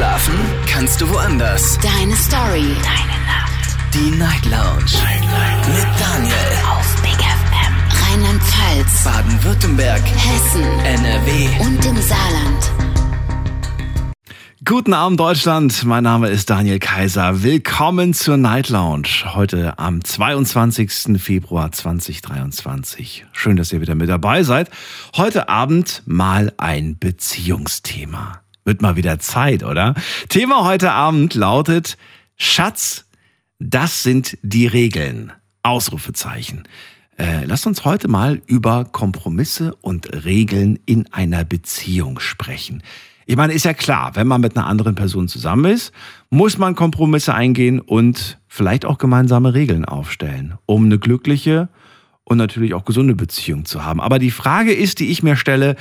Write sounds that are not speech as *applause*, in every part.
Schlafen kannst du woanders. Deine Story. Deine Nacht. Die Night Lounge. Night, Night. Mit Daniel. Auf Big FM. Rheinland-Pfalz. Baden-Württemberg. Hessen. NRW. Und im Saarland. Guten Abend Deutschland, mein Name ist Daniel Kaiser. Willkommen zur Night Lounge. Heute am 22. Februar 2023. Schön, dass ihr wieder mit dabei seid. Heute Abend mal ein Beziehungsthema. Wird mal wieder Zeit, oder? Thema heute Abend lautet Schatz, das sind die Regeln. Ausrufezeichen. Äh, lasst uns heute mal über Kompromisse und Regeln in einer Beziehung sprechen. Ich meine, ist ja klar, wenn man mit einer anderen Person zusammen ist, muss man Kompromisse eingehen und vielleicht auch gemeinsame Regeln aufstellen, um eine glückliche und natürlich auch gesunde Beziehung zu haben. Aber die Frage ist, die ich mir stelle,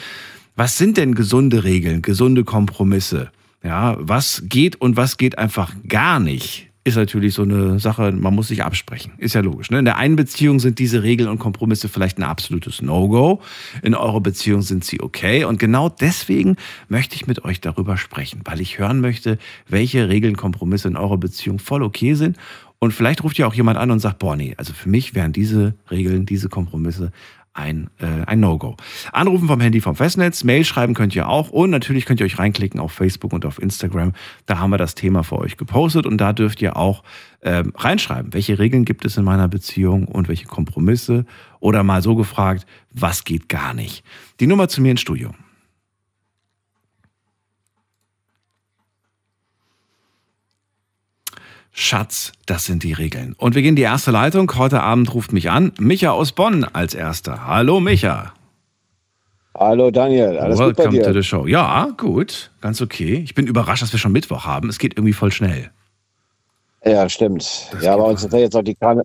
was sind denn gesunde Regeln, gesunde Kompromisse? Ja, was geht und was geht einfach gar nicht? ist natürlich so eine Sache, man muss sich absprechen. Ist ja logisch. Ne? In der einen Beziehung sind diese Regeln und Kompromisse vielleicht ein absolutes No-Go. In eurer Beziehung sind sie okay. Und genau deswegen möchte ich mit euch darüber sprechen, weil ich hören möchte, welche Regeln, Kompromisse in eurer Beziehung voll okay sind. Und vielleicht ruft ja auch jemand an und sagt, boah, nee, also für mich wären diese Regeln, diese Kompromisse ein, äh, ein No-Go. Anrufen vom Handy vom Festnetz, Mail schreiben könnt ihr auch und natürlich könnt ihr euch reinklicken auf Facebook und auf Instagram. Da haben wir das Thema für euch gepostet und da dürft ihr auch äh, reinschreiben, welche Regeln gibt es in meiner Beziehung und welche Kompromisse oder mal so gefragt, was geht gar nicht. Die Nummer zu mir ins Studio Schatz, das sind die Regeln. Und wir gehen die erste Leitung. Heute Abend ruft mich an Micha aus Bonn als erster. Hallo Micha. Hallo Daniel, alles Welcome gut bei dir? to the show. Ja, gut, ganz okay. Ich bin überrascht, dass wir schon Mittwoch haben. Es geht irgendwie voll schnell. Ja, stimmt. Das ja, bei uns ist ja jetzt auch die Karne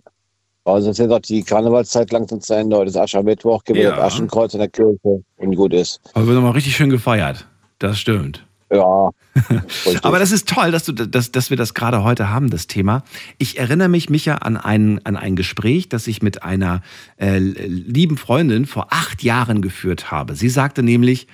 bei uns ist jetzt auch die Karnevalszeit langsam zu Ende. Heute ist Aschermittwoch, gibt Ja. Aschenkreuz in der Kirche und gut ist. Aber wird nochmal richtig schön gefeiert. Das stimmt. Ja. *laughs* Aber das ist toll, dass, du, dass, dass wir das gerade heute haben, das Thema. Ich erinnere mich, Micha, an ein, an ein Gespräch, das ich mit einer äh, lieben Freundin vor acht Jahren geführt habe. Sie sagte nämlich,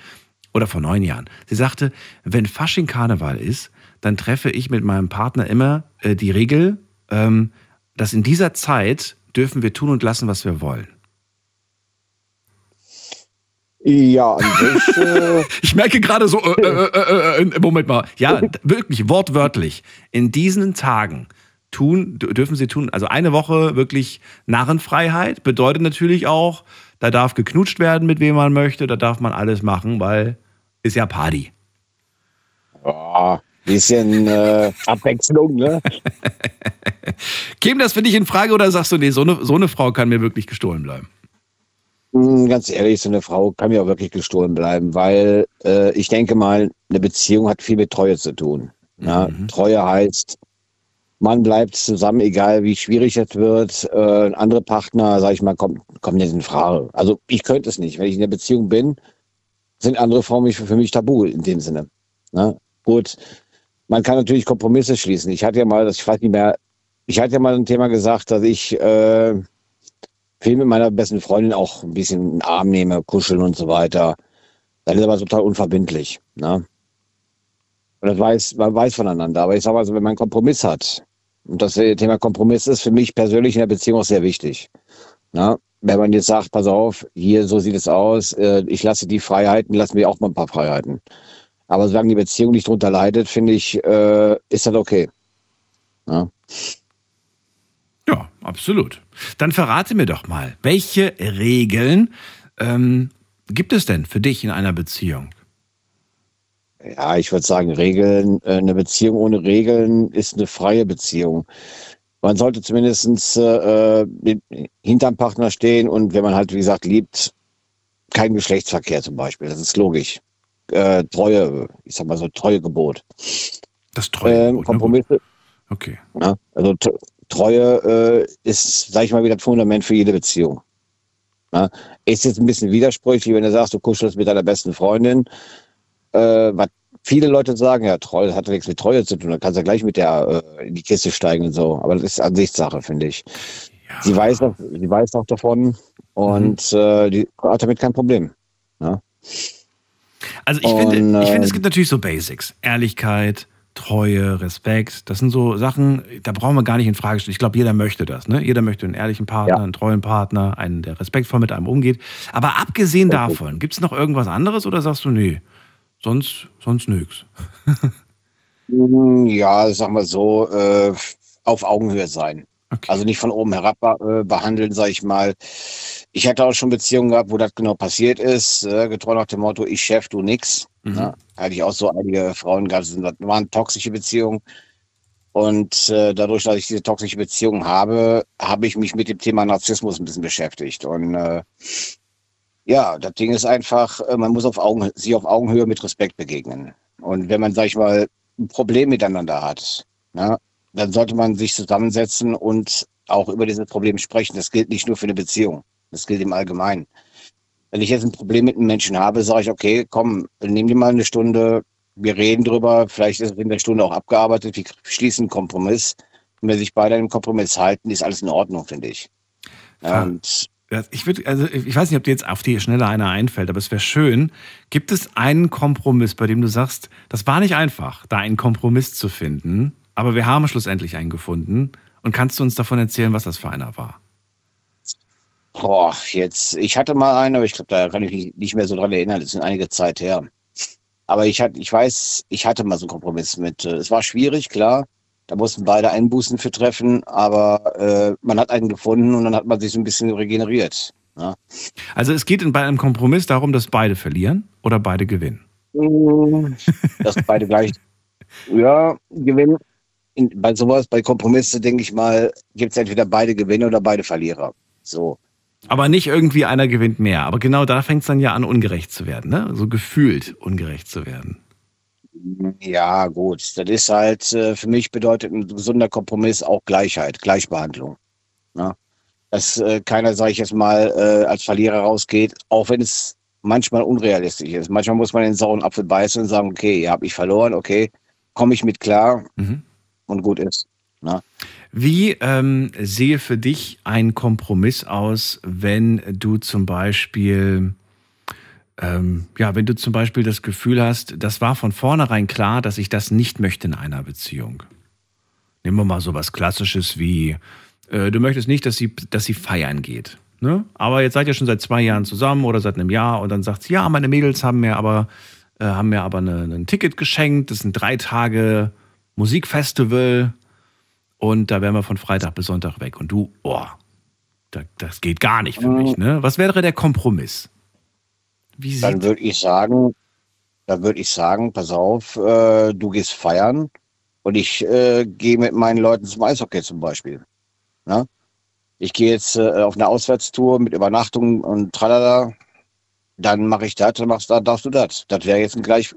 oder vor neun Jahren, sie sagte, wenn Fasching Karneval ist, dann treffe ich mit meinem Partner immer äh, die Regel, ähm, dass in dieser Zeit dürfen wir tun und lassen, was wir wollen. Ja, an sich, äh, *laughs* Ich merke gerade so, äh, äh, äh, äh, Moment mal. Ja, wirklich, wortwörtlich. In diesen Tagen tun, dürfen sie tun, also eine Woche wirklich Narrenfreiheit bedeutet natürlich auch, da darf geknutscht werden, mit wem man möchte, da darf man alles machen, weil ist ja Party. ja, bisschen äh, Abwechslung, ne? *laughs* Käme das für dich in Frage oder sagst du, nee, so eine, so eine Frau kann mir wirklich gestohlen bleiben? Hm, Ganz ehrlich, so eine Frau kann mir auch wirklich gestohlen bleiben, weil äh, ich denke mal, eine Beziehung hat viel mit Treue zu tun. Ja? Mhm. Treue heißt, man bleibt zusammen, egal wie schwierig es wird. Äh, ein anderer Partner, sag ich mal, kommt, kommt nicht in Frage. Also ich könnte es nicht. Wenn ich in einer Beziehung bin, sind andere Frauen für mich tabu in dem Sinne. Ne? Gut, man kann natürlich Kompromisse schließen. Ich hatte ja mal, das ich weiß nicht mehr, ich hatte ja mal ein Thema gesagt, dass ich äh, viel mit meiner besten Freundin auch ein bisschen in den Arm nehme, kuscheln und so weiter. Das ist aber total unverbindlich. Ne? Und das weiß, man weiß voneinander. Aber ich sage mal so, wenn man einen Kompromiss hat, und das Thema Kompromiss ist für mich persönlich in der Beziehung auch sehr wichtig. Ne? Wenn man jetzt sagt, pass auf, hier, so sieht es aus, äh, ich lasse die Freiheiten, lassen wir auch mal ein paar Freiheiten. Aber solange die Beziehung nicht drunter leidet, finde ich, äh, ist das okay. Ne? Ja, absolut. Dann verrate mir doch mal, welche Regeln ähm, gibt es denn für dich in einer Beziehung? Ja, ich würde sagen, Regeln, äh, eine Beziehung ohne Regeln ist eine freie Beziehung. Man sollte zumindest äh, mit- hinterm Partner stehen und wenn man halt, wie gesagt, liebt, kein Geschlechtsverkehr zum Beispiel. Das ist logisch. Äh, Treue, ich sag mal so, Treuegebot. Das Treue. Ähm, Kompromisse, Okay. ja, also Treue äh, ist, sag ich mal, wieder das Fundament für jede Beziehung. Ja, ist jetzt ein bisschen widersprüchlich, wenn du sagst, du kuschelst mit deiner besten Freundin. Äh, was viele Leute sagen, ja, Treue, das hat ja nichts mit Treue zu tun, dann kannst du ja gleich mit der äh, in die Kiste steigen und so. Aber das ist Ansichtssache, finde ich. Ja. Sie weiß auch, sie weiß auch davon und äh, die hat damit kein Problem. Ja. Also ich Und, finde, ich finde, es ähm, gibt natürlich so Basics. Ehrlichkeit, Treue, Respekt, das sind so Sachen, da brauchen wir gar nicht in Frage stellen. Ich glaube, jeder möchte das. Ne? Jeder möchte einen ehrlichen Partner, Ja. einen treuen Partner, einen, der respektvoll mit einem umgeht. Aber abgesehen Okay. davon, gibt es noch irgendwas anderes oder sagst du, nee, sonst, sonst nix? Mm, *laughs* Ja, sagen wir so, äh, auf Augenhöhe sein. Okay. Also nicht von oben herab äh, behandeln, sag ich mal. Ich hatte auch schon Beziehungen gehabt, wo das genau passiert ist, äh, getreu nach dem Motto, ich Chef, du nix. Mhm. Ne? Hatte ich auch so einige Frauen gehabt, das waren toxische Beziehungen. Und äh, dadurch, dass ich diese toxische Beziehung habe, habe ich mich mit dem Thema Narzissmus ein bisschen beschäftigt. Und äh, ja, das Ding ist einfach, äh, man muss auf Augen, sich auf Augenhöhe mit Respekt begegnen. Und wenn man, sag ich mal, ein Problem miteinander hat, ne, dann sollte man sich zusammensetzen und auch über dieses Problem sprechen. Das gilt nicht nur für eine Beziehung, das gilt im Allgemeinen. Wenn ich jetzt ein Problem mit einem Menschen habe, sage ich, okay, komm, nimm dir mal eine Stunde, wir reden drüber, vielleicht ist es in der Stunde auch abgearbeitet, wir schließen einen Kompromiss. Und wenn sich beide dem Kompromiss halten, ist alles in Ordnung, finde ich. Und Ich würde, also ich weiß nicht, ob dir jetzt auf die Schnelle einer einfällt, aber es wäre schön. Gibt es einen Kompromiss, bei dem du sagst, das war nicht einfach, da einen Kompromiss zu finden, aber wir haben schlussendlich einen gefunden. Und kannst du uns davon erzählen, was das für einer war? Boah, jetzt, ich hatte mal einen, aber ich glaube, da kann ich mich nicht mehr so dran erinnern. Das sind einige Zeit her. Aber ich hatte, ich weiß, ich hatte mal so einen Kompromiss mit. äh, Es war schwierig, klar. Da mussten beide Einbußen für treffen, aber äh, man hat einen gefunden und dann hat man sich so ein bisschen regeneriert. Ja. Also es geht in bei einem Kompromiss darum, dass beide verlieren oder beide gewinnen. Dass beide gleich, *laughs* ja, gewinnen. In, bei sowas, bei Kompromisse, denke ich mal, gibt es entweder beide Gewinner oder beide Verlierer. So. Aber nicht irgendwie einer gewinnt mehr. Aber genau da fängt es dann ja an, ungerecht zu werden, ne? So gefühlt ungerecht zu werden. Ja, gut. Das ist halt, äh, für mich bedeutet ein gesunder Kompromiss auch Gleichheit, Gleichbehandlung. Ne? Dass äh, keiner, sage ich jetzt mal, äh, als Verlierer rausgeht, auch wenn es manchmal unrealistisch ist. Manchmal muss man den sauren Apfel beißen und sagen, okay, ihr habt mich verloren, okay, komme ich mit klar Mhm. Und gut ist. Ne? Wie ähm, sehe für dich ein Kompromiss aus, wenn du zum Beispiel, ähm, ja, wenn du zum Beispiel das Gefühl hast, das war von vornherein klar, dass ich das nicht möchte in einer Beziehung. Nehmen wir mal so was Klassisches wie, äh, du möchtest nicht, dass sie, dass sie feiern geht. Ne? Aber jetzt seid ihr schon seit zwei Jahren zusammen oder seit einem Jahr und dann sagt sie, ja, meine Mädels haben mir aber, äh, haben mir aber eine, ein Ticket geschenkt. Das sind drei Tage Musikfestival und da wären wir von Freitag bis Sonntag weg. Und du, oh, da, das geht gar nicht für mich. Ne? Was wäre der Kompromiss? Dann würde ich sagen, dann würde ich sagen, pass auf, äh, du gehst feiern und ich äh, gehe mit meinen Leuten zum Eishockey zum Beispiel. Ne? Ich gehe jetzt äh, auf eine Auswärtstour mit Übernachtung und tralala, dann mache ich das, dann machst da darfst du das. Das wäre jetzt ein gleich,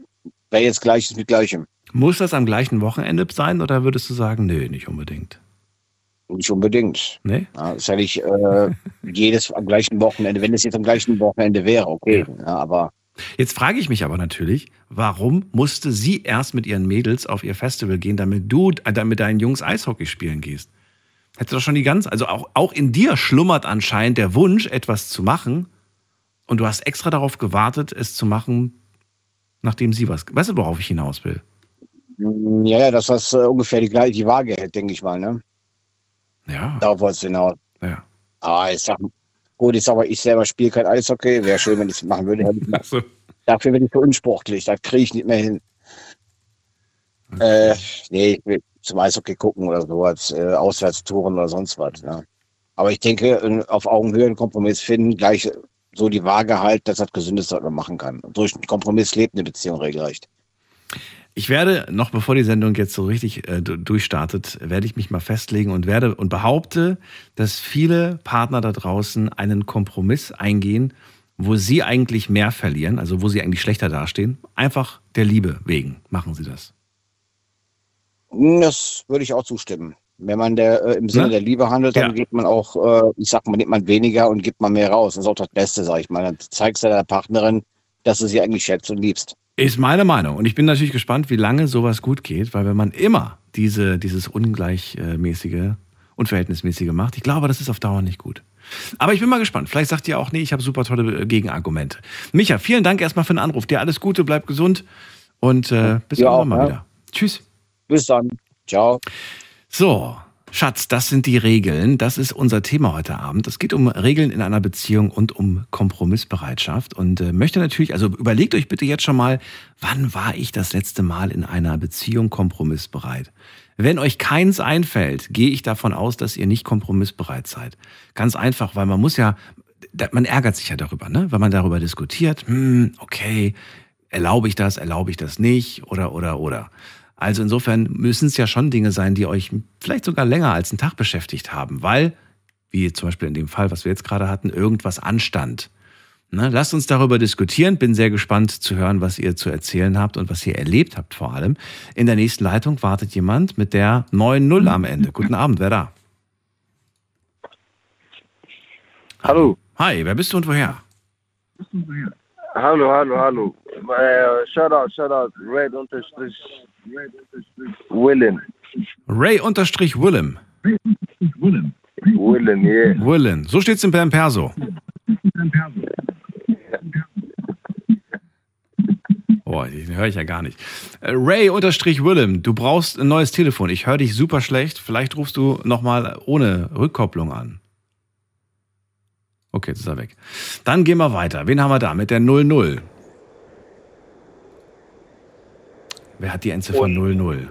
wäre jetzt gleiches mit gleichem. Muss das am gleichen Wochenende sein oder würdest du sagen, nö, nicht unbedingt? Nicht unbedingt. Nee? Ja, ist ja nicht äh, jedes am gleichen Wochenende. Wenn es jetzt am gleichen Wochenende wäre, okay. Ja, aber Jetzt frage ich mich aber natürlich, warum musste sie erst mit ihren Mädels auf ihr Festival gehen, damit du äh, dann mit deinen Jungs Eishockey spielen gehst? Hättest du doch schon die ganze, also auch, auch in dir schlummert anscheinend der Wunsch, etwas zu machen und du hast extra darauf gewartet, es zu machen, nachdem sie was, weißt du, worauf ich hinaus will? Mm, ja, ja, dass das äh, ungefähr die gleiche die Waage hält, denke ich mal. Ne? Ja, Darauf wolltest du hinaus. ja. Ah, ich sag, gut, ich sag mal, ich selber spiele kein Eishockey. Wäre schön, wenn ich es machen würde. *laughs* Also, Dafür bin ich so unsportlich. Da kriege ich nicht mehr hin. Äh, nee, ich will zum Eishockey gucken oder sowas. Äh, Auswärtstouren oder sonst was. Ja. Aber ich denke, auf Augenhöhe einen Kompromiss finden, gleich so die Waage halt, dass das Gesündeste, was man machen kann. Durch einen Kompromiss lebt eine Beziehung regelrecht. Ich werde, noch bevor die Sendung jetzt so richtig äh, du- durchstartet, werde ich mich mal festlegen und werde und behaupte, dass viele Partner da draußen einen Kompromiss eingehen, wo sie eigentlich mehr verlieren, also wo sie eigentlich schlechter dastehen. Einfach der Liebe wegen machen sie das. Das würde ich auch zustimmen. Wenn man der, äh, im Sinne Ne? der Liebe handelt, dann Ja. gibt man auch, äh, ich sag mal, nimmt man weniger und gibt man mehr raus. Das ist auch das Beste, sag ich mal. Dann zeigst du deiner Partnerin, dass du sie eigentlich schätzt und liebst. Ist meine Meinung. Und ich bin natürlich gespannt, wie lange sowas gut geht, weil wenn man immer diese, dieses ungleichmäßige, unverhältnismäßige macht, ich glaube, das ist auf Dauer nicht gut. Aber ich bin mal gespannt. Vielleicht sagt ihr auch, nee, ich habe super tolle äh, Gegenargumente. Micha, vielen Dank erstmal für den Anruf. Dir alles Gute, bleib gesund und äh, bis Ja, auch, mal ja. wieder. Tschüss. Bis dann. Ciao. So, Schatz, das sind die Regeln. Das ist unser Thema heute Abend. Es geht um Regeln in einer Beziehung und um Kompromissbereitschaft. Und äh, möchte natürlich, also überlegt euch bitte jetzt schon mal, wann war ich das letzte Mal in einer Beziehung kompromissbereit? Wenn euch keins einfällt, gehe ich davon aus, dass ihr nicht kompromissbereit seid. Ganz einfach, weil man muss ja, man ärgert sich ja darüber, ne? Wenn man darüber diskutiert, hm, okay, erlaube ich das, erlaube ich das nicht, oder, oder, oder. Also insofern müssen es ja schon Dinge sein, die euch vielleicht sogar länger als einen Tag beschäftigt haben, weil, wie zum Beispiel in dem Fall, was wir jetzt gerade hatten, irgendwas anstand. Ne, lasst uns darüber diskutieren. Bin sehr gespannt zu hören, was ihr zu erzählen habt und was ihr erlebt habt vor allem. In der nächsten Leitung wartet jemand mit der 9-0 am Ende. Guten Abend, wer da? Hallo. Hi, wer bist du und woher? Hallo, hallo, hallo. Äh, Shoutout, Shoutout, Red unterstrich Willen. Ray unterstrich Willem. Willen, yeah. Willen. So steht's im Per Perso. Boah, den höre ich ja gar nicht. Äh, Ray unterstrich Willem, du brauchst ein neues Telefon. Ich höre dich super schlecht. Vielleicht rufst du nochmal ohne Rückkopplung an. Okay, jetzt ist er weg. Dann gehen wir weiter. Wen haben wir da mit der 00? Wer hat die Endziffer 00?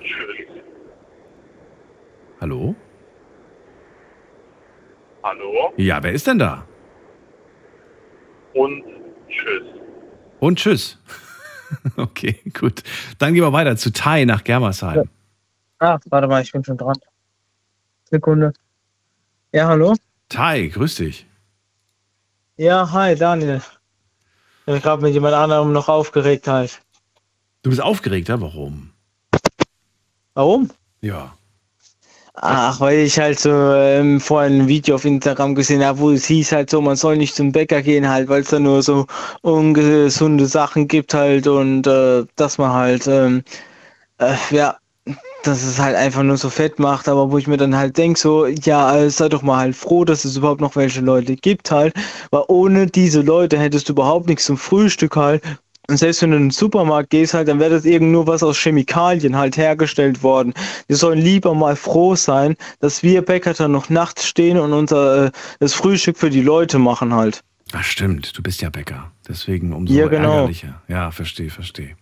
Hallo? Hallo Ja, wer ist denn da? und tschüss. Und tschüss. *laughs* Okay, gut. Dann gehen wir weiter zu Tai nach Germersheim. Ah, warte mal, ich bin schon dran. Sekunde. Ja, hallo? Tai, grüß dich. Ja, hi, Daniel. Ich bin gerade mit jemand anderem noch aufgeregt halt. Du bist aufgeregt, ja? Warum? Warum? Ja. Ach, weil ich halt so ähm, vorhin ein Video auf Instagram gesehen habe, wo es hieß halt so, man soll nicht zum Bäcker gehen halt, weil es da nur so ungesunde Sachen gibt halt und äh, dass man halt, ähm, äh, ja, dass es halt einfach nur so fett macht, aber wo ich mir dann halt denk so, ja, äh, sei doch mal halt froh, dass es überhaupt noch welche Leute gibt halt, weil ohne diese Leute hättest du überhaupt nichts zum Frühstück halt und selbst wenn du in den Supermarkt gehst, halt, dann wäre das irgend nur was aus Chemikalien halt hergestellt worden. Wir sollen lieber mal froh sein, dass wir Bäcker dann noch nachts stehen und unser äh, das Frühstück für die Leute machen halt. Ach stimmt, du bist ja Bäcker. Deswegen umso Ja, genau. ärgerlicher. Ja, verstehe, verstehe.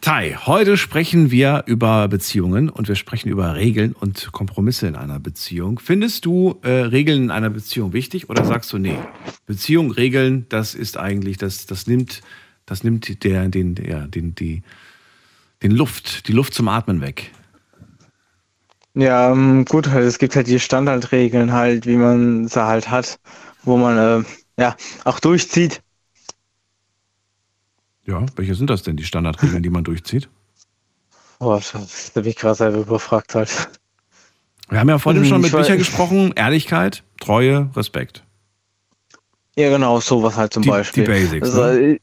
Tai, heute sprechen wir über Beziehungen und wir sprechen über Regeln und Kompromisse in einer Beziehung. Findest du äh, Regeln in einer Beziehung wichtig oder sagst du, nee, Beziehung, Regeln, das ist eigentlich, das, das nimmt, das nimmt der, den, der, den, die, den Luft, die Luft zum Atmen weg. Ja, ähm, gut, halt, es gibt halt die Standardregeln halt, wie man sie halt hat, wo man äh, ja auch durchzieht. Ja, welche sind das denn, die Standardregeln, die man durchzieht? *laughs* Boah, das bin ich gerade selber überfragt halt. Wir haben ja vorhin Hm, schon mit weiß- gesprochen. Ehrlichkeit, Treue, Respekt. Ja, genau, sowas halt zum Die- Beispiel. die Basics, Also, äh, äh,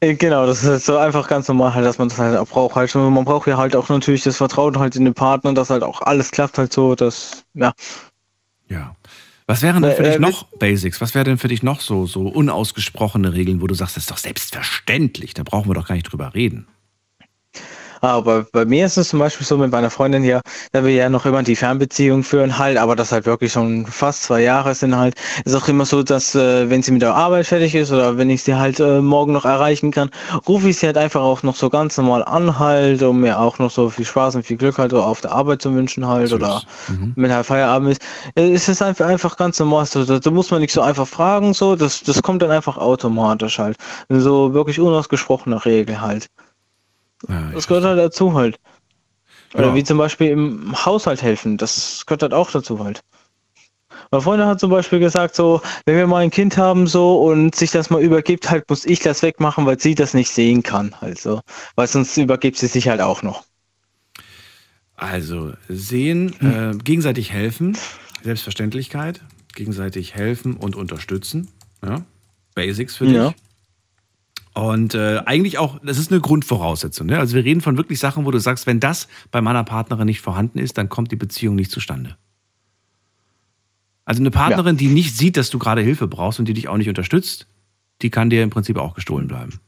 genau, das ist so einfach ganz normal halt, dass man das halt auch braucht halt. Und man braucht ja halt auch natürlich das Vertrauen halt in den Partner, dass halt auch alles klappt halt so, dass, ja. Ja. Was wären denn für Äh, dich äh, noch Basics? Was wäre denn für dich noch so, so unausgesprochene Regeln, wo du sagst, das ist doch selbstverständlich, da brauchen wir doch gar nicht drüber reden? Aber bei mir ist es zum Beispiel so mit meiner Freundin hier, da wir ja noch immer die Fernbeziehung führen halt, aber das halt wirklich schon fast zwei Jahre sind halt, ist auch immer so, dass äh, wenn sie mit der Arbeit fertig ist oder wenn ich sie halt äh, morgen noch erreichen kann, rufe ich sie halt einfach auch noch so ganz normal an halt, um mir auch noch so viel Spaß und viel Glück halt so auf der Arbeit zu wünschen halt oder Mhm. wenn halt Feierabend ist. Äh, Es ist einfach, einfach ganz normal so, da, da muss man nicht so einfach fragen so, das, das kommt dann einfach automatisch halt. So wirklich unausgesprochene Regel halt. Ja, Das gehört halt dazu halt. Oder Ja. wie zum Beispiel im Haushalt helfen, das gehört halt auch dazu halt. Meine Freundin hat zum Beispiel gesagt, so, wenn wir mal ein Kind haben so und sich das mal übergibt, halt muss ich das wegmachen, weil sie das nicht sehen kann, halt so. Weil sonst übergibt sie sich halt auch noch. Also sehen, Hm. äh, gegenseitig helfen, Selbstverständlichkeit, gegenseitig helfen und unterstützen. Ja? Basics für dich. Ja. Und äh, eigentlich auch, das ist eine Grundvoraussetzung. Ne? Also wir reden von wirklich Sachen, wo du sagst, wenn das bei meiner Partnerin nicht vorhanden ist, dann kommt die Beziehung nicht zustande. Also eine Partnerin, die nicht sieht, dass du gerade Hilfe brauchst und die dich auch nicht unterstützt, die kann dir im Prinzip auch gestohlen bleiben.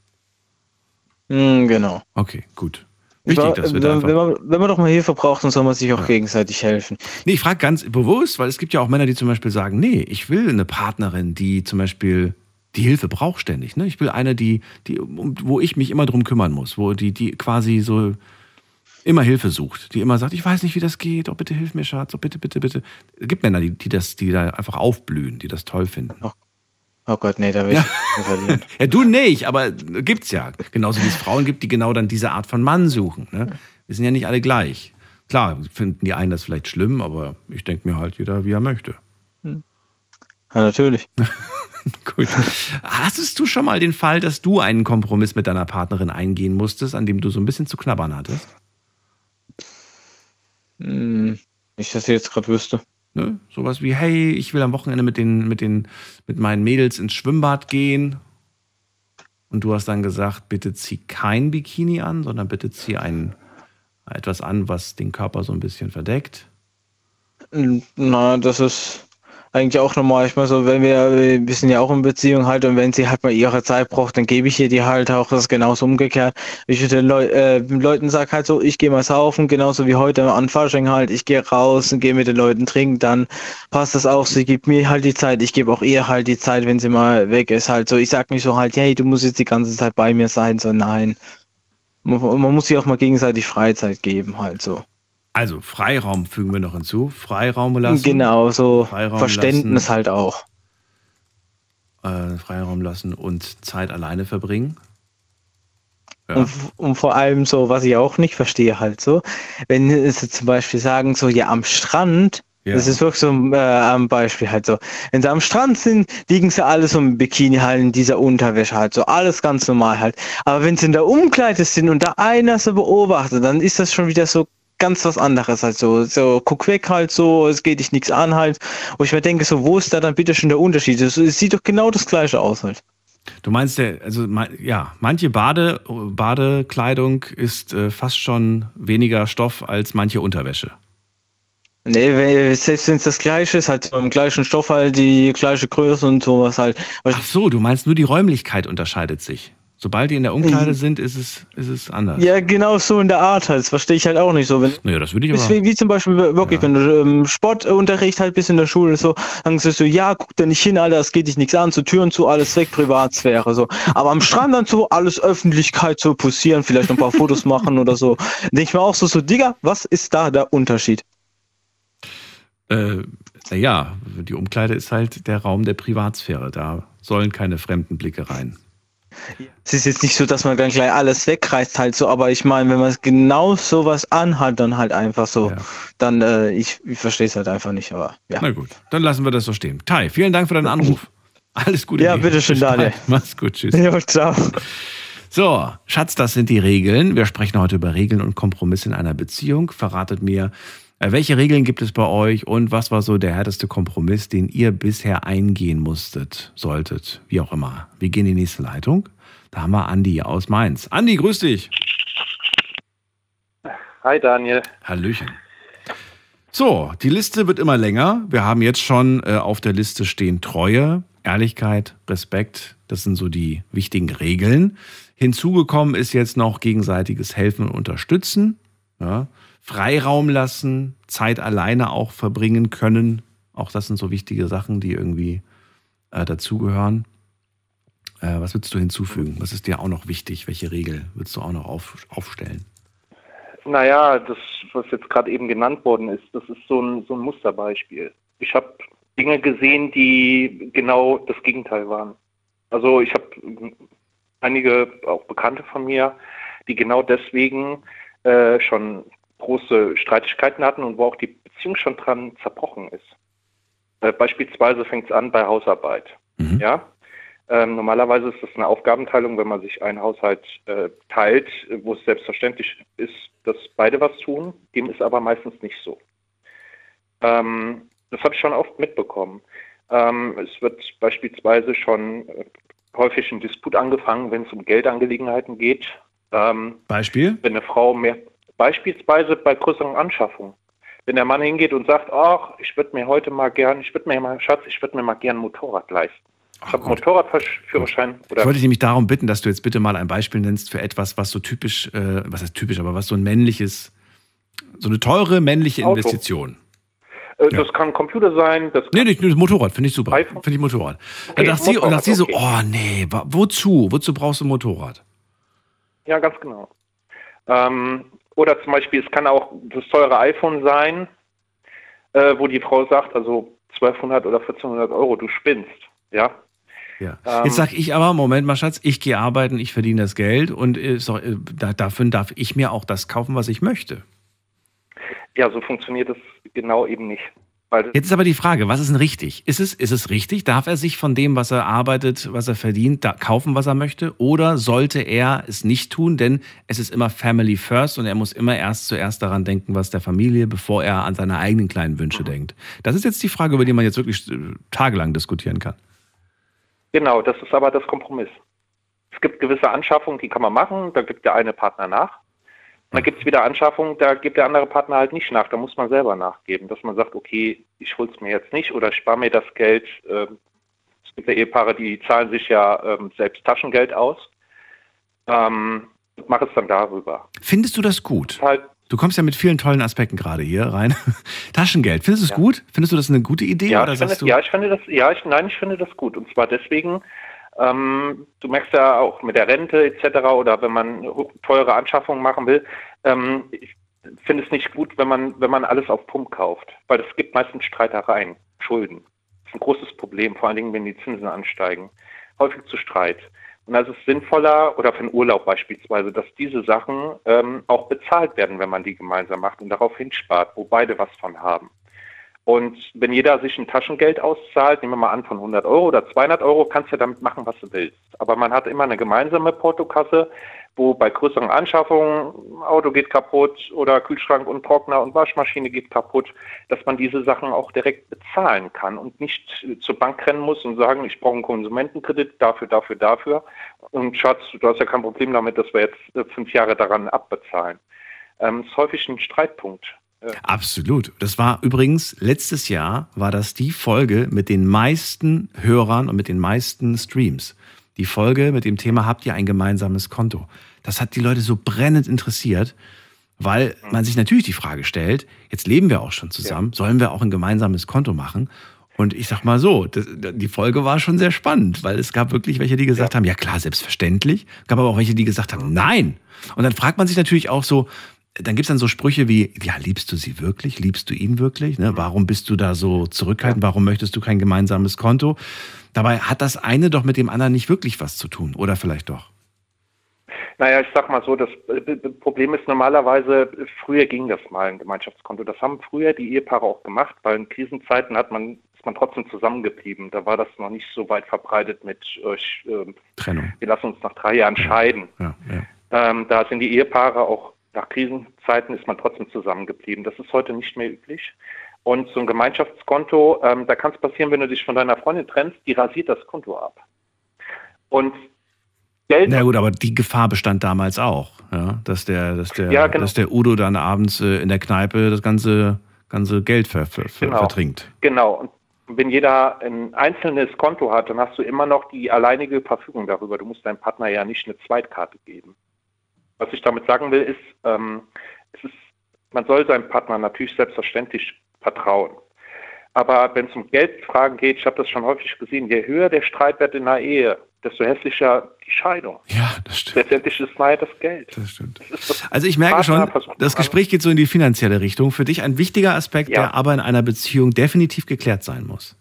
Hm, genau. Okay, gut. Wichtig, Wenn- dass wir da wenn, wenn, man, wenn man doch mal Hilfe braucht, dann soll man sich auch gegenseitig helfen. Nee, ich frage ganz bewusst, weil es gibt ja auch Männer, die zum Beispiel sagen, nee, ich will eine Partnerin, die zum Beispiel die Hilfe braucht ständig. Ne? Ich will eine, die, die, wo ich mich immer drum kümmern muss, wo die, die quasi so immer Hilfe sucht, die immer sagt, ich weiß nicht, wie das geht, oh bitte hilf mir, Schatz, oh bitte, bitte, bitte. Es gibt Männer, die, die das, die da einfach aufblühen, die das toll finden. Oh Gott, nee, da will ich nicht verlieren. *laughs* Ja, du nicht, aber gibt's ja. Genauso wie es Frauen gibt, die genau dann diese Art von Mann suchen. Ne? Wir sind ja nicht alle gleich. Klar, finden die einen das vielleicht schlimm, aber ich denke mir halt jeder, wie er möchte. Ja, natürlich. *laughs* Gut. Hattest du schon mal den Fall, dass du einen Kompromiss mit deiner Partnerin eingehen musstest, an dem du so ein bisschen zu knabbern hattest? Hm, nicht, dass ich jetzt gerade wüsste. Ne? Sowas wie, hey, ich will am Wochenende mit, den, mit, den, mit meinen Mädels ins Schwimmbad gehen. Und du hast dann gesagt, bitte zieh kein Bikini an, sondern bitte zieh ein, etwas an, was den Körper so ein bisschen verdeckt. Na, das ist eigentlich auch normal. Ich meine so, wenn wir, wir sind ja auch in Beziehung halt und wenn sie halt mal ihre Zeit braucht, dann gebe ich ihr die halt auch. Das ist genauso umgekehrt. Ich den Leu äh, Leuten sag halt so, ich gehe mal saufen, genauso wie heute an Fasching halt. Ich gehe raus und gehe mit den Leuten trinken, dann passt das auch. Sie gibt mir halt die Zeit, ich gebe auch ihr halt die Zeit, wenn sie mal weg ist. Halt so, ich sag nicht so halt, hey, du musst jetzt die ganze Zeit bei mir sein, so nein. Man, man muss sich auch mal gegenseitig Freizeit geben, halt so. Also Freiraum fügen wir noch hinzu. Freiraum lassen. Genau, so Freiraum Verständnis lassen. halt auch. Äh, Freiraum lassen und Zeit alleine verbringen. Ja. Und, und vor allem so, was ich auch nicht verstehe, halt so, wenn sie zum Beispiel sagen, so, ja, am Strand, Ja. das ist wirklich so äh, am Beispiel halt so, wenn sie am Strand sind, liegen sie alle so im Bikini halt in dieser Unterwäsche halt so, alles ganz normal halt. Aber wenn sie in der Umkleide sind und da einer so beobachtet, dann ist das schon wieder so ganz was anderes halt so, so guck weg halt so, es geht dich nichts an halt, wo ich mir denke so, wo ist da dann bitte schon der Unterschied? Es es sieht doch genau das gleiche aus halt. Du meinst, der, also ja, manche Bade, Badekleidung ist äh, fast schon weniger Stoff als manche Unterwäsche. Nee, selbst wenn es das gleiche ist, halt beim gleichen Stoff halt die gleiche Größe und sowas halt. Ach so, du meinst nur die Räumlichkeit unterscheidet sich. Sobald die in der Umkleide sind, ist es, ist es anders. ja, genau so in der Art halt. Das verstehe ich halt auch nicht so. Wenn, Naja, das würde ich aber. Deswegen, wie zum Beispiel wirklich, wenn du ähm, Sportunterricht halt bist in der Schule so, dann sagst du, ja, guck da nicht hin, Alter, das geht dich nichts an, so Türen zu, alles weg, Privatsphäre, so. Aber am Strand dann so, alles Öffentlichkeit so posieren, vielleicht noch ein paar Fotos machen oder so. Denke ich mir auch so, so, Digga, was ist da der Unterschied? Äh, naja, die Umkleide ist halt der Raum der Privatsphäre. Da sollen keine fremden Blicke rein. Es ist jetzt nicht so, dass man dann gleich alles wegreißt halt so, aber ich meine, wenn man genau sowas anhat, dann halt einfach so, Ja. dann, äh, ich, ich verstehe es halt einfach nicht, aber ja. Na gut, dann lassen wir das so stehen. Tai, vielen Dank für deinen Anruf. *laughs* Alles Gute. Ja, bitteschön, Daniel. Mach's gut, tschüss. Ja, ciao. So, Schatz, das sind die Regeln. Wir sprechen heute über Regeln und Kompromisse in einer Beziehung. Verratet mir, welche Regeln gibt es bei euch und was war so der härteste Kompromiss, den ihr bisher eingehen musstet, solltet, wie auch immer. Wir gehen in die nächste Leitung. Da haben wir Andi aus Mainz. Andi, grüß dich. Hi Daniel. Hallöchen. So, die Liste wird immer länger. Wir haben jetzt schon äh, auf der Liste stehen Treue, Ehrlichkeit, Respekt. Das sind so die wichtigen Regeln. Hinzugekommen ist jetzt noch gegenseitiges Helfen und Unterstützen. Ja. Freiraum lassen, Zeit alleine auch verbringen können. Auch das sind so wichtige Sachen, die irgendwie äh, dazugehören. Äh, was würdest du hinzufügen? Was ist dir auch noch wichtig? Welche Regel würdest du auch noch auf, aufstellen? Naja, das, was jetzt gerade eben genannt worden ist, das ist so ein, so ein Musterbeispiel. Ich habe Dinge gesehen, die genau das Gegenteil waren. Also ich habe einige auch Bekannte von mir, die genau deswegen äh, schon große Streitigkeiten hatten und wo auch die Beziehung schon dran zerbrochen ist. Äh, beispielsweise fängt es an bei Hausarbeit. Mhm. Ja, ähm, normalerweise ist das eine Aufgabenteilung, wenn man sich einen Haushalt äh, teilt, wo es selbstverständlich ist, dass beide was tun. Dem ist aber meistens nicht so. Ähm, das habe ich schon oft mitbekommen. Ähm, es wird beispielsweise schon äh, häufig ein Disput angefangen, wenn es um Geldangelegenheiten geht. Ähm, Beispiel? wenn eine Frau mehr, beispielsweise bei größeren Anschaffungen, wenn der Mann hingeht und sagt, ach, ich würde mir heute mal gern, ich würde mir mal, Schatz, ich würde mir mal gern ein Motorrad leisten. Ich habe Motorradführerschein. Ich wollte dich nämlich darum bitten, dass du jetzt bitte mal ein Beispiel nennst für etwas, was so typisch, äh, was heißt typisch, aber was so ein männliches, so eine teure männliche Auto. Investition. Äh, Das kann ein Computer sein. Das Nee, nicht, nur Motorrad, finde ich super. Finde ich Motorrad. Okay, dann dachte sie, und dachte sie so, Motorrad, oh nee, wozu? Wozu brauchst du ein Motorrad? Ja, ganz genau. Ähm, oder zum Beispiel, es kann auch das teure iPhone sein, äh, wo die Frau sagt, also 1200 oder 1400 Euro, du spinnst. Ja, Ja. Ähm, Jetzt sag ich aber, Moment mal, Schatz, ich gehe arbeiten, ich verdiene das Geld und äh, so, äh, da, dafür darf ich mir auch das kaufen, was ich möchte. ja, so funktioniert es genau eben nicht. Jetzt ist aber die Frage, was ist denn richtig? Ist es, ist es richtig? Darf er sich von dem, was er arbeitet, was er verdient, da kaufen, was er möchte? Oder sollte er es nicht tun? Denn es ist immer Family First und er muss immer erst zuerst daran denken, was der Familie, bevor er an seine eigenen kleinen Wünsche denkt. Das ist jetzt die Frage, über die man jetzt wirklich äh, tagelang diskutieren kann. genau, das ist aber das Kompromiss. Es gibt gewisse Anschaffungen, die kann man machen, da gibt der eine Partner nach. Und dann gibt es wieder Anschaffungen, da gibt der andere Partner halt nicht nach. Da muss man selber nachgeben, dass man sagt, okay, ich hol's mir jetzt nicht oder ich spare mir das Geld. Ähm, es gibt ja Ehepaare, die zahlen sich ja ähm, selbst Taschengeld aus. Ähm, mach es dann darüber. Findest du das gut? Halt, Du kommst ja mit vielen tollen Aspekten gerade hier rein. *laughs* Taschengeld, findest du es Ja. gut? Findest du das eine gute Idee? ja, oder ich finde, sagst du, ja, ich finde das, ja, ich, nein, ich finde das gut. Und zwar deswegen, ähm, du merkst ja auch mit der Rente etc. oder wenn man teure Anschaffungen machen will, ähm, ich finde es nicht gut, wenn man, wenn man alles auf Pump kauft, weil es gibt meistens Streitereien, Schulden. Das ist ein großes Problem, vor allen Dingen, wenn die Zinsen ansteigen. Häufig zu Streit. Und es ist sinnvoller, oder für einen Urlaub beispielsweise, dass diese Sachen ähm, auch bezahlt werden, wenn man die gemeinsam macht und darauf hinspart, wo beide was von haben. Und wenn jeder sich ein Taschengeld auszahlt, nehmen wir mal an von 100 Euro oder 200 Euro, kannst du damit machen, was du willst. Aber man hat immer eine gemeinsame Portokasse, wo bei größeren Anschaffungen Auto geht kaputt oder Kühlschrank und Trockner und Waschmaschine geht kaputt, dass man diese Sachen auch direkt bezahlen kann und nicht zur Bank rennen muss und sagen, ich brauche einen Konsumentenkredit dafür, dafür, dafür. Und Schatz, du hast ja kein Problem damit, dass wir jetzt fünf Jahre daran abbezahlen. Ähm, ist häufig ein Streitpunkt. Absolut. Das war übrigens letztes Jahr war das die Folge mit den meisten Hörern und mit den meisten Streams. Die Folge mit dem Thema habt ihr ein gemeinsames Konto. Das hat die Leute so brennend interessiert, weil man sich natürlich die Frage stellt, jetzt leben wir auch schon zusammen, sollen wir auch ein gemeinsames Konto machen? Und ich sag mal so, das, die Folge war schon sehr spannend, weil es gab wirklich welche, die gesagt haben, ja klar, selbstverständlich. Gab aber auch welche, die gesagt haben, nein. Und dann fragt man sich natürlich auch so, dann gibt's dann so Sprüche wie, ja, liebst du sie wirklich? Liebst du ihn wirklich? Ne? Warum bist du da so zurückhaltend? Warum möchtest du kein gemeinsames Konto? Dabei hat das eine doch mit dem anderen nicht wirklich was zu tun. Oder vielleicht doch. Naja, ich sag mal so, das Problem ist normalerweise, früher ging das mal ein Gemeinschaftskonto. Das haben früher die Ehepaare auch gemacht, weil in Krisenzeiten hat man, ist man trotzdem zusammengeblieben. Da war das noch nicht so weit verbreitet mit, äh, ich, äh, Trennung. wir lassen uns nach drei Jahren scheiden. Ja, ja. Ähm, da sind die Ehepaare auch nach Krisenzeiten ist man trotzdem zusammengeblieben. Das ist heute nicht mehr üblich. Und so ein Gemeinschaftskonto, ähm, da kann es passieren, wenn du dich von deiner Freundin trennst, die rasiert das Konto ab. Und Geld, Na gut, aber die Gefahr bestand damals auch, ja, dass der, dass der, Ja, genau. dass der Udo dann abends äh, in der Kneipe das ganze, ganze Geld ver, ver, Genau. vertrinkt. Genau. Und wenn jeder ein einzelnes Konto hat, dann hast du immer noch die alleinige Verfügung darüber. Du musst deinem Partner ja nicht eine Zweitkarte geben. Was ich damit sagen will, ist, ähm, es ist, man soll seinem Partner natürlich selbstverständlich vertrauen. Aber wenn es um Geldfragen geht, ich habe das schon häufig gesehen, je höher der Streitwert in einer Ehe, desto hässlicher die Scheidung. Ja, das stimmt. Letztendlich ist es nachher das Geld. Das stimmt. Das das Also ich merke schon, das Gespräch geht so in die finanzielle Richtung. Für dich ein wichtiger Aspekt, Ja. der aber in einer Beziehung definitiv geklärt sein muss.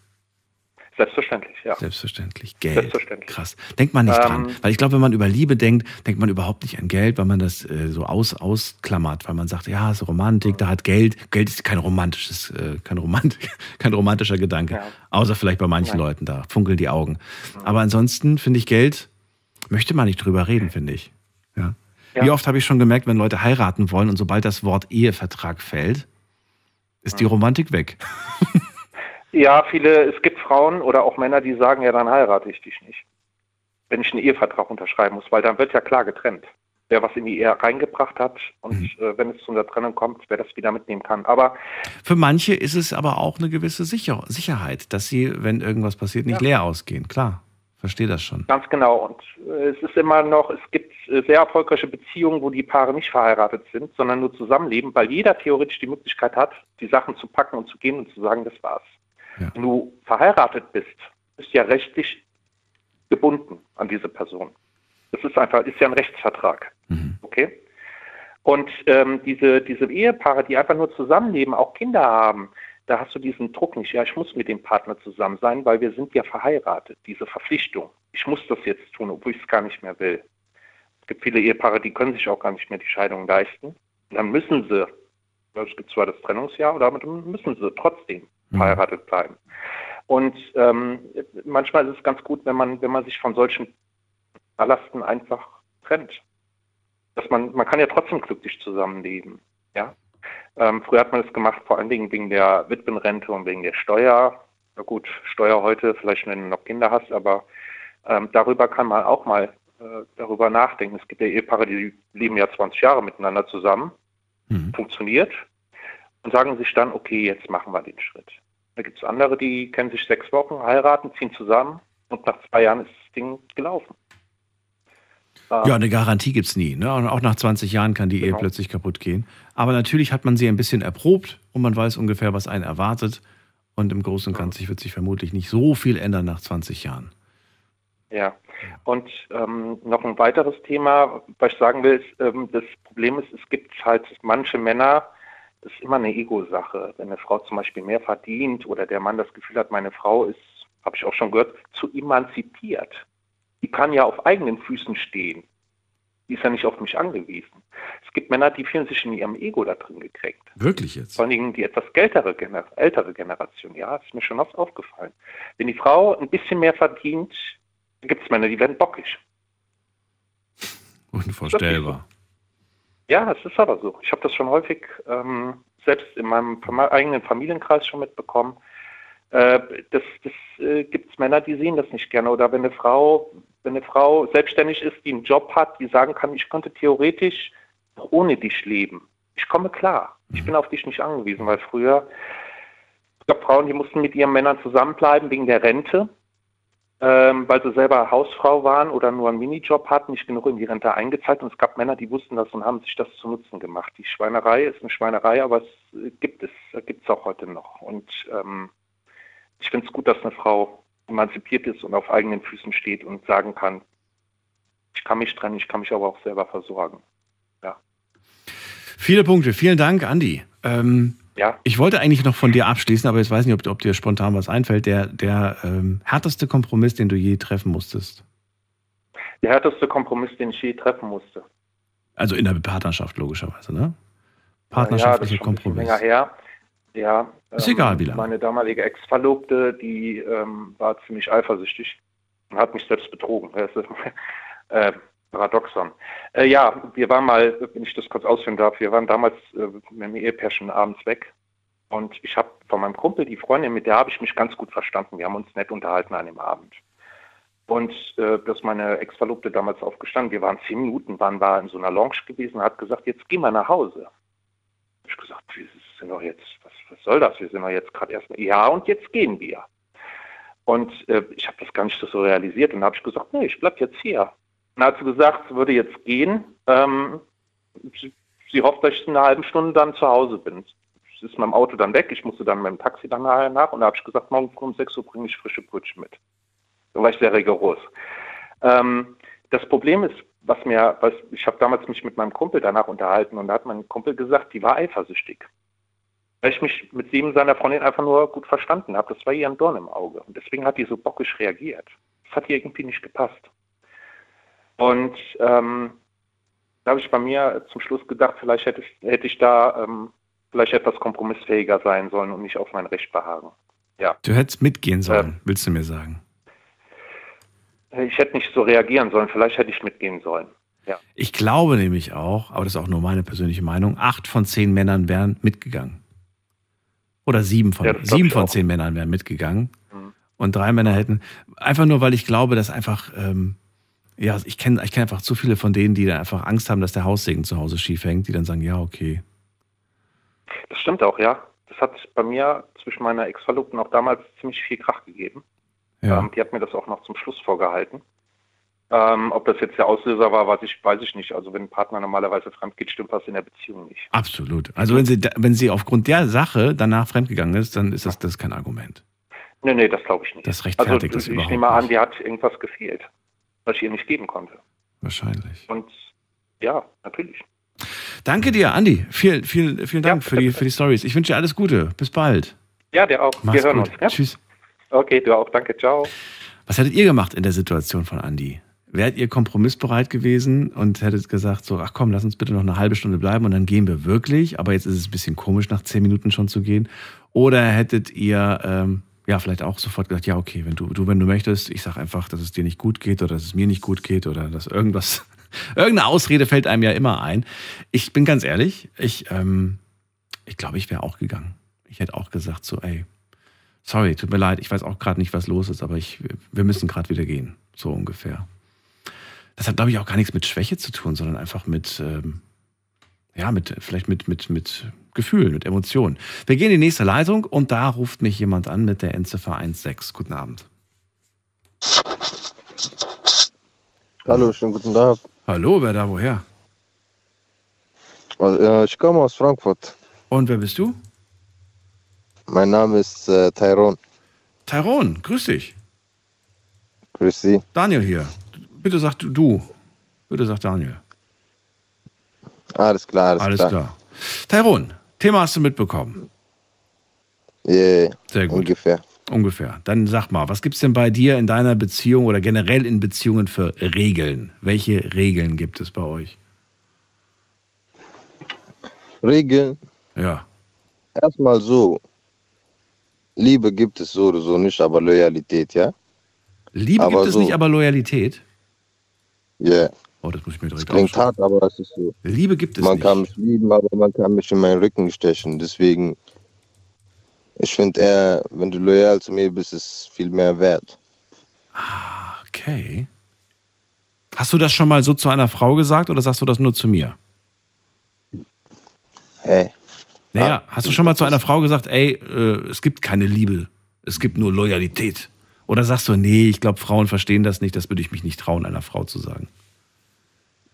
Selbstverständlich, ja. Selbstverständlich. Geld. Selbstverständlich. Krass. Denkt man nicht Ähm, dran. Weil ich glaube, wenn man über Liebe denkt, denkt man überhaupt nicht an Geld, weil man das äh, so aus, ausklammert, weil man sagt, ja, so Romantik, da hat Geld. Geld ist kein romantisches, äh, kein, Romant *laughs* kein romantischer Gedanke. Ja. Außer vielleicht bei manchen Nein. Leuten, da funkeln die Augen. Aber ansonsten finde ich Geld, möchte man nicht drüber reden, finde ich. Ja. Ja. Wie oft habe ich schon gemerkt, wenn Leute heiraten wollen und sobald das Wort Ehevertrag fällt, ist die Romantik weg. *laughs* Ja, viele, es gibt Frauen oder auch Männer, die sagen, ja, dann heirate ich dich nicht. Wenn ich einen Ehevertrag unterschreiben muss, weil dann wird ja klar getrennt. Wer was in die Ehe reingebracht hat und Mhm. äh, wenn es zu einer Trennung kommt, wer das wieder mitnehmen kann. Aber Für manche ist es aber auch eine gewisse Sicher Sicherheit, dass sie, wenn irgendwas passiert, nicht Ja. leer ausgehen. Klar. Verstehe das schon. Ganz genau. Und äh, es ist immer noch, es gibt äh, sehr erfolgreiche Beziehungen, wo die Paare nicht verheiratet sind, sondern nur zusammenleben, weil jeder theoretisch die Möglichkeit hat, die Sachen zu packen und zu gehen und zu sagen, das war's. Ja. Wenn du verheiratet bist, bist du ja rechtlich gebunden an diese Person. Das ist einfach, ist ja ein Rechtsvertrag. Mhm. Okay? Und ähm, diese, diese Ehepaare, die einfach nur zusammenleben, auch Kinder haben, da hast du diesen Druck nicht. Ja, ich muss mit dem Partner zusammen sein, weil wir sind ja verheiratet. Diese Verpflichtung. Ich muss das jetzt tun, obwohl ich es gar nicht mehr will. Es gibt viele Ehepaare, die können sich auch gar nicht mehr die Scheidung leisten. Und dann müssen sie, es gibt zwar das Trennungsjahr, aber damit müssen sie trotzdem. Verheiratet bleiben. Und ähm, manchmal ist es ganz gut, wenn man, wenn man sich von solchen Ballasten einfach trennt. Dass man, man kann ja trotzdem glücklich zusammenleben. Ja? Ähm, früher hat man das gemacht, vor allen Dingen wegen der Witwenrente und wegen der Steuer. Na gut, Steuer heute, vielleicht wenn du noch Kinder hast, aber ähm, darüber kann man auch mal äh, darüber nachdenken. Es gibt ja Ehepaare, die leben ja 20 Jahre miteinander zusammen, Mhm. funktioniert und sagen sich dann, okay, jetzt machen wir den Schritt. Da gibt es andere, die kennen sich sechs Wochen, heiraten, ziehen zusammen und nach zwei Jahren ist das Ding gelaufen. Ähm, Ja, eine Garantie gibt's nie. Ne? Und auch nach 20 Jahren kann die Ehe Genau. plötzlich kaputt gehen. Aber natürlich hat man sie ein bisschen erprobt und man weiß ungefähr, was einen erwartet. Und im Großen und Ganzen wird sich vermutlich nicht so viel ändern nach 20 Jahren. Ja, und ähm, noch ein weiteres Thema, was ich sagen will, ist, ähm, das Problem ist, es gibt halt manche Männer, das ist immer eine Ego-Sache. Wenn eine Frau zum Beispiel mehr verdient oder der Mann das Gefühl hat, meine Frau ist, habe ich auch schon gehört, zu emanzipiert. Die kann ja auf eigenen Füßen stehen. Die ist ja nicht auf mich angewiesen. Es gibt Männer, die fühlen sich in ihrem Ego da drin gekränkt. Wirklich jetzt? Vor allen Dingen die etwas ältere, Gener ältere Generation, ja, ist mir schon oft aufgefallen. Wenn die Frau ein bisschen mehr verdient, gibt es Männer, die werden bockig. *laughs* Unvorstellbar. Ja, es ist aber so. Ich habe das schon häufig ähm, selbst in meinem eigenen Familienkreis schon mitbekommen. Äh, das das äh, gibt es Männer, die sehen das nicht gerne. Oder wenn eine Frau, wenn eine Frau selbstständig ist, die einen Job hat, die sagen kann, ich könnte theoretisch ohne dich leben. Ich komme klar. Ich bin auf dich nicht angewiesen, weil früher es gab Frauen, die mussten mit ihren Männern zusammenbleiben wegen der Rente, ähm, weil sie selber Hausfrau waren oder nur einen Minijob hatten, nicht genug in die Rente eingezahlt. Und es gab Männer, die wussten das und haben sich das zu Nutzen gemacht. Die Schweinerei ist eine Schweinerei, aber es gibt es, gibt es auch heute noch. Und ähm, ich finde es gut, dass eine Frau emanzipiert ist und auf eigenen Füßen steht und sagen kann, ich kann mich trennen, ich kann mich aber auch selber versorgen. Viele Punkte. Vielen Dank, Andi. Ähm, Ja, ich wollte eigentlich noch von dir abschließen, aber jetzt weiß nicht, ob, ob dir spontan was einfällt. Der, der ähm, härteste Kompromiss, den du je treffen musstest. der härteste Kompromiss, den ich je treffen musste. Also in der Partnerschaft, logischerweise, ne? ja, das Partnerschaftlicher ist schon Kompromiss. länger her. Ja. ähm, Ist egal, wie lange. Meine damalige Ex-Verlobte, die ähm, war ziemlich eifersüchtig und hat mich selbst betrogen. Ist, *laughs* äh, Paradoxon. Äh, ja, wir waren mal, wenn ich das kurz ausführen darf, wir waren damals äh, mit dem Ehepärchen abends weg und ich habe von meinem Kumpel die Freundin, mit der habe ich mich ganz gut verstanden. Wir haben uns nett unterhalten an dem Abend. Und äh, dass meine Ex-Verlobte damals aufgestanden, wir waren zehn Minuten, waren wir in so einer Lounge gewesen, hat gesagt, jetzt gehen wir nach Hause. Ich gesagt, wir sind doch jetzt, was, was soll das? Wir sind doch jetzt gerade erstmal, ja, und jetzt gehen wir. Und äh, ich habe das gar nicht so realisiert und habe ich gesagt, nee, ich bleib jetzt hier. Sie gesagt, sie würde jetzt gehen. Ähm, sie, sie hofft, dass ich in einer halben Stunde dann zu Hause bin. Sie ist mit dem Auto dann weg, ich musste dann mit dem Taxi dann nachher nach und da habe ich gesagt, morgen früh um 6 Uhr bringe ich frische Brötchen mit. Da war ich sehr rigoros. Ähm, das Problem ist, was mir, was, ich habe damals mich mit meinem Kumpel danach unterhalten und da hat mein Kumpel gesagt, die war eifersüchtig. Weil ich mich mit sie und seiner Freundin einfach nur gut verstanden habe. Das war ihr ein Dorn im Auge. Und deswegen hat die so bockisch reagiert. Das hat ihr irgendwie nicht gepasst. Und ähm, da habe ich bei mir zum Schluss gedacht, vielleicht hätte ich, hätte ich da ähm, vielleicht etwas kompromissfähiger sein sollen und nicht auf mein Recht behagen. Du hättest mitgehen sollen, willst du mir sagen. Ich hätte nicht so reagieren sollen, vielleicht hätte ich mitgehen sollen. Ich glaube nämlich auch, aber das ist auch nur meine persönliche Meinung, acht von zehn Männern wären mitgegangen. Oder sieben von, Ja, sieben von auch. zehn Männern wären mitgegangen. Mhm. Und drei Männer hätten, einfach nur, weil ich glaube, dass einfach, ähm, ja, ich kenne ich kenn einfach zu viele von denen, die da einfach Angst haben, dass der Haussegen zu Hause schief hängt, die dann sagen, ja, okay. Das stimmt auch, ja. Das hat bei mir zwischen meiner Ex-Verlobten auch damals ziemlich viel Krach gegeben. Ja. Ähm, die hat mir das auch noch zum Schluss vorgehalten. Ähm, ob das jetzt der Auslöser war, weiß ich, weiß ich nicht. Also wenn ein Partner normalerweise fremd geht, stimmt was in der Beziehung nicht. Absolut. Also wenn sie, wenn sie aufgrund der Sache danach fremdgegangen ist, dann ist das, das kein Argument. Nee, nee, das glaube ich nicht. Das rechtfertigt das also, ich überhaupt nehme an, nicht. die hat irgendwas gefehlt, was ich ihr nicht geben konnte. Wahrscheinlich. Und ja, natürlich. Danke dir, Andi. Vielen, vielen, vielen Dank Ja, für, die, für die Stories. Ich wünsche dir alles Gute. Bis bald. Ja, der auch. Mach's Wir hören gut. uns. Ja? Tschüss. Okay, du auch. Danke. Ciao. Was hättet ihr gemacht in der Situation von Andi? Wärt ihr kompromissbereit gewesen und hättet gesagt, so, ach komm, lass uns bitte noch eine halbe Stunde bleiben und dann gehen wir wirklich, aber jetzt ist es ein bisschen komisch, nach zehn Minuten schon zu gehen. Oder hättet ihr ähm, ja vielleicht auch sofort gesagt, ja, okay, wenn du, du, wenn du möchtest, ich sag einfach, dass es dir nicht gut geht oder dass es mir nicht gut geht oder dass irgendwas, *laughs* irgendeine Ausrede fällt einem ja immer ein. Ich bin ganz ehrlich, ich, ähm, ich glaube, ich wäre auch gegangen. Ich hätte auch gesagt, so, ey, sorry, tut mir leid, ich weiß auch gerade nicht, was los ist, aber ich, wir müssen gerade wieder gehen. So ungefähr. Das hat, glaube ich, auch gar nichts mit Schwäche zu tun, sondern einfach mit, ähm, ja, mit, vielleicht mit, mit, mit Gefühlen, mit Emotionen. Wir gehen in die nächste Leitung und da ruft mich jemand an mit der Endziffer 16. Guten Abend. Hallo, schönen guten Tag. Hallo, wer da woher? Also, äh, Ich komme aus Frankfurt. Und wer bist du? Mein Name ist äh, Tyrone. Tyrone, grüß dich. Grüß Sie. Daniel hier. Bitte sag du, du. Bitte sag Daniel. Alles klar, alles, Alles klar. klar. Tyrone, Thema hast du mitbekommen. Yeah, Sehr gut. ungefähr. Ungefähr. Dann sag mal, was gibt's denn bei dir in deiner Beziehung oder generell in Beziehungen für Regeln? Welche Regeln gibt es bei euch? Regeln. Ja. Erstmal so. Liebe gibt es so oder so nicht, aber Loyalität, ja? Liebe Aber gibt es so. nicht, aber Loyalität. Yeah. Oh, das muss ich mir direkt Klingt hart, aber es ist so. Liebe gibt es Man nicht. kann mich lieben, aber man kann mich in meinen Rücken stechen. Deswegen, ich finde eher, wenn du loyal zu mir bist, ist es viel mehr wert. Okay. Hast du das schon mal so zu einer Frau gesagt oder sagst du das nur zu mir? Hey, Naja, hast du schon mal zu einer Frau gesagt, ey, äh, es gibt keine Liebe, es gibt nur Loyalität? Oder sagst du, nee, ich glaube, Frauen verstehen das nicht, das würde ich mich nicht trauen, einer Frau zu sagen?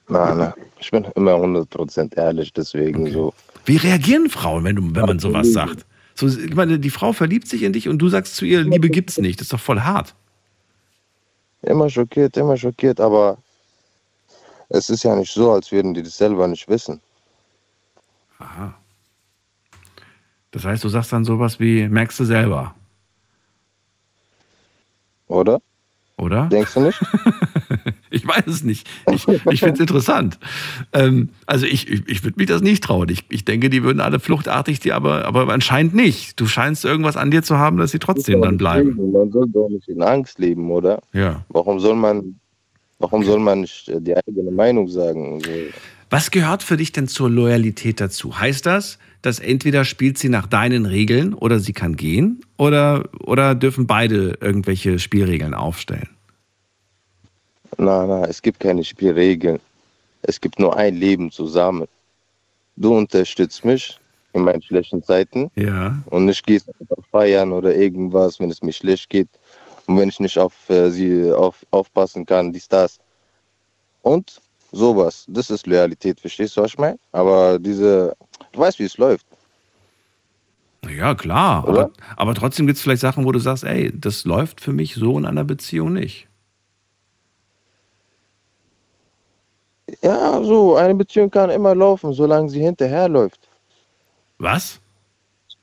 Na, na. Ich bin immer 100% ehrlich, deswegen so. Wie reagieren Frauen, wenn, du, wenn man sowas sagt? So, ich meine, die Frau verliebt sich in dich und du sagst zu ihr, Liebe gibt's nicht. Das ist doch voll hart. Immer schockiert, immer schockiert, aber es ist ja nicht so, als würden die das selber nicht wissen. Aha. Das heißt, du sagst dann sowas wie, merkst du selber, Oder? oder? Denkst du nicht? *laughs* Ich weiß es nicht. Ich, ich finde es interessant. Ähm, also ich, ich, ich würde mich das nicht trauen. Ich, ich denke, die würden alle fluchtartig, die aber, aber anscheinend nicht. Du scheinst irgendwas an dir zu haben, dass sie trotzdem dann bleiben. Man soll doch nicht in Angst leben, oder? Ja. Warum soll man, warum soll man nicht äh, die eigene Meinung sagen? Was gehört für dich denn zur Loyalität dazu? Heißt das, dass entweder spielt sie nach deinen Regeln oder sie kann gehen? Oder, oder dürfen beide irgendwelche Spielregeln aufstellen? Na, na, es gibt keine Spielregeln. Es gibt nur ein Leben zusammen. Du unterstützt mich in meinen schlechten Zeiten Ja. und nicht gehst einfach feiern oder irgendwas, wenn es mir schlecht geht und wenn ich nicht auf äh, sie auf, aufpassen kann, dies, das. Und sowas. Das ist Loyalität, verstehst du, was ich meine? Aber diese, du weißt, wie es läuft. Ja, klar. Oder? Aber, aber trotzdem gibt es vielleicht Sachen, wo du sagst, ey, das läuft für mich so in einer Beziehung nicht. Ja, so, eine Beziehung kann immer laufen, solange sie hinterherläuft. Was?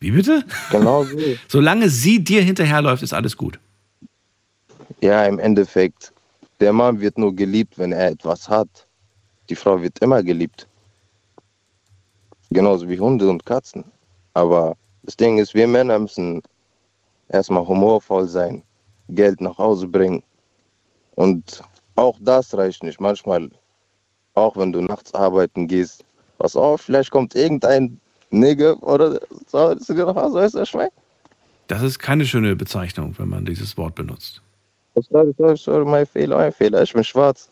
Wie bitte? Genau so. *laughs* Solange sie dir hinterherläuft, ist alles gut. ja, im Endeffekt, der Mann wird nur geliebt, wenn er etwas hat. Die Frau wird immer geliebt. Genauso wie Hunde und Katzen. Aber das Ding ist, wir Männer müssen erstmal humorvoll sein, Geld nach Hause bringen. Und auch das reicht nicht. Manchmal, auch wenn du nachts arbeiten gehst, pass auf, vielleicht kommt irgendein Nigger oder so, zu dir nach Hause, weißt du, was ich meine? Das ist keine schöne Bezeichnung, wenn man dieses Wort benutzt. Sorry, sorry, sorry, mein Fehler, mein Fehler, ich bin schwarz.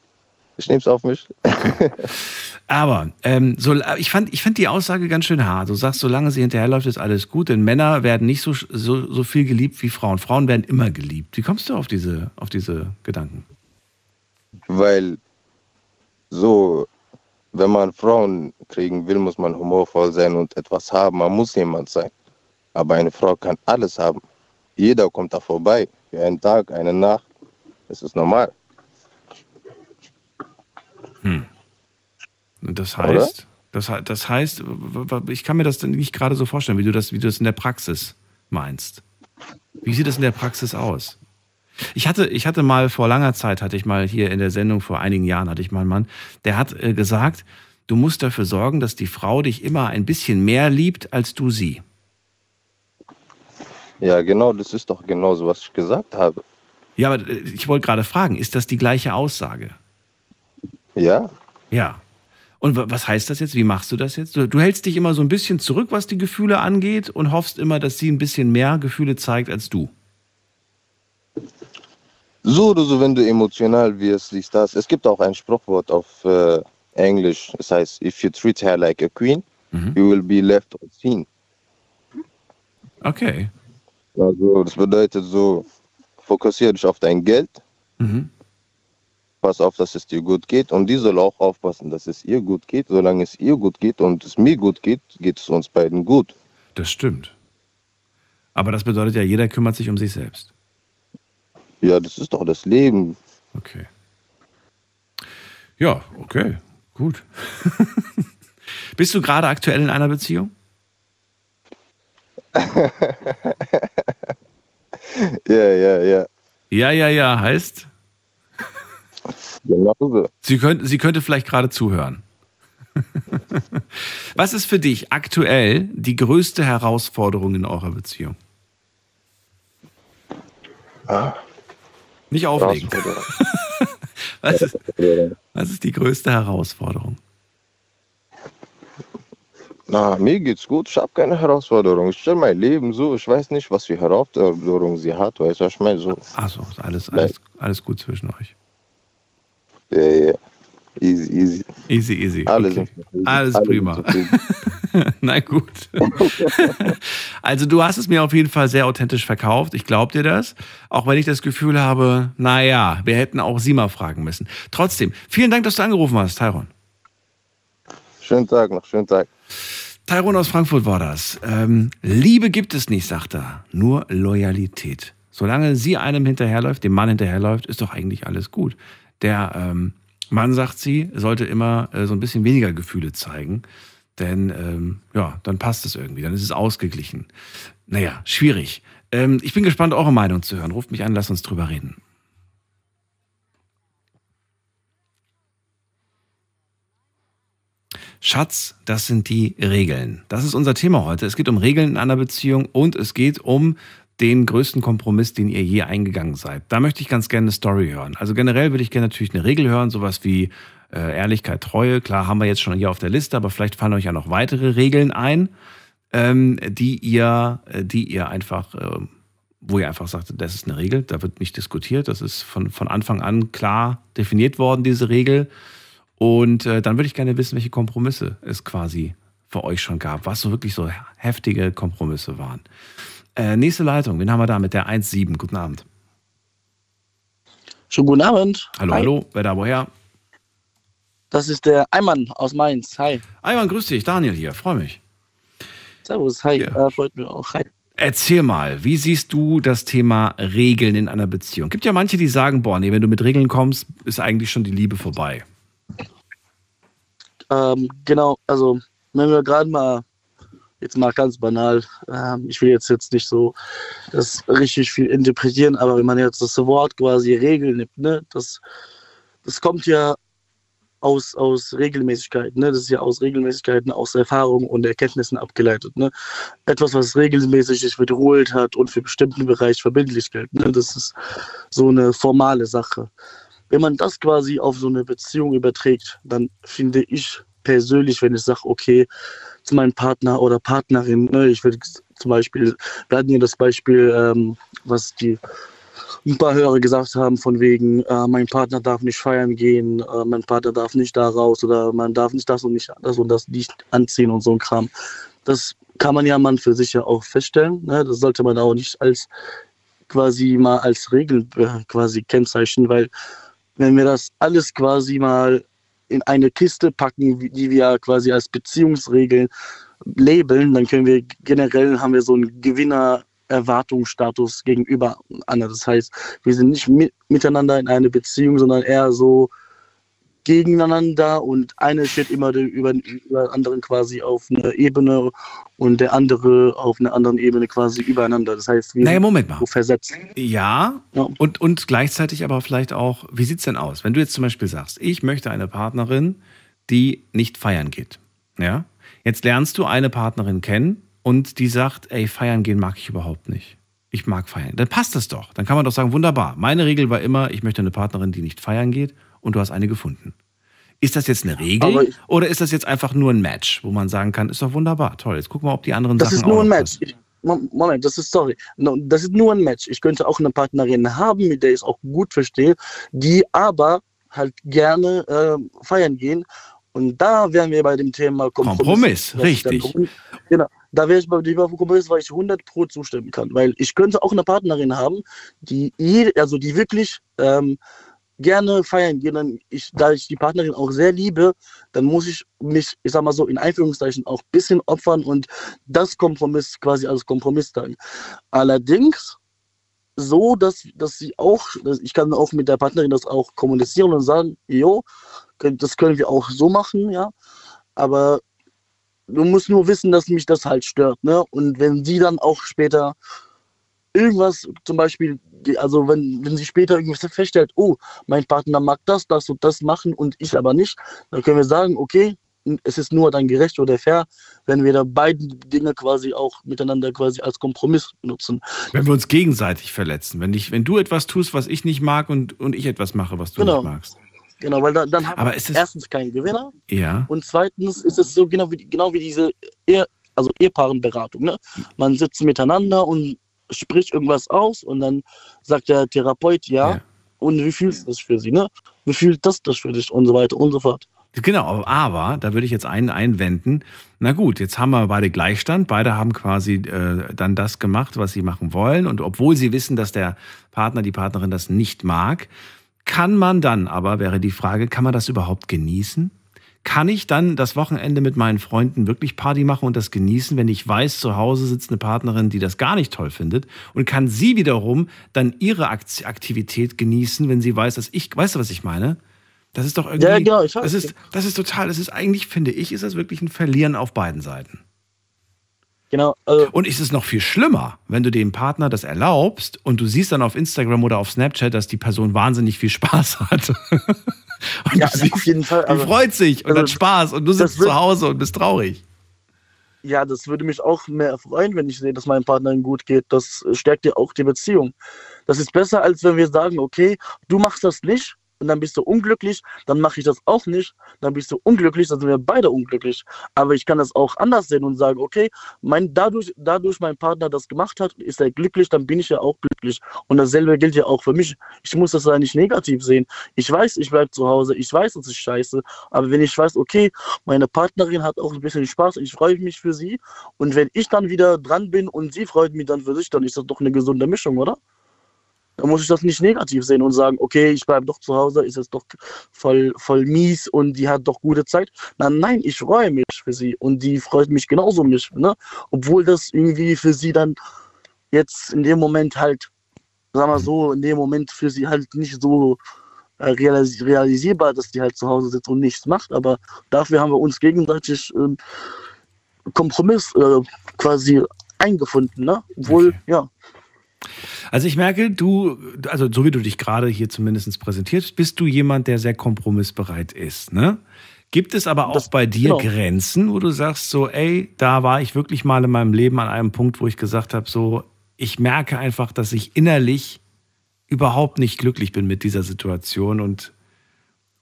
Ich nehme es auf mich. *laughs* Aber ähm, so, ich, fand, ich fand die Aussage ganz schön hart. Du sagst, solange sie hinterherläuft, ist alles gut. Denn Männer werden nicht so, so, so viel geliebt wie Frauen. Frauen werden immer geliebt. Wie kommst du auf diese, auf diese Gedanken? Weil so, wenn man Frauen kriegen will, muss man humorvoll sein und etwas haben. Man muss jemand sein. Aber eine Frau kann alles haben. Jeder kommt da vorbei. Für einen Tag, eine Nacht. Das ist normal. Hm. Das heißt, das, das heißt, ich kann mir das nicht gerade so vorstellen, wie du das, wie du das in der Praxis meinst. Wie sieht das in der Praxis aus? Ich hatte, ich hatte mal vor langer Zeit, hatte ich mal hier in der Sendung, vor einigen Jahren hatte ich mal einen Mann, der hat äh, gesagt, du musst dafür sorgen, dass die Frau dich immer ein bisschen mehr liebt, als du sie. Ja, genau, das ist doch genauso, was ich gesagt habe. Ja, aber äh, ich wollte gerade fragen, ist das die gleiche Aussage? Ja. Ja. Und was heißt das jetzt? Wie machst du das jetzt? Du, du, hältst dich immer so ein bisschen zurück, was die Gefühle angeht und hoffst immer, dass sie ein bisschen mehr Gefühle zeigt als du. So oder so, wenn du emotional wirst, siehst das. Es gibt auch ein Spruchwort auf äh, Englisch. Es heißt, if you treat her like a queen, mhm. you will be left unseen. Okay. Also das bedeutet so, fokussiere dich auf dein Geld. Mhm pass auf, dass es dir gut geht. Und die soll auch aufpassen, dass es ihr gut geht. Solange es ihr gut geht und es mir gut geht, geht es uns beiden gut. Das stimmt. Aber das bedeutet ja, jeder kümmert sich um sich selbst. Ja, das ist doch das Leben. Okay. Ja, okay, gut. *laughs* Bist du gerade aktuell in einer Beziehung? *laughs* ja, ja, ja. Ja, ja, ja, heißt? Genau so. Sie, könnt, Sie könnte vielleicht gerade zuhören. *laughs* Was ist für dich aktuell die größte Herausforderung in eurer Beziehung? Ah. Nicht auflegen. *laughs* was, ist, was ist die größte Herausforderung? Na, mir geht's gut. Ich habe keine Herausforderung. Ich stelle mein Leben so. Ich weiß nicht, was für Herausforderungen sie hat. Weißt du, ich meine so. Achso, alles, alles, alles gut zwischen euch. Ja, ja. Easy, easy. Easy, easy. Alles, okay. Alles prima. *laughs* *laughs* Na gut. *laughs* also du hast es mir auf jeden Fall sehr authentisch verkauft. Ich glaube dir das. Auch wenn ich das Gefühl habe, naja, wir hätten auch sie mal fragen müssen. Trotzdem, vielen Dank, dass du angerufen hast, Tyron. Schönen Tag noch, schönen Tag. Tyron aus Frankfurt war das. Ähm, Liebe gibt es nicht, sagt er. Nur Loyalität. Solange sie einem hinterherläuft, dem Mann hinterherläuft, ist doch eigentlich alles gut. Der ähm, Mann, sagt sie, sollte immer äh, so ein bisschen weniger Gefühle zeigen. Denn ähm, ja, dann passt es irgendwie, dann ist es ausgeglichen. Naja, schwierig. Ähm, ich bin gespannt, eure Meinung zu hören. Ruft mich an, lasst uns drüber reden. Schatz, das sind die Regeln. Das ist unser Thema heute. Es geht um Regeln in einer Beziehung und es geht um den größten Kompromiss, den ihr je eingegangen seid. Da möchte ich ganz gerne eine Story hören. Also generell würde ich gerne natürlich eine Regel hören, sowas wie äh, Ehrlichkeit, Treue. Klar, haben wir jetzt schon hier auf der Liste, aber vielleicht fallen euch ja noch weitere Regeln ein, ähm, die ihr, äh, die ihr einfach, äh, wo ihr einfach sagt, das ist eine Regel, da wird nicht diskutiert, das ist von, von Anfang an klar definiert worden, diese Regel. Und äh, dann würde ich gerne wissen, welche Kompromisse es quasi für euch schon gab, was so wirklich so heftige Kompromisse waren. Äh, nächste Leitung, wen haben wir da mit der 1.7? Guten Abend. Schönen guten Abend. Hallo, Hi. hallo, wer da woher? Das ist der Eimann aus Mainz. Hi. Eimann, grüß dich, Daniel hier, freue mich. Servus, hi, ja. äh, freut mich auch. Hi. Erzähl mal, wie siehst du das Thema Regeln in einer Beziehung? Gibt ja manche, die sagen, boah, nee, wenn du mit Regeln kommst, ist eigentlich schon die Liebe vorbei. Ähm, genau, also wenn wir gerade mal jetzt mal ganz banal, ähm, ich will jetzt, jetzt nicht so das richtig viel interpretieren, aber wenn man jetzt das Wort quasi Regel nimmt, ne, das, das kommt ja aus, aus Regelmäßigkeiten, ne? das ist ja aus Regelmäßigkeiten, aus Erfahrungen und Erkenntnissen abgeleitet. Ne? Etwas, was regelmäßig sich wiederholt hat und für bestimmten Bereich verbindlich gilt. Ne? Das ist so eine formale Sache. Wenn man das quasi auf so eine Beziehung überträgt, dann finde ich persönlich, wenn ich sage, okay, zu meinem Partner oder Partnerin. Ne? Ich will zum Beispiel, wir hatten hier das Beispiel, ähm, was die ein paar Hörer gesagt haben, von wegen, äh, mein Partner darf nicht feiern gehen, äh, mein Partner darf nicht da raus oder man darf nicht das und nicht das und das nicht anziehen und so ein Kram. Das kann man ja man für sich ja auch feststellen. Ne? Das sollte man auch nicht als quasi mal als Regel äh, quasi kennzeichnen, weil wenn wir das alles quasi mal in eine Kiste packen, die wir quasi als Beziehungsregeln labeln, dann können wir generell haben wir so einen Gewinner-Erwartungsstatus gegenüber anderen. Das heißt, wir sind nicht mit, miteinander in einer Beziehung, sondern eher so gegeneinander und einer steht immer über, über anderen quasi auf einer Ebene und der andere auf einer anderen Ebene quasi übereinander. Das heißt, wir naja, Moment mal. So versetzt. Ja, ja, Und, und gleichzeitig aber vielleicht auch, wie sieht es denn aus? Wenn du jetzt zum Beispiel sagst, ich möchte eine Partnerin, die nicht feiern geht. Ja? Jetzt lernst du eine Partnerin kennen und die sagt, ey, feiern gehen mag ich überhaupt nicht. Ich mag feiern. Dann passt das doch. Dann kann man doch sagen, wunderbar. Meine Regel war immer, ich möchte eine Partnerin, die nicht feiern geht und du hast eine gefunden. Ist das jetzt eine Regel ich, oder ist das jetzt einfach nur ein Match, wo man sagen kann, ist doch wunderbar, toll, jetzt gucken wir, ob die anderen das Sachen Das ist nur ein Match. Ich, Moment, das ist sorry. Das ist nur ein Match. Ich könnte auch eine Partnerin haben, mit der ich es auch gut verstehe, die aber halt gerne äh, feiern gehen. Und da wären wir bei dem Thema Kompromiss. Kompromiss, richtig. genau. Da wäre ich bei dem Kompromiss, weil ich 100 Pro zustimmen kann. Weil ich könnte auch eine Partnerin haben, die, also die wirklich ähm, gerne feiern gehen, dann ich, da ich die Partnerin auch sehr liebe, dann muss ich mich, ich sag mal so, in Einführungszeichen auch ein bisschen opfern und das Kompromiss quasi als Kompromiss dann. Allerdings so, dass, dass sie auch, dass ich kann auch mit der Partnerin das auch kommunizieren und sagen, jo, das können wir auch so machen, ja, aber du musst nur wissen, dass mich das halt stört, ne, und wenn sie dann auch später irgendwas zum Beispiel, also wenn, wenn sie später irgendwie feststellt, oh, mein Partner mag das, das und das machen und ich aber nicht, dann können wir sagen, okay, es ist nur dann gerecht oder fair, wenn wir da beide Dinge quasi auch miteinander quasi als Kompromiss nutzen. Wenn wir uns gegenseitig verletzen, wenn, ich, wenn du etwas tust, was ich nicht mag und, und ich etwas mache, was du genau. nicht magst. Genau, weil da, dann haben Aber wir erstens keinen Gewinner ja. und zweitens ist es so genau wie, genau wie diese Ehe, also Ehepaarenberatung. Ne? Man sitzt miteinander und spricht irgendwas aus und dann sagt der Therapeut ja. ja. Und wie fühlst du das für sie, ne? Wie fühlt das das für dich und so weiter und so fort. Genau, aber da würde ich jetzt einen einwenden. Na gut, jetzt haben wir beide Gleichstand. Beide haben quasi äh, dann das gemacht, was sie machen wollen. Und obwohl sie wissen, dass der Partner, die Partnerin das nicht mag, kann man dann aber, wäre die Frage, kann man das überhaupt genießen? kann ich dann das Wochenende mit meinen Freunden wirklich Party machen und das genießen, wenn ich weiß, zu Hause sitzt eine Partnerin, die das gar nicht toll findet und kann sie wiederum dann ihre Aktivität genießen, wenn sie weiß, dass ich, weißt du, was ich meine? Das ist doch irgendwie, ja, genau, ich das ist, das ist total, das ist eigentlich, finde ich, ist das wirklich ein Verlieren auf beiden Seiten. Genau. Also und ist es noch viel schlimmer, wenn du dem Partner das erlaubst und du siehst dann auf Instagram oder auf Snapchat, dass die Person wahnsinnig viel Spaß hat. *laughs* und ja, siehst, auf jeden Fall. Die freut sich und also, hat Spaß und du sitzt zu Hause und bist traurig. Ja, das würde mich auch mehr freuen, wenn ich sehe, dass meinem Partner gut geht. Das stärkt ja auch die Beziehung. Das ist besser, als wenn wir sagen, okay, du machst das nicht, und dann bist du unglücklich, dann mache ich das auch nicht, dann bist du unglücklich, dann sind wir beide unglücklich. Aber ich kann das auch anders sehen und sagen, okay, mein, dadurch, dadurch mein Partner das gemacht hat, ist er glücklich, dann bin ich ja auch glücklich. Und dasselbe gilt ja auch für mich. Ich muss das ja nicht negativ sehen. Ich weiß, ich bleibe zu Hause, ich weiß, es ist scheiße, aber wenn ich weiß, okay, meine Partnerin hat auch ein bisschen Spaß, ich freue mich für sie und wenn ich dann wieder dran bin und sie freut mich dann für sich, dann ist das doch eine gesunde Mischung, oder? Da muss ich das nicht negativ sehen und sagen, okay, ich bleibe doch zu Hause, ist es doch voll, voll mies und die hat doch gute Zeit. Nein, nein, ich freue mich für sie und die freut mich genauso mich, ne? Obwohl das irgendwie für sie dann jetzt in dem Moment halt, sagen wir so, in dem Moment für sie halt nicht so äh, realis realisierbar, dass die halt zu Hause sitzt und nichts macht, aber dafür haben wir uns gegenseitig äh, Kompromiss äh, quasi eingefunden, ne? Obwohl, okay. ja, also ich merke, du, also so wie du dich gerade hier zumindest präsentierst, bist du jemand, der sehr kompromissbereit ist, ne? Gibt es aber auch das, bei dir genau. Grenzen, wo du sagst so, ey, da war ich wirklich mal in meinem Leben an einem Punkt, wo ich gesagt habe, so, ich merke einfach, dass ich innerlich überhaupt nicht glücklich bin mit dieser Situation und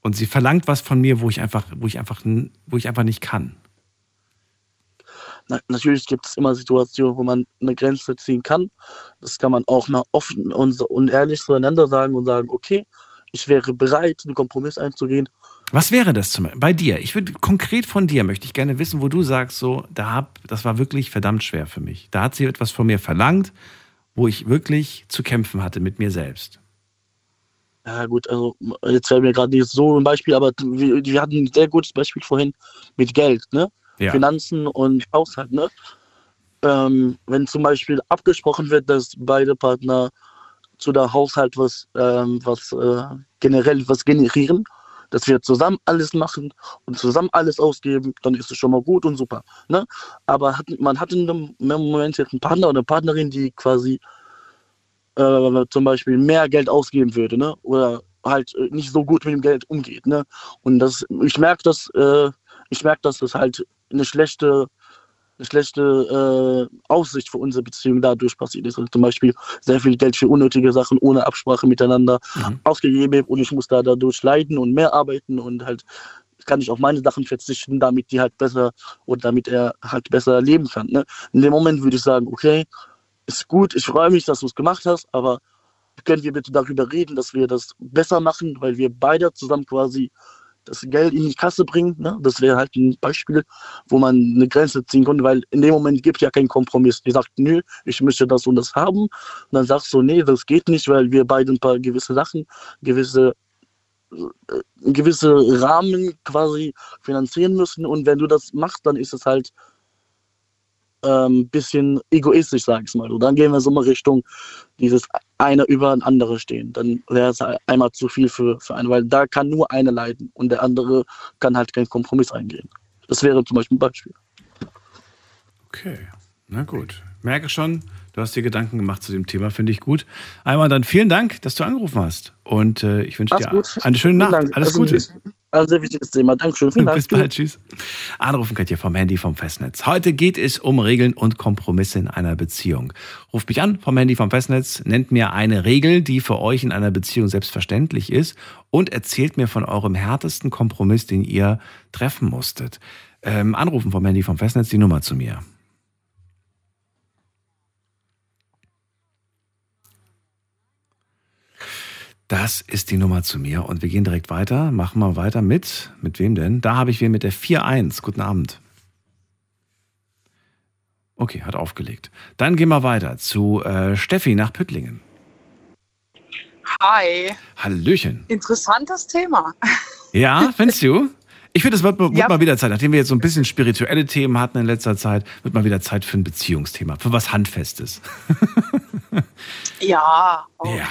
und sie verlangt was von mir, wo ich einfach, wo ich einfach, wo ich einfach nicht kann. Na, natürlich gibt es immer Situationen, wo man eine Grenze ziehen kann. Das kann man auch mal offen und, und ehrlich zueinander sagen und sagen, okay, ich wäre bereit, einen Kompromiss einzugehen. Was wäre das zum, bei dir? Ich würde konkret von dir möchte ich gerne wissen, wo du sagst, so, da hab, das war wirklich verdammt schwer für mich. Da hat sie etwas von mir verlangt, wo ich wirklich zu kämpfen hatte mit mir selbst. Ja gut, also jetzt fällt mir gerade nicht so ein Beispiel, aber wir, wir hatten ein sehr gutes Beispiel vorhin mit Geld, ne? Ja. Finanzen und Haushalt, ne? Ähm, wenn zum Beispiel abgesprochen wird, dass beide Partner zu der Haushalt was, ähm, was äh, generell was generieren, dass wir zusammen alles machen und zusammen alles ausgeben, dann ist es schon mal gut und super. Ne? Aber hat, man hat in einem Moment jetzt einen Partner oder eine Partnerin, die quasi äh, zum Beispiel mehr Geld ausgeben würde, ne? Oder halt äh, nicht so gut mit dem Geld umgeht, ne? Und das, ich merke, dass äh, ich merke, dass das halt eine schlechte eine schlechte äh, Aussicht für unsere Beziehung dadurch passiert ist. Also zum Beispiel sehr viel Geld für unnötige Sachen ohne Absprache miteinander Mhm. ausgegeben und ich muss da dadurch leiden und mehr arbeiten und halt kann ich auf meine Sachen verzichten, damit die halt besser und damit er halt besser leben kann. Ne? In dem Moment würde ich sagen, okay, ist gut, ich freue mich, dass du es gemacht hast, aber können wir bitte darüber reden, dass wir das besser machen, weil wir beide zusammen quasi das Geld in die Kasse bringen. Ne? Das wäre halt ein Beispiel, wo man eine Grenze ziehen konnte, weil in dem Moment gibt ja keinen Kompromiss. Die sagt, nö, ich möchte das und das haben. Und dann sagst du, nee, das geht nicht, weil wir beide ein paar gewisse Sachen, gewisse äh, gewisse Rahmen quasi finanzieren müssen und wenn du das machst, dann ist es halt ein ähm, bisschen egoistisch, sag ich mal. Und dann gehen wir so mal Richtung dieses eine über ein andere stehen. Dann wäre es einmal zu viel für, für einen, weil da kann nur eine leiden und der andere kann halt keinen Kompromiss eingehen. Das wäre zum Beispiel ein Beispiel. Okay, na gut. Merke schon, du hast dir Gedanken gemacht zu dem Thema, finde ich gut. Einmal dann vielen Dank, dass du angerufen hast. Und äh, ich wünsche dir gut. eine schöne Nacht. Alles Gute. Ein sehr wichtiges Thema. Dankeschön. Vielen *laughs* Dank. Bis bald, tschüss. Anrufen könnt ihr vom Handy vom Festnetz. Heute geht es um Regeln und Kompromisse in einer Beziehung. Ruft mich an vom Handy vom Festnetz, nennt mir eine Regel, die für euch in einer Beziehung selbstverständlich ist und erzählt mir von eurem härtesten Kompromiss, den ihr treffen musstet. Ähm, anrufen vom Handy vom Festnetz, die Nummer zu mir. Das ist die Nummer zu mir und wir gehen direkt weiter. Machen wir weiter mit, mit wem denn? Da habe ich wen mit der 4-1. Guten Abend. Okay, hat aufgelegt. Dann gehen wir weiter zu äh, Steffi nach Püttlingen. Hi. Hallöchen. Interessantes Thema. *laughs* Ja, findest du? Ich finde, es wird, wird Ja. mal wieder Zeit, nachdem wir jetzt so ein bisschen spirituelle Themen hatten in letzter Zeit, wird mal wieder Zeit für ein Beziehungsthema, für was Handfestes. *laughs* Ja. Oh. *laughs* Ja.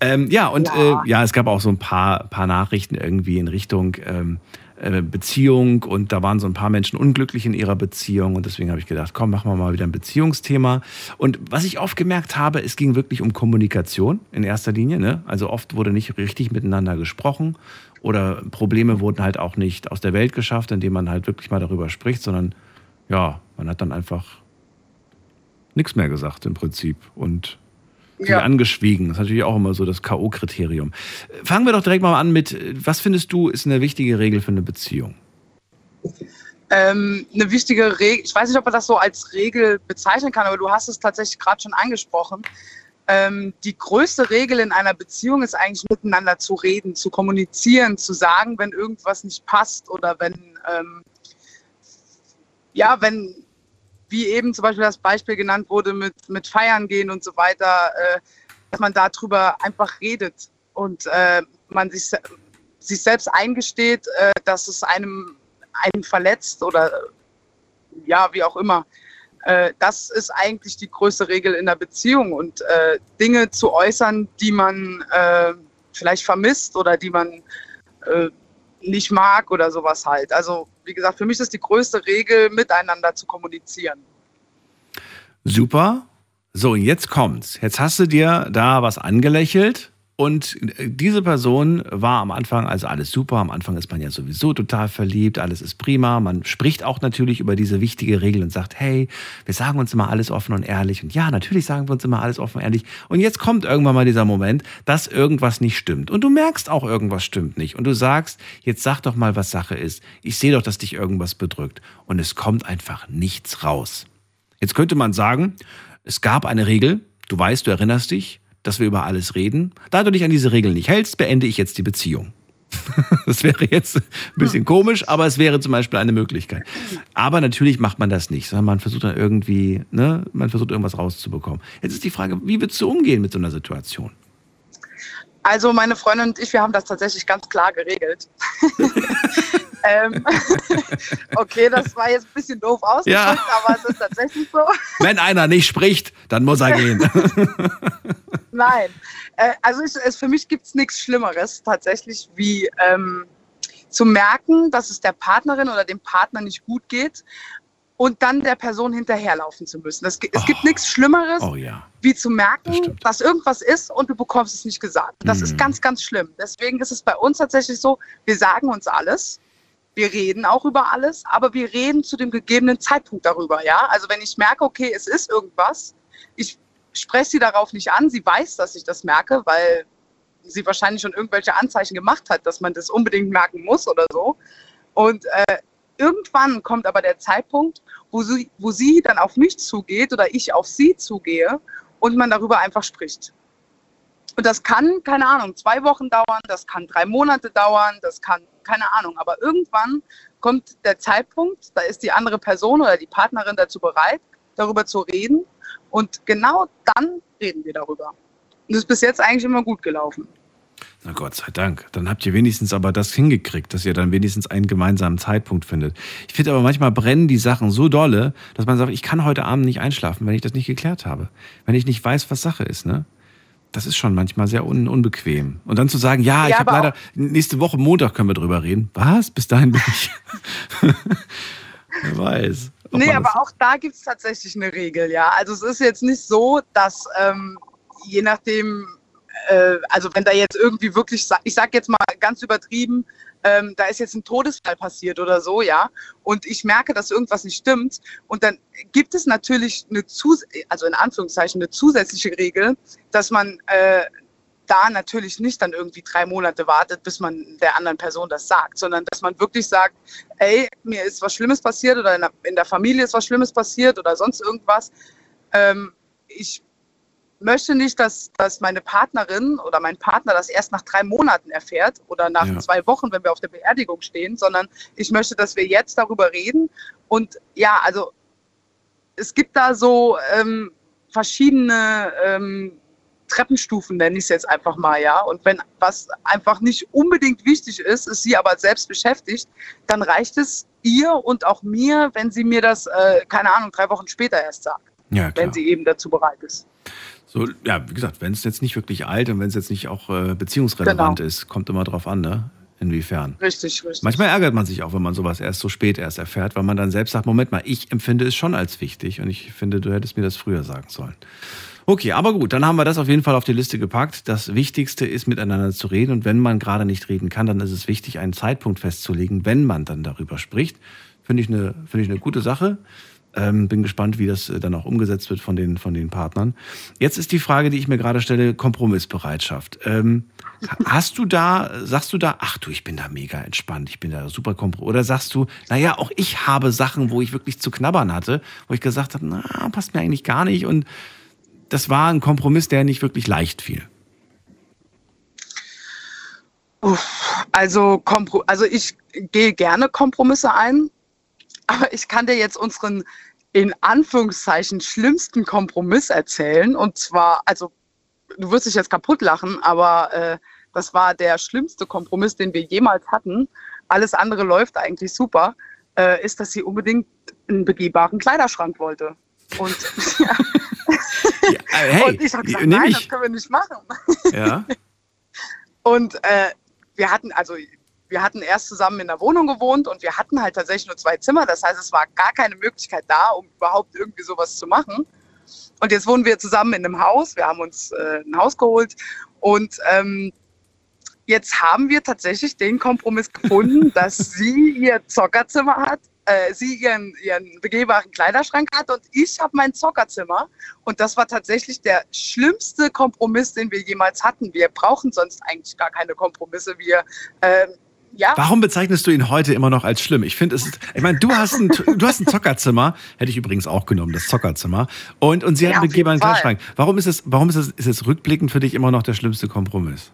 ähm, ja, und Ja. Äh, ja, es gab auch so ein paar, paar Nachrichten irgendwie in Richtung ähm, äh, Beziehung und da waren so ein paar Menschen unglücklich in ihrer Beziehung und deswegen habe ich gedacht, komm, machen wir mal wieder ein Beziehungsthema. Und was ich oft gemerkt habe, es ging wirklich um Kommunikation in erster Linie. Ne? Also oft wurde nicht richtig miteinander gesprochen oder Probleme wurden halt auch nicht aus der Welt geschafft, indem man halt wirklich mal darüber spricht, sondern ja, man hat dann einfach nichts mehr gesagt im Prinzip und Ja. angeschwiegen. Das ist natürlich auch immer so das K.O.-Kriterium. Fangen wir doch direkt mal an mit, was findest du ist eine wichtige Regel für eine Beziehung? Ähm, eine wichtige Regel, ich weiß nicht, ob man das so als Regel bezeichnen kann, aber du hast es tatsächlich gerade schon angesprochen. Ähm, die größte Regel in einer Beziehung ist eigentlich miteinander zu reden, zu kommunizieren, zu sagen, wenn irgendwas nicht passt oder wenn, ähm, ja, wenn, wie eben zum Beispiel das Beispiel genannt wurde mit, mit Feiern gehen und so weiter, äh, dass man darüber einfach redet und äh, man sich, sich selbst eingesteht, äh, dass es einem, einen verletzt oder ja, wie auch immer. Äh, das ist eigentlich die größte Regel in der Beziehung und äh, Dinge zu äußern, die man äh, vielleicht vermisst oder die man nicht mag oder sowas halt. Also wie gesagt, für mich ist die größte Regel, miteinander zu kommunizieren. Super. So, jetzt kommt's. Jetzt hast du dir da was angelächelt Und äh, diese Person war am Anfang, also alles super, am Anfang ist man ja sowieso total verliebt, alles ist prima. Man spricht auch natürlich über diese wichtige Regel und sagt, hey, wir sagen uns immer alles offen und ehrlich. Und ja, natürlich sagen wir uns immer alles offen und ehrlich. Und jetzt kommt irgendwann mal dieser Moment, dass irgendwas nicht stimmt. Und du merkst auch, irgendwas stimmt nicht. Und du sagst, jetzt sag doch mal, was Sache ist. Ich sehe doch, dass dich irgendwas bedrückt. Und es kommt einfach nichts raus. Jetzt könnte man sagen, es gab eine Regel, du weißt, du erinnerst dich, dass wir über alles reden. Da du dich an diese Regeln nicht hältst, beende ich jetzt die Beziehung. *laughs* Das wäre jetzt ein bisschen komisch, aber es wäre zum Beispiel eine Möglichkeit. Aber natürlich macht man das nicht, sondern man versucht dann irgendwie, ne, man versucht irgendwas rauszubekommen. Jetzt ist die Frage, wie würdest du umgehen mit so einer Situation? Also meine Freundin und ich, wir haben das tatsächlich ganz klar geregelt. *laughs* ähm, *laughs* okay, das war jetzt ein bisschen doof ausgedrückt, Ja. aber es ist tatsächlich so. *laughs* Wenn einer nicht spricht, dann muss er gehen. Nein, äh, also ich, es, für mich gibt es nichts Schlimmeres tatsächlich, wie ähm, zu merken, dass es der Partnerin oder dem Partner nicht gut geht und dann der Person hinterherlaufen zu müssen. Das, es gibt nichts Schlimmeres, Oh ja. wie zu merken, dass irgendwas ist und du bekommst es nicht gesagt. Das Mhm. ist ganz, ganz schlimm. Deswegen ist es bei uns tatsächlich so, wir sagen uns alles. Wir reden auch über alles, aber wir reden zu dem gegebenen Zeitpunkt darüber, ja. Also wenn ich merke, okay, es ist irgendwas, ich spreche sie darauf nicht an, sie weiß, dass ich das merke, weil sie wahrscheinlich schon irgendwelche Anzeichen gemacht hat, dass man das unbedingt merken muss oder so. Und äh, irgendwann kommt aber der Zeitpunkt, wo sie, wo sie dann auf mich zugeht oder ich auf sie zugehe und man darüber einfach spricht. Und das kann, keine Ahnung, zwei Wochen dauern, das kann drei Monate dauern, das kann, keine Ahnung. Aber irgendwann kommt der Zeitpunkt, da ist die andere Person oder die Partnerin dazu bereit, darüber zu reden. Und genau dann reden wir darüber. Und das ist bis jetzt eigentlich immer gut gelaufen. Na Gott sei Dank. Dann habt ihr wenigstens aber das hingekriegt, dass ihr dann wenigstens einen gemeinsamen Zeitpunkt findet. Ich finde aber manchmal brennen die Sachen so dolle, dass man sagt, ich kann heute Abend nicht einschlafen, wenn ich das nicht geklärt habe. Wenn ich nicht weiß, was Sache ist, ne? Das ist schon manchmal sehr un unbequem. Und dann zu sagen, ja, ich Ja, habe aber leider, nächste Woche Montag können wir drüber reden. Was? Bis dahin bin ich. *laughs* Wer weiß. Nee, aber auch da gibt es tatsächlich eine Regel, ja. Also es ist jetzt nicht so, dass ähm, je nachdem, äh, also wenn da jetzt irgendwie wirklich, ich sag jetzt mal ganz übertrieben, ähm, da ist jetzt ein Todesfall passiert oder so, ja, und ich merke, dass irgendwas nicht stimmt, und dann gibt es natürlich eine Zus also in Anführungszeichen eine zusätzliche Regel, dass man äh, da natürlich nicht dann irgendwie drei Monate wartet, bis man der anderen Person das sagt, sondern dass man wirklich sagt, ey, mir ist was Schlimmes passiert oder in der, in der Familie ist was Schlimmes passiert oder sonst irgendwas. Ähm, ich möchte nicht, dass, dass meine Partnerin oder mein Partner das erst nach drei Monaten erfährt oder nach Ja. zwei Wochen, wenn wir auf der Beerdigung stehen, sondern ich möchte, dass wir jetzt darüber reden. Und ja, also es gibt da so ähm, verschiedene ähm, Treppenstufen, nenne ich es jetzt einfach mal, ja. Und wenn was einfach nicht unbedingt wichtig ist, ist sie aber selbst beschäftigt, dann reicht es ihr und auch mir, wenn sie mir das, äh, keine Ahnung, drei Wochen später erst sagt, Ja, wenn sie eben dazu bereit ist. So, ja, wie gesagt, wenn es jetzt nicht wirklich alt und wenn es jetzt nicht auch äh, beziehungsrelevant Genau. ist, kommt immer drauf an, ne? Inwiefern. Richtig, richtig. Manchmal ärgert man sich auch, wenn man sowas erst so spät erst erfährt, weil man dann selbst sagt, Moment mal, ich empfinde es schon als wichtig und ich finde, du hättest mir das früher sagen sollen. Okay, aber gut, dann haben wir das auf jeden Fall auf die Liste gepackt. Das Wichtigste ist, miteinander zu reden und wenn man gerade nicht reden kann, dann ist es wichtig, einen Zeitpunkt festzulegen, wenn man dann darüber spricht. Finde ich eine, finde ich eine gute Sache. Ähm, bin gespannt, wie das äh, dann auch umgesetzt wird von den, von den Partnern. Jetzt ist die Frage, die ich mir gerade stelle, Kompromissbereitschaft. Ähm, hast du da, sagst du da, ach du, ich bin da mega entspannt, ich bin da super kompro Oder sagst du, naja, auch ich habe Sachen, wo ich wirklich zu knabbern hatte, wo ich gesagt habe, na, passt mir eigentlich gar nicht. Und das war ein Kompromiss, der nicht wirklich leicht fiel. Also, also ich gehe gerne Kompromisse ein, aber ich kann dir jetzt unseren in Anführungszeichen schlimmsten Kompromiss erzählen. Und zwar, also du wirst dich jetzt kaputt lachen, aber äh, das war der schlimmste Kompromiss, den wir jemals hatten. Alles andere läuft eigentlich super. Äh, ist, dass sie unbedingt einen begehbaren Kleiderschrank wollte. Und, *laughs* Äh, hey, und ich habe gesagt, nein, ich. das können wir nicht machen. Ja. *laughs* Und äh, wir hatten, also wir hatten erst zusammen in der Wohnung gewohnt und wir hatten halt tatsächlich nur zwei Zimmer. Das heißt, es war gar keine Möglichkeit da, um überhaupt irgendwie sowas zu machen. Und jetzt wohnen wir zusammen in einem Haus. Wir haben uns äh, ein Haus geholt Und ähm, jetzt haben wir tatsächlich den Kompromiss gefunden, *laughs* dass sie ihr Zockerzimmer hat, äh, sie ihren, ihren begehbaren Kleiderschrank hat und ich habe mein Zockerzimmer. Und das war tatsächlich der schlimmste Kompromiss, den wir jemals hatten. Wir brauchen sonst eigentlich gar keine Kompromisse. Wir ähm, ja. Warum bezeichnest du ihn heute immer noch als schlimm? Ich finde, es ist, ich meine, du hast ein, du hast ein Zockerzimmer, hätte ich übrigens auch genommen, das Zockerzimmer. Und, und sie Ja, hat einen begehbaren. Kleiderschrank. Warum ist es, warum ist es, ist es rückblickend für dich immer noch der schlimmste Kompromiss?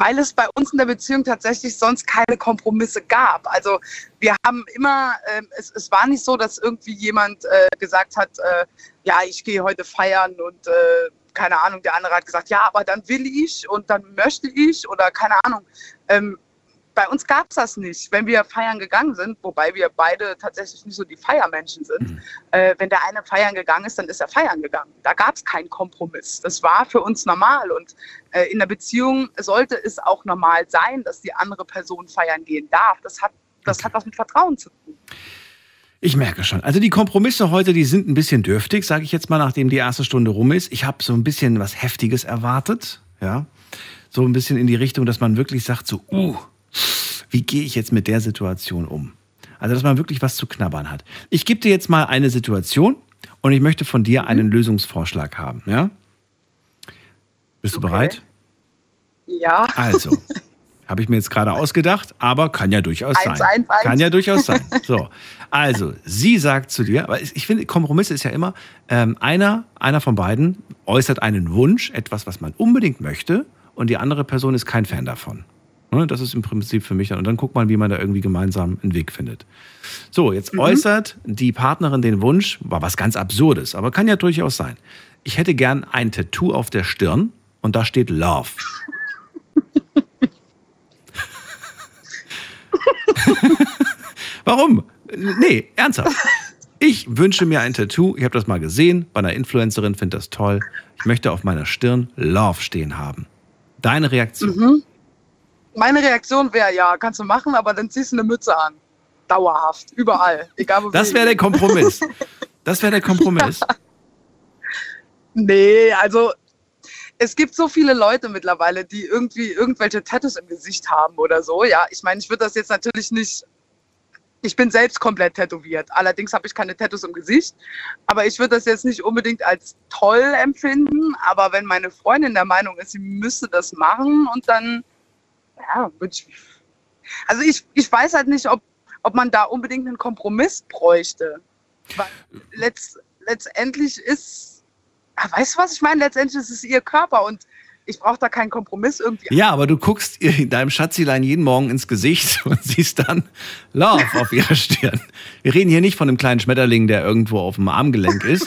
weil es bei uns in der Beziehung tatsächlich sonst keine Kompromisse gab. Also wir haben immer, ähm, es, es war nicht so, dass irgendwie jemand äh, gesagt hat, äh, ja, ich gehe heute feiern und äh, keine Ahnung, der andere hat gesagt, ja, aber dann will ich und dann möchte ich oder keine Ahnung. Ähm, bei uns gab es das nicht. Wenn wir feiern gegangen sind, wobei wir beide tatsächlich nicht so die Feiermenschen sind, äh, wenn der eine feiern gegangen ist, dann ist er feiern gegangen. Da gab es keinen Kompromiss. Das war für uns normal. Und äh, in der Beziehung sollte es auch normal sein, dass die andere Person feiern gehen darf. Das hat, das hat was mit Vertrauen zu tun. Ich merke schon. Also die Kompromisse heute, die sind ein bisschen dürftig, sage ich jetzt mal, nachdem die erste Stunde rum ist. Ich habe so ein bisschen was Heftiges erwartet, ja, so ein bisschen in die Richtung, dass man wirklich sagt, so, uh, wie gehe ich jetzt mit der Situation um? Also, dass man wirklich was zu knabbern hat. Ich gebe dir jetzt mal eine Situation und ich möchte von dir einen Lösungsvorschlag haben, ja? Bist du bereit? Ja. Also, *laughs* habe ich mir jetzt gerade ausgedacht, aber kann ja durchaus Eins, sein. eins, eins. Kann ja durchaus sein. *laughs* So, also, sie sagt zu dir, aber ich finde, Kompromisse ist ja immer, ähm, einer, einer von beiden äußert einen Wunsch, etwas, was man unbedingt möchte, und die andere Person ist kein Fan davon. Ne, Das ist im Prinzip für mich dann. Und dann guckt man, wie man da irgendwie gemeinsam einen Weg findet. So, jetzt äußert die Partnerin den Wunsch, war was ganz Absurdes, aber kann ja durchaus sein. Ich hätte gern ein Tattoo auf der Stirn und da steht Love. *laughs* Warum? Nee, ernsthaft. Ich wünsche mir ein Tattoo. Ich habe das mal gesehen bei einer Influencerin, finde das toll. Ich möchte auf meiner Stirn Love stehen haben. Deine Reaktion? Mhm. Meine Reaktion wäre, ja, kannst du machen, aber dann ziehst du eine Mütze an. Dauerhaft, überall. Egal wo Das wäre der. Kompromiss. *laughs* Das wäre der Kompromiss. Nee, also es gibt so viele Leute mittlerweile, die irgendwie irgendwelche Tattoos im Gesicht haben oder so. Ja, ich meine, ich würde das jetzt natürlich nicht. Ich bin selbst komplett tätowiert. Allerdings habe ich keine Tattoos im Gesicht. Aber ich würde das jetzt nicht unbedingt als toll empfinden. Aber wenn meine Freundin der Meinung ist, sie müsste das machen und dann, ja. Also ich, ich weiß halt nicht, ob, ob man da unbedingt einen Kompromiss bräuchte. Weil letzt, letztendlich ist, ah, weißt du was ich meine? Letztendlich ist es ihr Körper und ich brauche da keinen Kompromiss irgendwie. Ja, aber du guckst *laughs* deinem Schatzilein jeden Morgen ins Gesicht *laughs* und siehst dann Love auf ihrer *laughs* Stirn. Wir reden hier nicht von einem kleinen Schmetterling, der irgendwo auf dem Armgelenk ist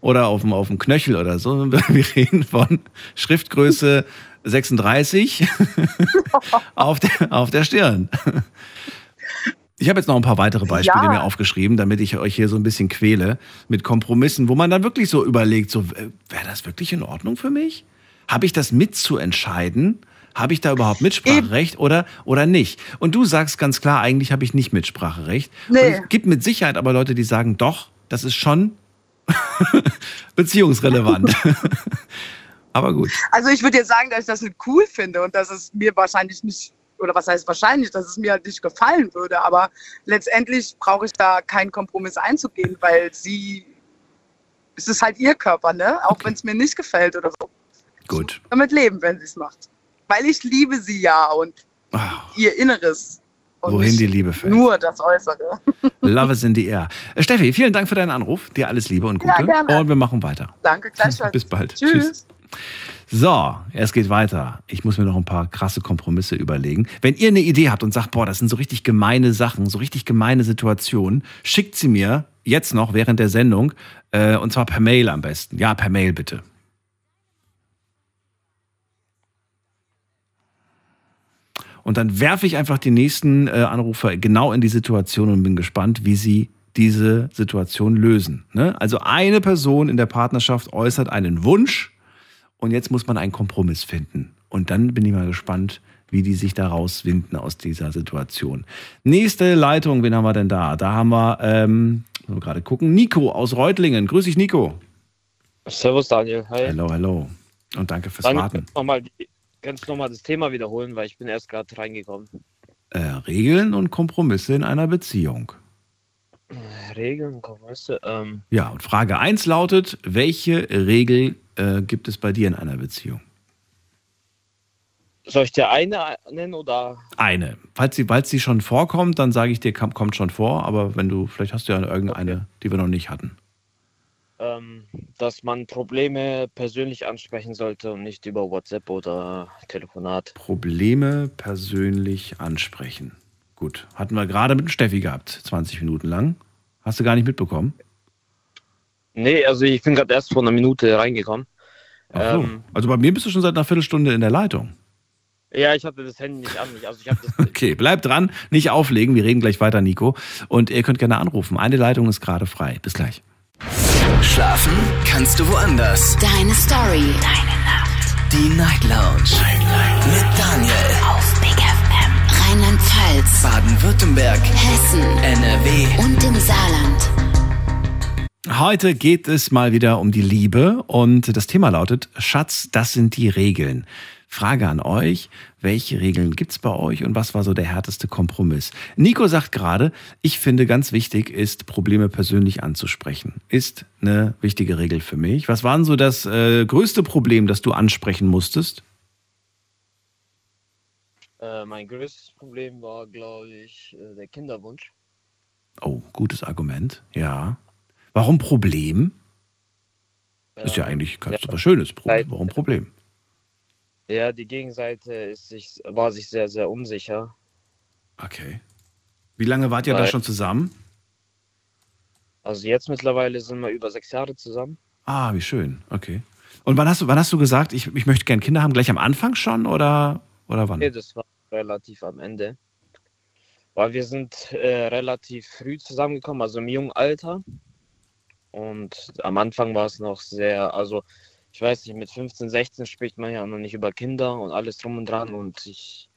oder auf dem, auf dem Knöchel oder so. Wir reden von Schriftgröße 36 *laughs* auf der, auf der Stirn. Ich habe jetzt noch ein paar weitere Beispiele Ja. mir aufgeschrieben, damit ich euch hier so ein bisschen quäle mit Kompromissen, wo man dann wirklich so überlegt, so wäre das wirklich in Ordnung für mich? Habe ich das mitzuentscheiden? Habe ich da überhaupt Mitspracherecht oder, oder nicht? Und du sagst ganz klar, eigentlich habe ich nicht Mitspracherecht. Nee. Und es gibt mit Sicherheit aber Leute, die sagen, doch, das ist schon *laughs* beziehungsrelevant. *laughs* aber gut. Also ich würde jetzt sagen, dass ich das nicht cool finde und dass es mir wahrscheinlich nicht, oder was heißt wahrscheinlich, dass es mir halt nicht gefallen würde. Aber letztendlich brauche ich da keinen Kompromiss einzugehen, weil sie, es ist halt ihr Körper, ne? Auch wenn es mir nicht gefällt oder so. Gut. Damit leben, wenn sie es macht. Weil ich liebe sie ja und ihr Inneres. Und Wohin die Liebe fällt. Nur das Äußere. *laughs* Love is in the air. Äh, Steffi, vielen Dank für deinen Anruf. Dir alles Liebe und Gute. Ja, gerne. Und wir machen weiter. Danke, *laughs* gleichfalls. Bis bald. Tschüss. So, es geht weiter. Ich muss mir noch ein paar krasse Kompromisse überlegen. Wenn ihr eine Idee habt und sagt, boah, das sind so richtig gemeine Sachen, so richtig gemeine Situationen, schickt sie mir jetzt noch während der Sendung äh, und zwar per Mail am besten. Ja, per Mail bitte. Und dann werfe ich einfach die nächsten äh, Anrufer genau in die Situation und bin gespannt, wie sie diese Situation lösen. Ne? Also eine Person in der Partnerschaft äußert einen Wunsch und jetzt muss man einen Kompromiss finden. Und dann bin ich mal gespannt, wie die sich da rauswinden aus dieser Situation. Nächste Leitung, wen haben wir denn da? Da haben wir, ähm, wir gerade gucken, Nico aus Reutlingen. Grüß dich, Nico. Servus Daniel, hi. Hallo, hallo. Und danke fürs Dann Warten. kannst du nochmal noch mal das Thema wiederholen, weil ich bin erst gerade reingekommen. Äh, Regeln und Kompromisse in einer Beziehung. Regeln, Kompromisse. Ähm, Ja, und Frage 1 lautet, welche Regel äh, gibt es bei dir in einer Beziehung? soll ich dir eine nennen oder? Eine. Falls sie, falls sie schon vorkommt, dann sage ich dir, kommt schon vor, aber wenn du, vielleicht hast du ja irgendeine, die wir noch nicht hatten. ähm, dass man Probleme persönlich ansprechen sollte und nicht über WhatsApp oder Telefonat. Probleme persönlich ansprechen. Gut, hatten wir gerade mit dem Steffi gehabt, 20 Minuten lang. Hast du gar nicht mitbekommen? Nee, also ich bin gerade erst vor einer Minute reingekommen. Ach so. Ähm, also bei mir bist du schon seit einer Viertelstunde in der Leitung. ja, ich hatte das Handy nicht an mich. Also ich habe das. *laughs* Okay, bleib dran, nicht auflegen, wir reden gleich weiter, Nico. Und ihr könnt gerne anrufen. Eine Leitung ist gerade frei. Bis gleich. Schlafen kannst du woanders. Deine Story. Deine Nacht. Die Night Lounge. Mit Daniel. Auf. Rheinland-Pfalz. Baden-Württemberg. Hessen. NRW. Und im Saarland. Heute geht es mal wieder um die Liebe und das Thema lautet, Schatz, das sind die Regeln. Frage an euch, welche Regeln gibt's bei euch und was war so der härteste Kompromiss? Nico sagt gerade, ich finde ganz wichtig ist, Probleme persönlich anzusprechen. Ist eine wichtige Regel für mich. Was war denn so das äh, größte Problem, das du ansprechen musstest? Äh, mein größtes Problem war, glaube ich, äh, der Kinderwunsch. Oh, gutes Argument. Ja. Warum Problem? Ist ja eigentlich ganz was Schönes. Warum Problem? Ja, die Gegenseite ist sich, war sich sehr, sehr unsicher. Okay. Wie lange wart ihr da Weil- schon zusammen? Also jetzt mittlerweile sind wir über sechs Jahre zusammen. Ah, wie schön. Okay. Und wann hast du, wann hast du gesagt, ich, ich möchte gerne Kinder haben? Gleich am Anfang schon oder, oder wann? Nee, das war relativ am Ende. Weil wir sind äh, relativ früh zusammengekommen, also im jungen Alter. Und am Anfang war es noch sehr, also ich weiß nicht, mit 15, 16 spricht man ja noch nicht über Kinder und alles drum und dran. Und ich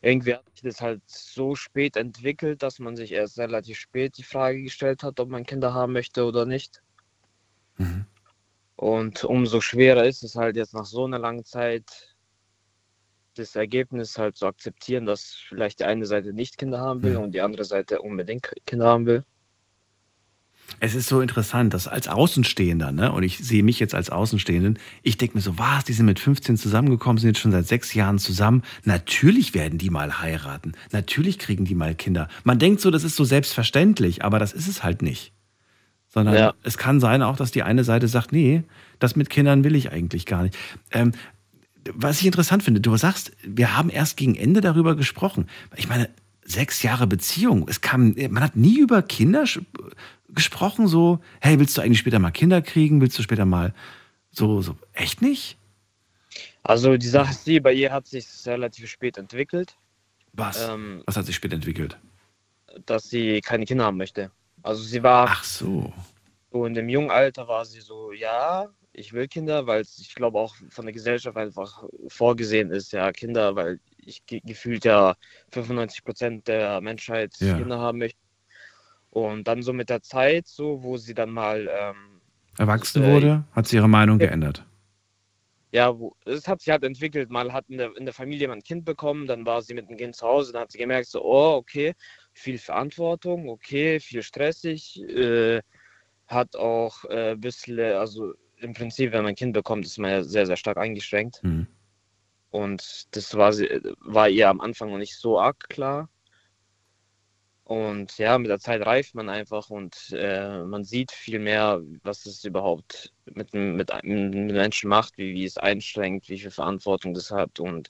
irgendwie hat sich das halt so spät entwickelt, dass man sich erst relativ spät die Frage gestellt hat, ob man Kinder haben möchte oder nicht. Und umso schwerer ist es halt jetzt nach so einer langen Zeit, das Ergebnis halt zu akzeptieren, dass vielleicht die eine Seite nicht Kinder haben will und die andere Seite unbedingt Kinder haben will. Es ist so interessant, dass als Außenstehender, ne, und ich sehe mich jetzt als Außenstehenden, ich denke mir so, was, die sind mit 15 zusammengekommen, sind jetzt schon seit sechs Jahren zusammen. Natürlich werden die mal heiraten. Natürlich kriegen die mal Kinder. Man denkt so, das ist so selbstverständlich, aber das ist es halt nicht. Sondern Ja. es kann sein auch, dass die eine Seite sagt, nee, das mit Kindern will ich eigentlich gar nicht. Ähm, was ich interessant finde, du sagst, wir haben erst gegen Ende darüber gesprochen. Ich meine, sechs Jahre Beziehung, es kam, man hat nie über Kinder gesprochen, so, hey, willst du eigentlich später mal Kinder kriegen? Willst du später mal so, so, echt nicht? Also die Sache ist die, bei ihr hat sich relativ spät entwickelt. Was? Ähm, Was hat sich später entwickelt? dass sie keine Kinder haben möchte. Also sie war. Ach so. So in dem jungen Alter war sie so, ja, ich will Kinder, weil es, ich glaube, auch von der Gesellschaft einfach vorgesehen ist, ja, Kinder, weil ich ge gefühlt ja 95 Prozent der Menschheit Ja. Kinder haben möchte. Und dann so mit der Zeit, so, wo sie dann mal, ähm, Erwachsen Äh, wurde, hat sie ihre Meinung geändert. ja, wo, es hat sich halt entwickelt. Mal hat in der, in der Familie jemand ein Kind bekommen, dann war sie mit dem Kind zu Hause, dann hat sie gemerkt, so, oh, okay, viel Verantwortung, okay, viel stressig, äh, hat auch äh, ein bisschen, also im Prinzip, wenn man ein Kind bekommt, ist man ja sehr, sehr stark eingeschränkt. Mhm. Und das war, war ihr am Anfang noch nicht so arg klar. Und ja, mit der Zeit reift man einfach und äh, man sieht viel mehr, was es überhaupt mit, mit, mit einem Menschen macht, wie, wie es einschränkt, wie viel Verantwortung das hat und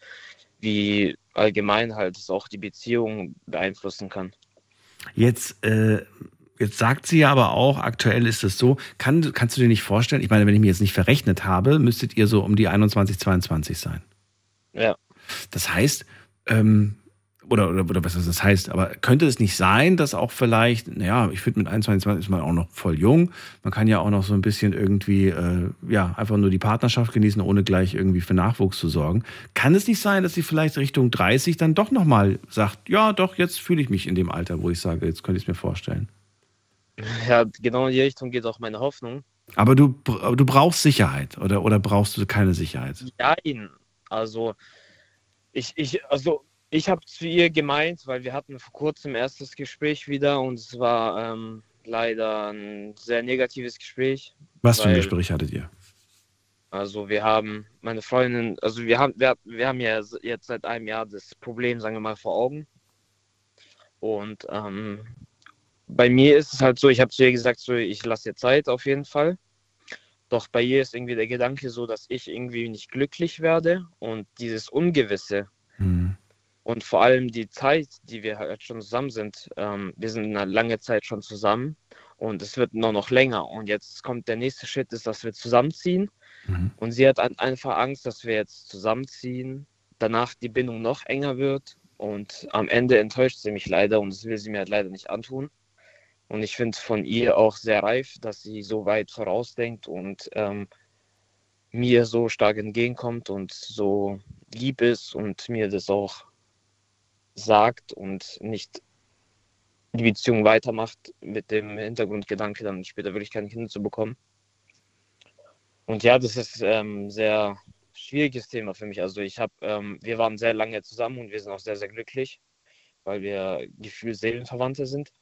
wie allgemein halt es auch die Beziehung beeinflussen kann. Jetzt, äh, jetzt sagt sie ja aber auch, aktuell ist es so, kann, kannst du dir nicht vorstellen, ich meine, wenn ich mir jetzt nicht verrechnet habe, müsstet ihr so um die 21, 22 sein. Ja. Das heißt, ähm, oder, oder, oder was das heißt, aber könnte es nicht sein, dass auch vielleicht, naja, ich finde mit 21, 20 ist man auch noch voll jung. Man kann ja auch noch so ein bisschen irgendwie, äh, ja, einfach nur die Partnerschaft genießen, ohne gleich irgendwie für Nachwuchs zu sorgen. Kann es nicht sein, dass sie vielleicht Richtung 30 dann doch nochmal sagt, ja, doch, jetzt fühle ich mich in dem Alter, wo ich sage, jetzt könnte ich es mir vorstellen. *laughs* Ja, genau in die Richtung geht auch meine Hoffnung. Aber du, du brauchst Sicherheit oder, oder brauchst du keine Sicherheit? Nein, also ich, ich, also ich habe zu ihr gemeint, weil wir hatten vor kurzem erstes Gespräch wieder und es war ähm, leider ein sehr negatives Gespräch. Was für ein Gespräch hattet ihr? Also wir haben, meine Freundin, also wir haben, wir, wir haben ja jetzt seit einem Jahr das Problem, sagen wir mal, vor Augen. Und ähm, bei mir ist es halt so, ich habe zu ihr gesagt, so, ich lasse ihr Zeit auf jeden Fall. Doch bei ihr ist irgendwie der Gedanke so, dass ich irgendwie nicht glücklich werde und dieses Ungewisse Hm. und vor allem die Zeit, die wir halt schon zusammen sind. Ähm, wir sind eine lange Zeit schon zusammen und es wird nur noch länger. Und jetzt kommt der nächste Schritt, ist, dass wir zusammenziehen. Und sie hat einfach Angst, dass wir jetzt zusammenziehen, danach die Bindung noch enger wird und am Ende enttäuscht sie mich leider und das will sie mir halt leider nicht antun. Und ich finde von ihr auch sehr reif, dass sie so weit vorausdenkt und ähm, mir so stark entgegenkommt und so lieb ist und mir das auch sagt und nicht die Beziehung weitermacht mit dem Hintergrundgedanke, dann später wirklich keine Kinder zu bekommen. Und ja, das ist ähm, sehr schwieriges Thema für mich. Also ich habe, ähm, wir waren sehr lange zusammen und wir sind auch sehr, sehr glücklich, weil wir gefühlt Seelenverwandte sind.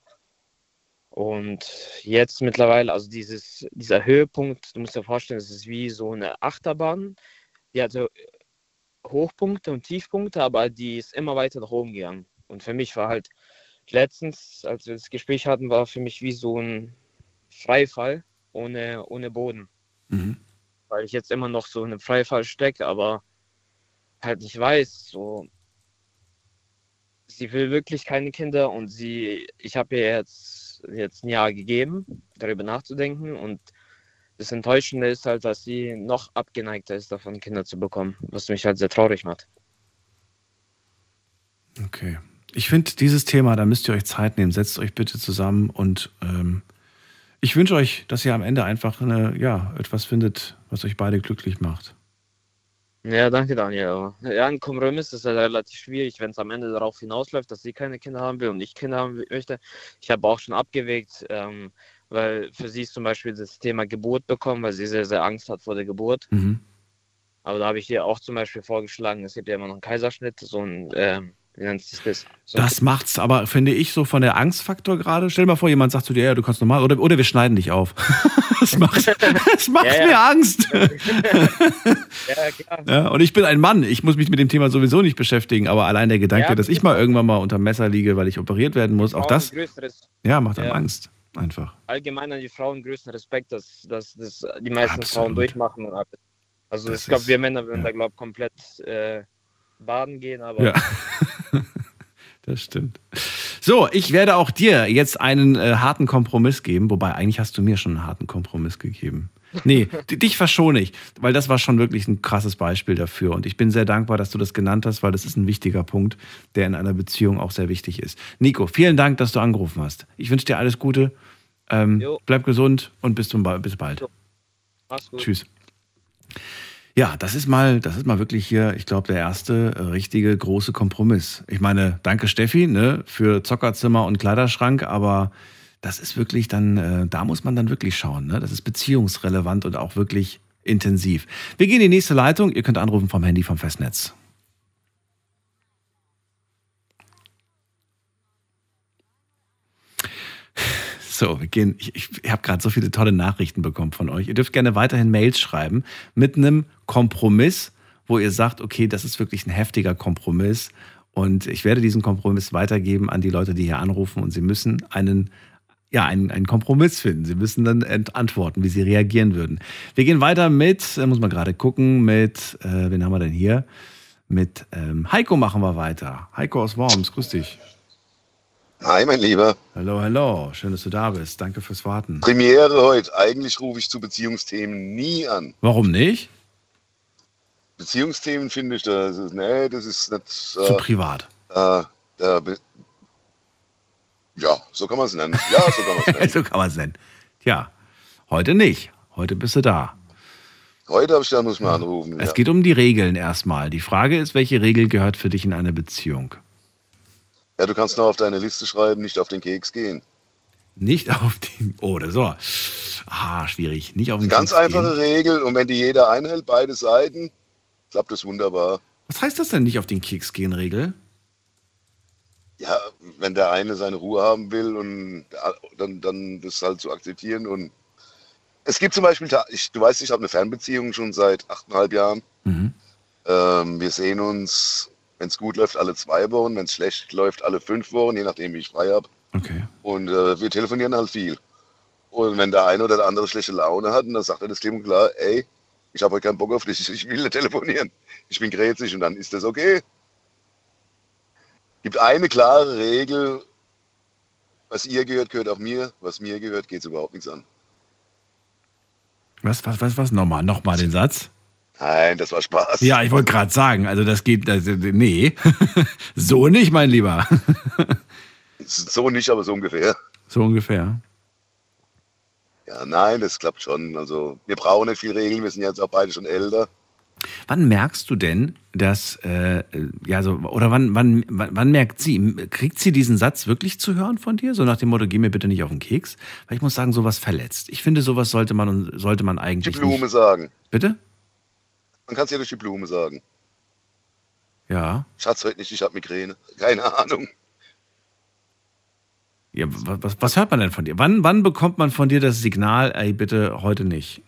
Und jetzt mittlerweile, also dieses, dieser Höhepunkt, du musst dir vorstellen, es ist wie so eine Achterbahn. Die hatte Hochpunkte und Tiefpunkte, aber die ist immer weiter nach oben gegangen. Und für mich war halt letztens, als wir das Gespräch hatten, war für mich wie so ein Freifall ohne, ohne Boden. Mhm. Weil ich jetzt immer noch so in einem Freifall stecke, aber halt nicht weiß, so sie will wirklich keine Kinder und sie, ich habe ihr jetzt, jetzt ein Jahr gegeben, darüber nachzudenken und das Enttäuschende ist halt, dass sie noch abgeneigter ist, davon Kinder zu bekommen, was mich halt sehr traurig macht. Okay. Ich finde dieses Thema, da müsst ihr euch Zeit nehmen. Setzt euch bitte zusammen und ähm, ich wünsche euch, dass ihr am Ende einfach eine, ja, etwas findet, was euch beide glücklich macht. Ja, danke Daniel. Ja, ein Kompromiss ist halt relativ schwierig, wenn es am Ende darauf hinausläuft, dass sie keine Kinder haben will und ich Kinder haben möchte. Ich habe auch schon abgewägt, ähm, weil für sie ist zum Beispiel das Thema Geburt bekommen, weil sie sehr, sehr Angst hat vor der Geburt. Mhm. Aber da habe ich ihr auch zum Beispiel vorgeschlagen, es gibt ja immer noch einen Kaiserschnitt, so ein, ähm, wie nennt sich das? So Das macht's aber, finde ich, so von der Angstfaktor gerade. Stell dir mal vor, jemand sagt zu dir, ja, du kannst normal, oder, oder wir schneiden dich auf. *laughs* Das macht, *laughs* das macht Ja, ja. mir Angst. *laughs* ja, klar. Und ich bin ein Mann. Ich muss mich mit dem Thema sowieso nicht beschäftigen, aber allein der Gedanke, dass ich mal irgendwann mal unter Messer liege, weil ich operiert werden muss, auch das, ja, macht einem. Angst. Einfach. allgemein an die Frauen größten Respekt, dass, dass, dass die meisten Absolut. Frauen durchmachen. und alles. Also Das ich glaube, wir Männer würden da, glaube komplett äh, baden gehen, aber Ja. *laughs* Das stimmt. So, ich werde auch dir jetzt einen äh, harten Kompromiss geben, wobei eigentlich hast du mir schon einen harten Kompromiss gegeben. Nee, *laughs* dich verschone ich, weil das war schon wirklich ein krasses Beispiel dafür. Und ich bin sehr dankbar, dass du das genannt hast, weil das ist ein wichtiger Punkt, der in einer Beziehung auch sehr wichtig ist. Nico, vielen Dank, dass du angerufen hast. Ich wünsche dir alles Gute. Ähm, bleib gesund und bis, zum, bis bald. mach's gut. Tschüss. Ja, das ist mal, das ist mal wirklich hier, ich glaube, der erste äh, richtige große Kompromiss. Ich meine, danke Steffi, ne, für Zockerzimmer und Kleiderschrank, aber das ist wirklich dann, äh, da muss man dann wirklich schauen, ne? Das ist beziehungsrelevant und auch wirklich intensiv. Wir gehen in die nächste Leitung. Ihr könnt anrufen vom Handy vom Festnetz. So, wir gehen. Ich, ich, habe gerade so viele tolle Nachrichten bekommen von euch. Ihr dürft gerne weiterhin Mails schreiben mit einem Kompromiss, wo ihr sagt, okay, das ist wirklich ein heftiger Kompromiss. Und ich werde diesen Kompromiss weitergeben an die Leute, die hier anrufen. Und sie müssen einen, ja, einen, einen Kompromiss finden. Sie müssen dann antworten, wie sie reagieren würden. Wir gehen weiter mit, äh, muss man gerade gucken, mit, äh, wen haben wir denn hier? Mit ähm, Heiko machen wir weiter. Heiko aus Worms, grüß dich. Hi, mein Lieber. Hallo, hallo. Schön, dass du da bist. Danke fürs Warten. Premiere heute. Eigentlich rufe ich zu Beziehungsthemen nie an. Warum nicht? Beziehungsthemen finde ich, das ist, nee, das ist nicht. Zu privat. Äh, be- ja, so kann man es nennen. Ja, so kann man es *laughs* nennen. so kann man es nennen. Tja, heute nicht. Heute bist du da. Heute habe ich da, muss ich mal anrufen. Es ja. geht um die Regeln erstmal. Die Frage ist, welche Regel gehört für dich in eine Beziehung? Ja, du kannst noch auf deine Liste schreiben, nicht auf den Keks gehen. Nicht auf den. Oh, das so. Ah, schwierig. Nicht auf den Ganz Keks einfache gehen. Regel und wenn die jeder einhält, beide Seiten, klappt das wunderbar. Was heißt das denn nicht auf den Keks gehen, Regel? Ja, wenn der eine seine Ruhe haben will und dann, dann das halt zu akzeptieren. Und es gibt zum Beispiel, ich, du weißt, ich habe eine Fernbeziehung schon seit achteinhalb Jahren. Mhm. Ähm, wir sehen uns, wenn es gut läuft, alle zwei Wochen, wenn es schlecht läuft, alle fünf Wochen, je nachdem, wie ich frei habe. Okay. Und äh, wir telefonieren halt viel. Und wenn der eine oder der andere schlechte Laune hat, dann sagt er das und klar, ey, ich habe heute keinen Bock auf dich, *laughs* ich will nicht telefonieren. Ich bin grätzig und dann ist das okay. Gibt eine klare Regel, was ihr gehört, gehört auch mir, was mir gehört, geht es überhaupt nichts an. Was, was, was, was? Nochmal, nochmal den Satz. Nein, das war Spaß. Ja, ich wollte gerade sagen, also das geht, also, nee, *laughs* so nicht, mein Lieber. *laughs* So nicht, aber so ungefähr. So ungefähr. Ja, nein, das klappt schon. Also wir brauchen nicht viel Regeln, wir sind jetzt auch beide schon älter. Wann merkst du denn, dass, äh, ja, so, oder wann, wann, wann, merkt sie, kriegt sie diesen Satz wirklich zu hören von dir? So nach dem Motto, geh mir bitte nicht auf den Keks? Weil ich muss sagen, sowas verletzt. Ich finde, sowas sollte man, und sollte man Die eigentlich Blume nicht. sagen. Bitte? Man kann es ja durch die Blume sagen. Ja. Schatz, heute nicht, ich habe Migräne. Keine Ahnung. Ja, was, was, hört man denn von dir? Wann, wann bekommt man von dir das Signal, ey, bitte heute nicht?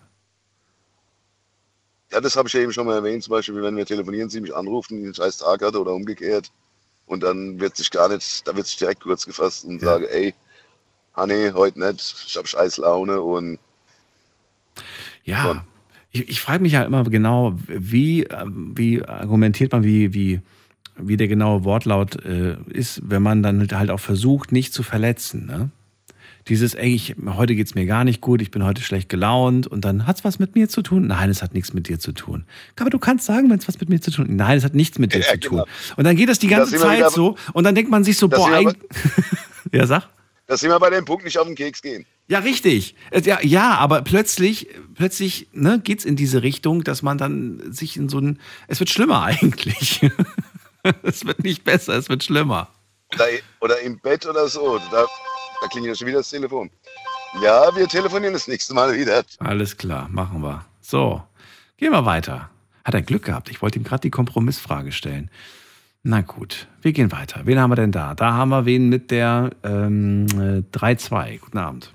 Ja, das habe ich ja eben schon mal erwähnt, zum Beispiel, wenn wir telefonieren, sie mich anrufen, einen scheiß Tag hatte oder umgekehrt. Und dann wird sich gar nicht, da wird sich direkt kurz gefasst und sage, ey, Honey, heute nicht, ich habe scheiß Laune und Ja, ich, ich frage mich ja immer genau, wie, ähm, wie argumentiert man, wie, wie, wie der genaue Wortlaut äh, ist, wenn man dann halt auch versucht, nicht zu verletzen. Ne? Dieses, ey, ich, heute geht's mir gar nicht gut, ich bin heute schlecht gelaunt und dann hat's was mit mir zu tun? Nein, es hat nichts mit dir zu tun. Aber du kannst sagen, wenn es was mit mir zu tun hat. Nein, es hat nichts mit *laughs* dir Ja, zu tun. genau. Und dann geht das die Das ganze wir Zeit wieder- so und dann denkt man sich so, Das boah, eigentlich. *laughs* *laughs* ja, sag. Da sind wir bei dem Punkt, nicht auf den Keks gehen. Ja, richtig. Es- Ja, ja aber plötzlich, plötzlich ne, geht es in diese Richtung, dass man dann sich in so ein. Es wird schlimmer *laughs* eigentlich. *laughs* es wird nicht besser, es wird schlimmer. Oder, oder im Bett oder so. Da, da klingelt ja schon wieder das Telefon. Ja, wir telefonieren das nächste Mal wieder. Alles klar, machen wir. So, gehen wir weiter. Hat er Glück gehabt. Ich wollte ihm gerade die Kompromissfrage stellen. Na gut, wir gehen weiter. Wen haben wir denn da? Da haben wir wen mit der ähm, äh, 3-2. Guten Abend.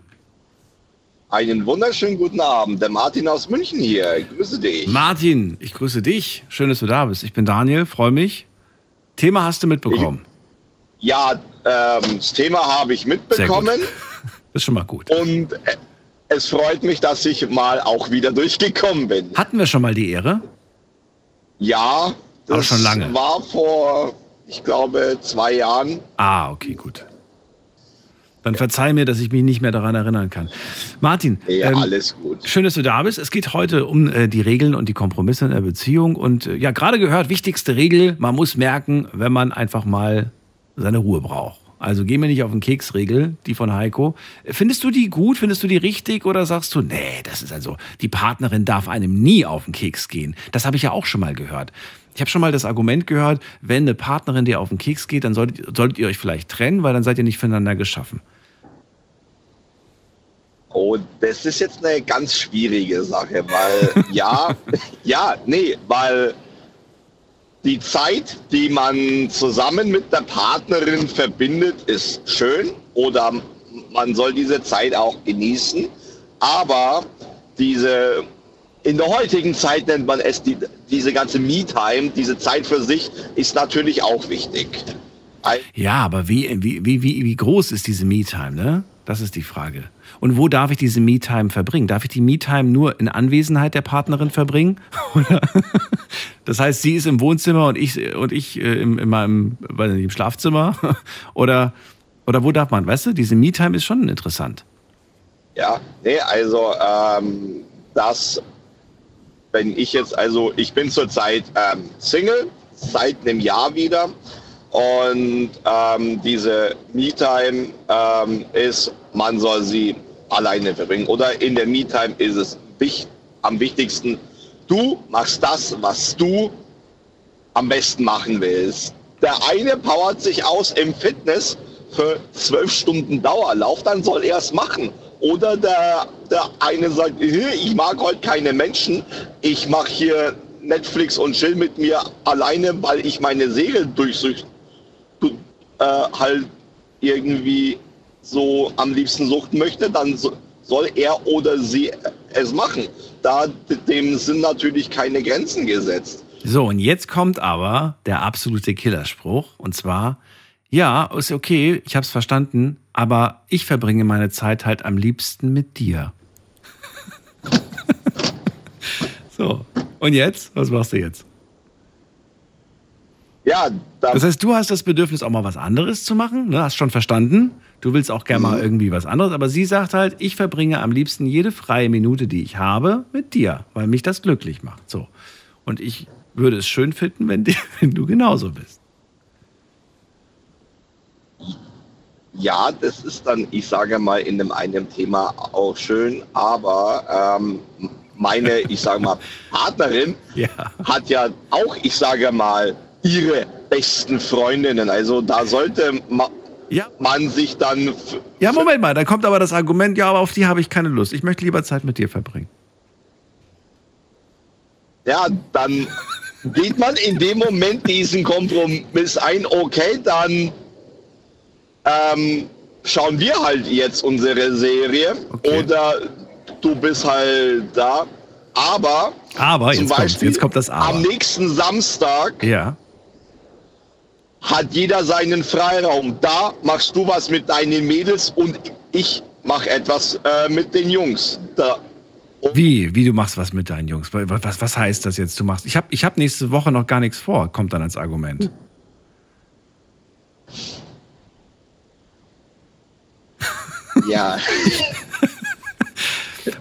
Einen wunderschönen guten Abend. Der Martin aus München hier. Ich grüße dich. Martin, ich grüße dich. Schön, dass du da bist. Ich bin Daniel, freue mich. Thema hast du mitbekommen. Ja, ähm, das Thema habe ich mitbekommen *laughs* ist schon mal gut. und äh, es freut mich, dass ich mal auch wieder durchgekommen bin. Hatten wir schon mal die Ehre? Ja, Aber das schon lange. war vor, ich glaube, zwei Jahren. Ah, okay, gut. Dann verzeih mir, dass ich mich nicht mehr daran erinnern kann. Martin, Ja, ähm, alles gut. schön, dass du da bist. Es geht heute um äh, die Regeln und die Kompromisse in der Beziehung. Und äh, ja, gerade gehört, wichtigste Regel, man muss merken, wenn man einfach mal seine Ruhe braucht. Also geh mir nicht auf den Keksregel, die von Heiko. Findest du die gut? Findest du die richtig? Oder sagst du, nee, das ist also, die Partnerin darf einem nie auf den Keks gehen. Das habe ich ja auch schon mal gehört. Ich habe schon mal das Argument gehört, wenn eine Partnerin dir auf den Keks geht, dann solltet, solltet ihr euch vielleicht trennen, weil dann seid ihr nicht füreinander geschaffen. Oh, das ist jetzt eine ganz schwierige Sache, weil *laughs* ja, ja, nee, weil die Zeit, die man zusammen mit der Partnerin verbindet, ist schön oder man soll diese Zeit auch genießen. Aber diese, in der heutigen Zeit nennt man es die, diese ganze Me-Time, diese Zeit für sich, ist natürlich auch wichtig. Ja, aber wie, wie, wie, wie, groß ist diese Me-Time, ne? Das ist die Frage. Und wo darf ich diese Me-Time verbringen? Darf ich die Me-Time nur in Anwesenheit der Partnerin verbringen? *laughs* Das heißt, sie ist im Wohnzimmer und ich, und ich äh, im, in meinem, weiß nicht, im Schlafzimmer? *laughs* Oder, oder wo darf man? Weißt du, diese Me-Time ist schon interessant. Ja, nee, also ähm, das, wenn ich jetzt, also ich bin zurzeit ähm, Single, seit einem Jahr wieder. Und ähm, diese Me-Time ähm, ist, man soll sie alleine verbringen. Oder in der Me-Time ist es wich, am wichtigsten, du machst das, was du am besten machen willst. Der eine powert sich aus im Fitness für zwölf Stunden Dauerlauf, dann soll er es machen. Oder der, der eine sagt, "Äh, ich mag heute keine Menschen, ich mache hier Netflix und chill mit mir alleine, weil ich meine Serie durchsucht äh, halt irgendwie so am liebsten suchten möchte, dann so, soll er oder sie es machen. Da dem sind natürlich keine Grenzen gesetzt. So, und jetzt kommt aber der absolute Killerspruch. Und zwar, ja, ist okay, ich hab's verstanden, aber ich verbringe meine Zeit halt am liebsten mit dir. *laughs* so, und jetzt? Was machst du jetzt? Ja, das heißt, du hast das Bedürfnis, auch mal was anderes zu machen, ne? hast schon verstanden. Du willst auch gerne mal irgendwie was anderes, aber sie sagt halt, ich verbringe am liebsten jede freie Minute, die ich habe, mit dir, weil mich das glücklich macht. So. Und ich würde es schön finden, wenn, die, *laughs* wenn du genauso bist. Ja, das ist dann, ich sage mal, in dem einen Thema auch schön, aber ähm, meine, ich sage mal, *laughs* Partnerin Ja. hat ja auch, ich sage mal, ihre besten Freundinnen. Also da sollte ma man sich dann Ja, Moment mal, da kommt aber das Argument, ja, aber auf die habe ich keine Lust. Ich möchte lieber Zeit mit dir verbringen. Ja, dann *laughs* geht man in dem Moment diesen Kompromiss ein, okay, dann ähm, schauen wir halt jetzt unsere Serie oder du bist halt da. Aber, Aber, zum jetzt Beispiel jetzt kommt das Aber. am nächsten Samstag Ja. hat jeder seinen Freiraum. Da machst du was mit deinen Mädels und ich mache etwas äh, mit den Jungs. Da, Wie? Wie du machst was mit deinen Jungs? Was, was, was heißt das jetzt? Du machst. Ich habe ich hab nächste Woche noch gar nichts vor, kommt dann als Argument. Ja. *laughs*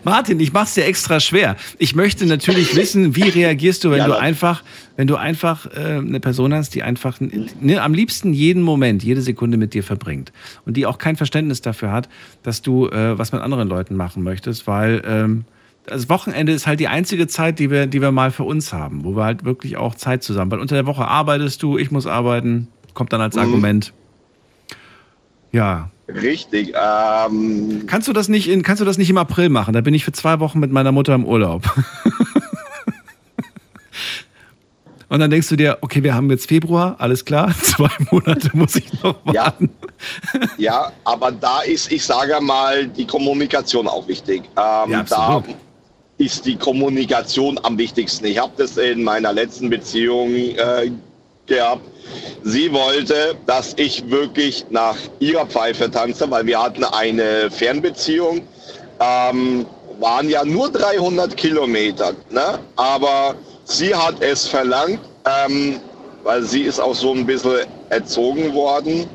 Martin, ich mach's dir extra schwer. Ich möchte natürlich wissen, wie reagierst du, wenn Ja, du einfach, wenn du einfach äh, eine Person hast, die einfach ne, am liebsten jeden Moment, jede Sekunde mit dir verbringt und die auch kein Verständnis dafür hat, dass du äh, was mit anderen Leuten machen möchtest, weil ähm, das Wochenende ist halt die einzige Zeit, die wir, die wir mal für uns haben, wo wir halt wirklich auch Zeit zusammen. Weil unter der Woche arbeitest du, ich muss arbeiten, kommt dann als Mhm. Argument. Ja, Richtig. Ähm, Kannst du das nicht in, kannst du das nicht im April machen? Da bin ich für zwei Wochen mit meiner Mutter im Urlaub. *laughs* Und dann denkst du dir, okay, wir haben jetzt Februar, alles klar, *laughs* zwei Monate muss ich noch warten. Ja, aber da ist, ich sage mal, die Kommunikation auch wichtig. Ähm, Ja, da ist die Kommunikation am wichtigsten. Ich habe das in meiner letzten Beziehung äh, gehabt. Sie wollte, dass ich wirklich nach ihrer Pfeife tanze, weil wir hatten eine Fernbeziehung. Ähm, waren ja nur 300 Kilometer, ne? aber sie hat es verlangt, ähm, weil sie ist auch so ein bisschen erzogen worden,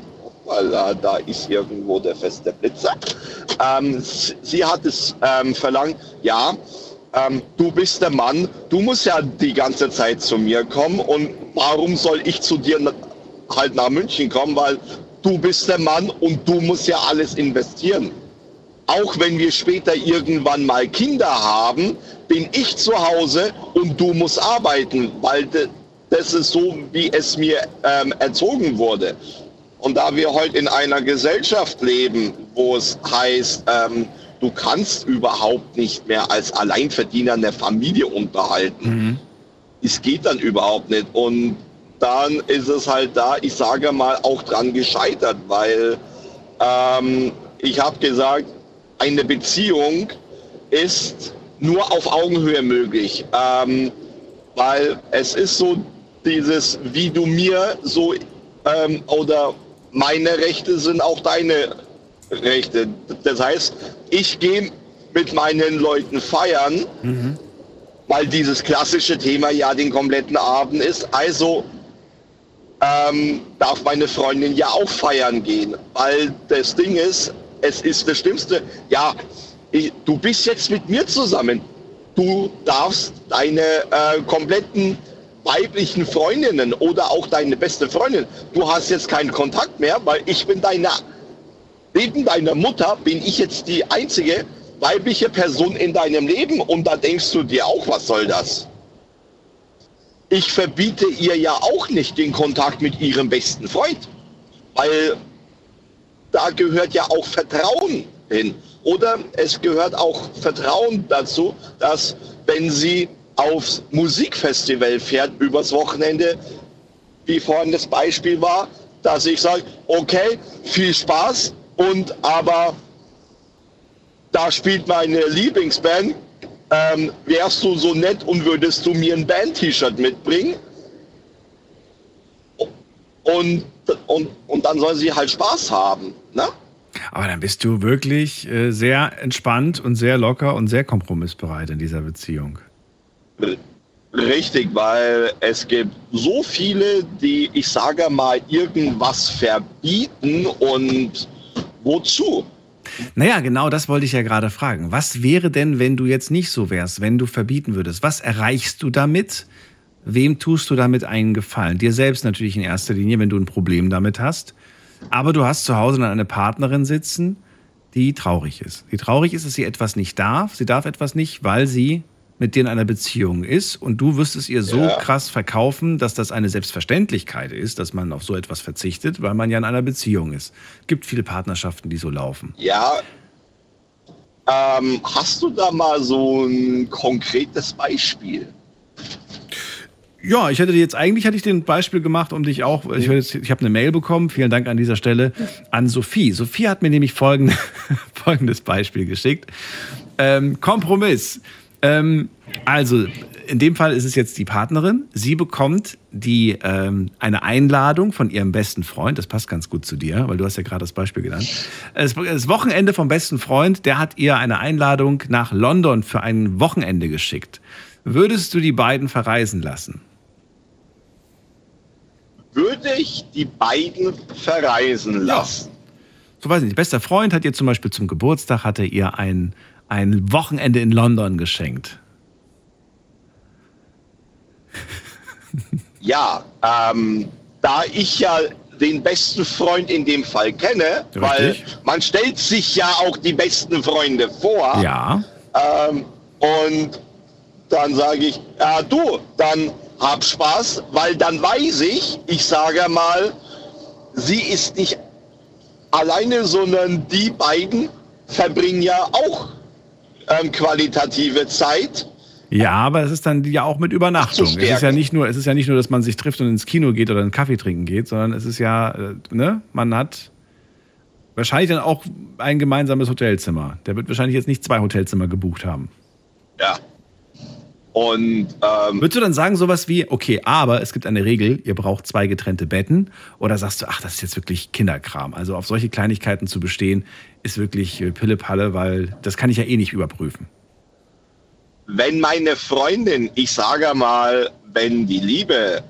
weil äh, da ist irgendwo der feste Blitzer. Ähm, sie hat es ähm, verlangt, ja, ähm, du bist der Mann, du musst ja die ganze Zeit zu mir kommen und warum soll ich zu dir halt nach München kommen, weil du bist der Mann und du musst ja alles investieren. Auch wenn wir später irgendwann mal Kinder haben, bin ich zu Hause und du musst arbeiten, weil das ist so, wie es mir ähm, erzogen wurde. Und da wir heute in einer Gesellschaft leben, wo es heißt, ähm, du kannst überhaupt nicht mehr als Alleinverdiener eine Familie unterhalten, es geht dann überhaupt nicht. Und dann ist es halt da, ich sage mal, auch dran gescheitert, weil ähm, ich habe gesagt, eine Beziehung ist nur auf Augenhöhe möglich, ähm, weil es ist so dieses, wie du mir so ähm, oder meine Rechte sind auch deine Rechte. Das heißt, ich gehe mit meinen Leuten feiern, weil dieses klassische Thema ja den kompletten Abend ist. Also ähm, darf meine Freundin ja auch feiern gehen, weil das Ding ist, es ist das Schlimmste. Ja, ich, du bist jetzt mit mir zusammen. Du darfst deine äh, kompletten weiblichen Freundinnen oder auch deine beste Freundin, du hast jetzt keinen Kontakt mehr, weil ich bin deine, neben deiner Mutter bin ich jetzt die einzige weibliche Person in deinem Leben und da denkst du dir auch, was soll das? Ich verbiete ihr ja auch nicht den Kontakt mit ihrem besten Freund, weil da gehört ja auch Vertrauen hin. Oder es gehört auch Vertrauen dazu, dass wenn sie aufs Musikfestival fährt übers Wochenende, wie vorhin das Beispiel war, dass ich sage, okay, viel Spaß und aber da spielt meine Lieblingsband, ähm, wärst du so nett und würdest du mir ein Band-T-Shirt mitbringen? Und, und, und dann soll sie halt Spaß haben. Ne? Aber dann bist du wirklich äh, sehr entspannt und sehr locker und sehr kompromissbereit in dieser Beziehung. Richtig, weil es gibt so viele, die, ich sage mal, irgendwas verbieten und wozu? Naja, genau das wollte ich ja gerade fragen. Was wäre denn, wenn du jetzt nicht so wärst, wenn du verbieten würdest? Was erreichst du damit? Wem tust du damit einen Gefallen? Dir selbst natürlich in erster Linie, wenn du ein Problem damit hast. Aber du hast zu Hause dann eine Partnerin sitzen, die traurig ist. Die traurig ist, dass sie etwas nicht darf. Sie darf etwas nicht, weil sie mit dir in einer Beziehung ist und du wirst es ihr so Ja. krass verkaufen, dass das eine Selbstverständlichkeit ist, dass man auf so etwas verzichtet, weil man ja in einer Beziehung ist. Es gibt viele Partnerschaften, die so laufen. Ja. Ähm, hast du da mal so ein konkretes Beispiel? Ja, ich hätte jetzt eigentlich hätte ich den Beispiel gemacht, um dich auch. Ich, ich, ich habe eine Mail bekommen. Vielen Dank an dieser Stelle an Sophie. Sophie hat mir nämlich folgende, *laughs* folgendes Beispiel geschickt. Ähm, Kompromiss. Ähm, also in dem Fall ist es jetzt die Partnerin. Sie bekommt die ähm, eine Einladung von ihrem besten Freund. Das passt ganz gut zu dir, weil du hast ja gerade das Beispiel genannt. Das, das Wochenende vom besten Freund. Der hat ihr eine Einladung nach London für ein Wochenende geschickt. Würdest du die beiden verreisen lassen? Würde ich die beiden verreisen lassen? so weiß ich nicht, bester Freund hat ihr zum Beispiel zum Geburtstag, hatte ihr ein, ein Wochenende in London geschenkt. *laughs* Ja, ähm, da ich ja den besten Freund in dem Fall kenne, weil Richtig. man stellt sich ja auch die besten Freunde vor. Ja. Ähm, und dann sage ich, ja du, dann hab Spaß, weil dann weiß ich, ich sage mal, sie ist nicht alleine, sondern die beiden verbringen ja auch ähm, qualitative Zeit. Ja, aber es ist dann ja auch mit Übernachtung. Es ist ja nicht nur, es ist ja nicht nur, dass man sich trifft und ins Kino geht oder einen Kaffee trinken geht, sondern es ist ja, äh, ne, man hat wahrscheinlich dann auch ein gemeinsames Hotelzimmer. Der wird wahrscheinlich jetzt nicht zwei Hotelzimmer gebucht haben. Ja. Und ähm, Würdest du dann sagen sowas wie, okay, aber es gibt eine Regel, ihr braucht zwei getrennte Betten? Oder sagst du, ach, das ist jetzt wirklich Kinderkram? Also auf solche Kleinigkeiten zu bestehen, ist wirklich äh, Pille-Palle, weil das kann ich ja eh nicht überprüfen. wenn meine Freundin, ich sage mal, wenn die Liebe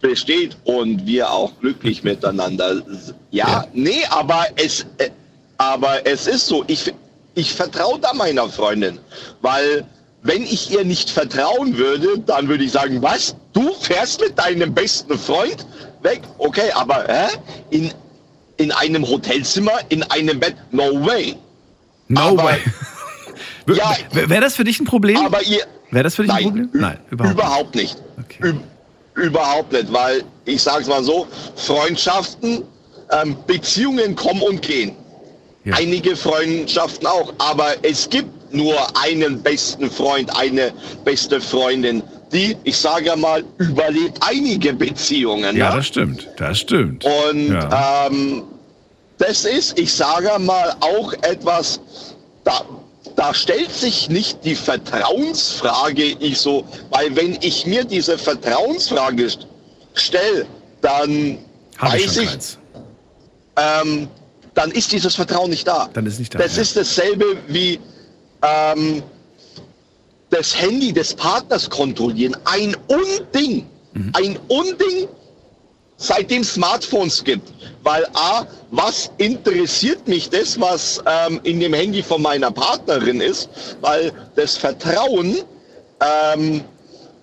besteht und wir auch glücklich *laughs* miteinander, s- ja, nee, aber es, äh, aber es ist so, ich, ich vertraue da meiner Freundin, weil wenn ich ihr nicht vertrauen würde, dann würde ich sagen, was, du fährst mit deinem besten Freund weg? Okay, aber hä? In, in einem Hotelzimmer, in einem Bett, no way. No aber, way. *laughs* ja, Wäre das für dich ein Problem? aber ihr, Wäre das für dich ein Nein, Problem? Nein, überhaupt, Überhaupt nicht. Üb überhaupt nicht, weil ich sage es mal so, Freundschaften, ähm, Beziehungen kommen und gehen. Einige Freundschaften auch, aber es gibt nur einen besten Freund, eine beste Freundin, die, ich sage mal, überlebt einige Beziehungen. Ja, ne? das stimmt. Das stimmt. Und Ja. ähm, das ist, ich sage mal, auch etwas, da, da stellt sich nicht die Vertrauensfrage, ich so, weil wenn ich mir diese Vertrauensfrage st- stelle, dann Hab ich weiß ich, keins. ähm, dann ist dieses Vertrauen nicht da. Dann ist nicht da. Das ja. ist dasselbe wie ähm, das Handy des Partners kontrollieren. Ein Unding. Mhm. Ein Unding, seitdem Smartphones gibt. Weil A, was interessiert mich das, was ähm, in dem Handy von meiner Partnerin ist? Weil das Vertrauen ähm,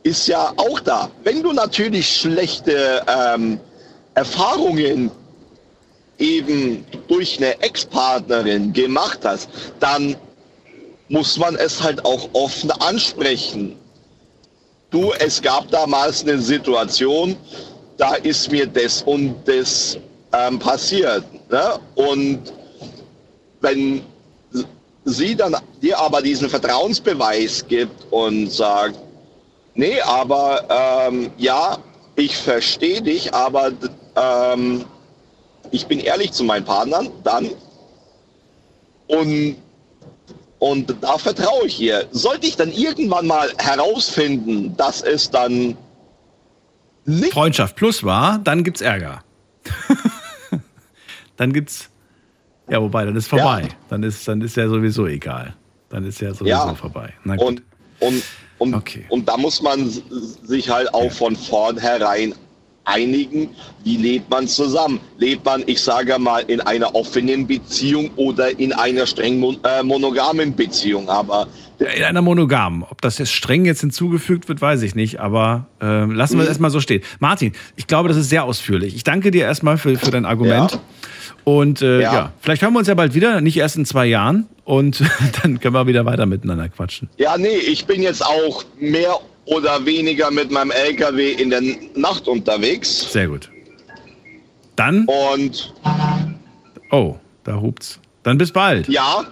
ist ja auch da. Wenn du natürlich schlechte ähm, Erfahrungen eben durch eine Ex-Partnerin gemacht hast, dann muss man es halt auch offen ansprechen. Du, es gab damals eine Situation, da ist mir das und das ähm, passiert. Ne? Und wenn sie dann dir aber diesen Vertrauensbeweis gibt und sagt, nee, aber ähm, ja, ich verstehe dich, aber ähm, ich bin ehrlich zu meinen Partnern, dann und und da vertraue ich ihr. Sollte ich dann irgendwann mal herausfinden, dass es dann Freundschaft plus war, dann gibt's Ärger. *laughs* dann gibt's. Ja, wobei, dann ist vorbei. Dann ist, dann ist ja sowieso egal. Dann ist ja sowieso Ja. vorbei. Und und und, und da muss man sich halt auch von vornherein einigen, wie lebt man zusammen? Lebt man, ich sage mal, in einer offenen Beziehung oder in einer streng mon äh, monogamen Beziehung? Aber In einer monogamen. Ob das jetzt streng jetzt hinzugefügt wird, weiß ich nicht, aber äh, lassen wir es Mhm. erstmal so stehen. Martin, ich glaube, das ist sehr ausführlich. Ich danke dir erstmal für, für dein Argument. Und äh, ja. Ja. vielleicht hören wir uns ja bald wieder, nicht erst in zwei Jahren. Und *laughs* dann können wir wieder weiter miteinander quatschen. Ja, nee, ich bin jetzt auch mehr oder weniger mit meinem LKW in der Nacht unterwegs. Sehr gut. Dann? Und Oh, da hupt's. Dann bis bald. ja,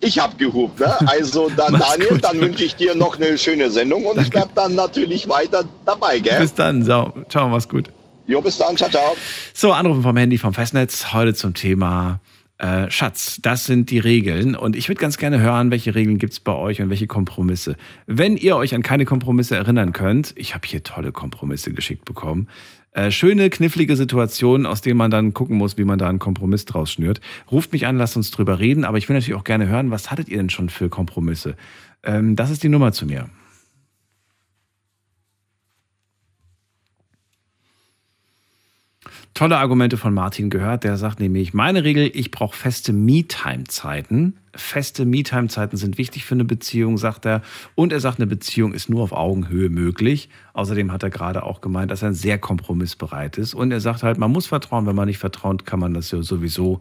ich habe gehupt. Ne? *laughs* Also dann, Daniel, gut. dann wünsche ich dir noch eine schöne Sendung und ich bleib dann natürlich weiter dabei, gell? Bis dann. So, ciao, mach's gut. Jo, bis dann, ciao, ciao. So, Anrufen vom Handy vom Festnetz. Heute zum Thema äh, Schatz. Das sind die Regeln. Und ich würde ganz gerne hören, welche Regeln gibt's bei euch und welche Kompromisse. Wenn ihr euch an keine Kompromisse erinnern könnt, ich habe hier tolle Kompromisse geschickt bekommen. Äh, schöne, knifflige Situationen, aus denen man dann gucken muss, wie man da einen Kompromiss draus schnürt. Ruft mich an, lasst uns drüber reden. Aber ich will natürlich auch gerne hören, was hattet ihr denn schon für Kompromisse? Ähm, das ist die Nummer zu mir. Tolle Argumente von Martin gehört. Der sagt nämlich, meine Regel, ich brauche feste Me-Time-Zeiten. Feste Me-Time-Zeiten sind wichtig für eine Beziehung, sagt er. Und er sagt, eine Beziehung ist nur auf Augenhöhe möglich. Außerdem hat er gerade auch gemeint, dass er sehr kompromissbereit ist. Und er sagt halt, man muss vertrauen. Wenn man nicht vertraut, kann man das ja sowieso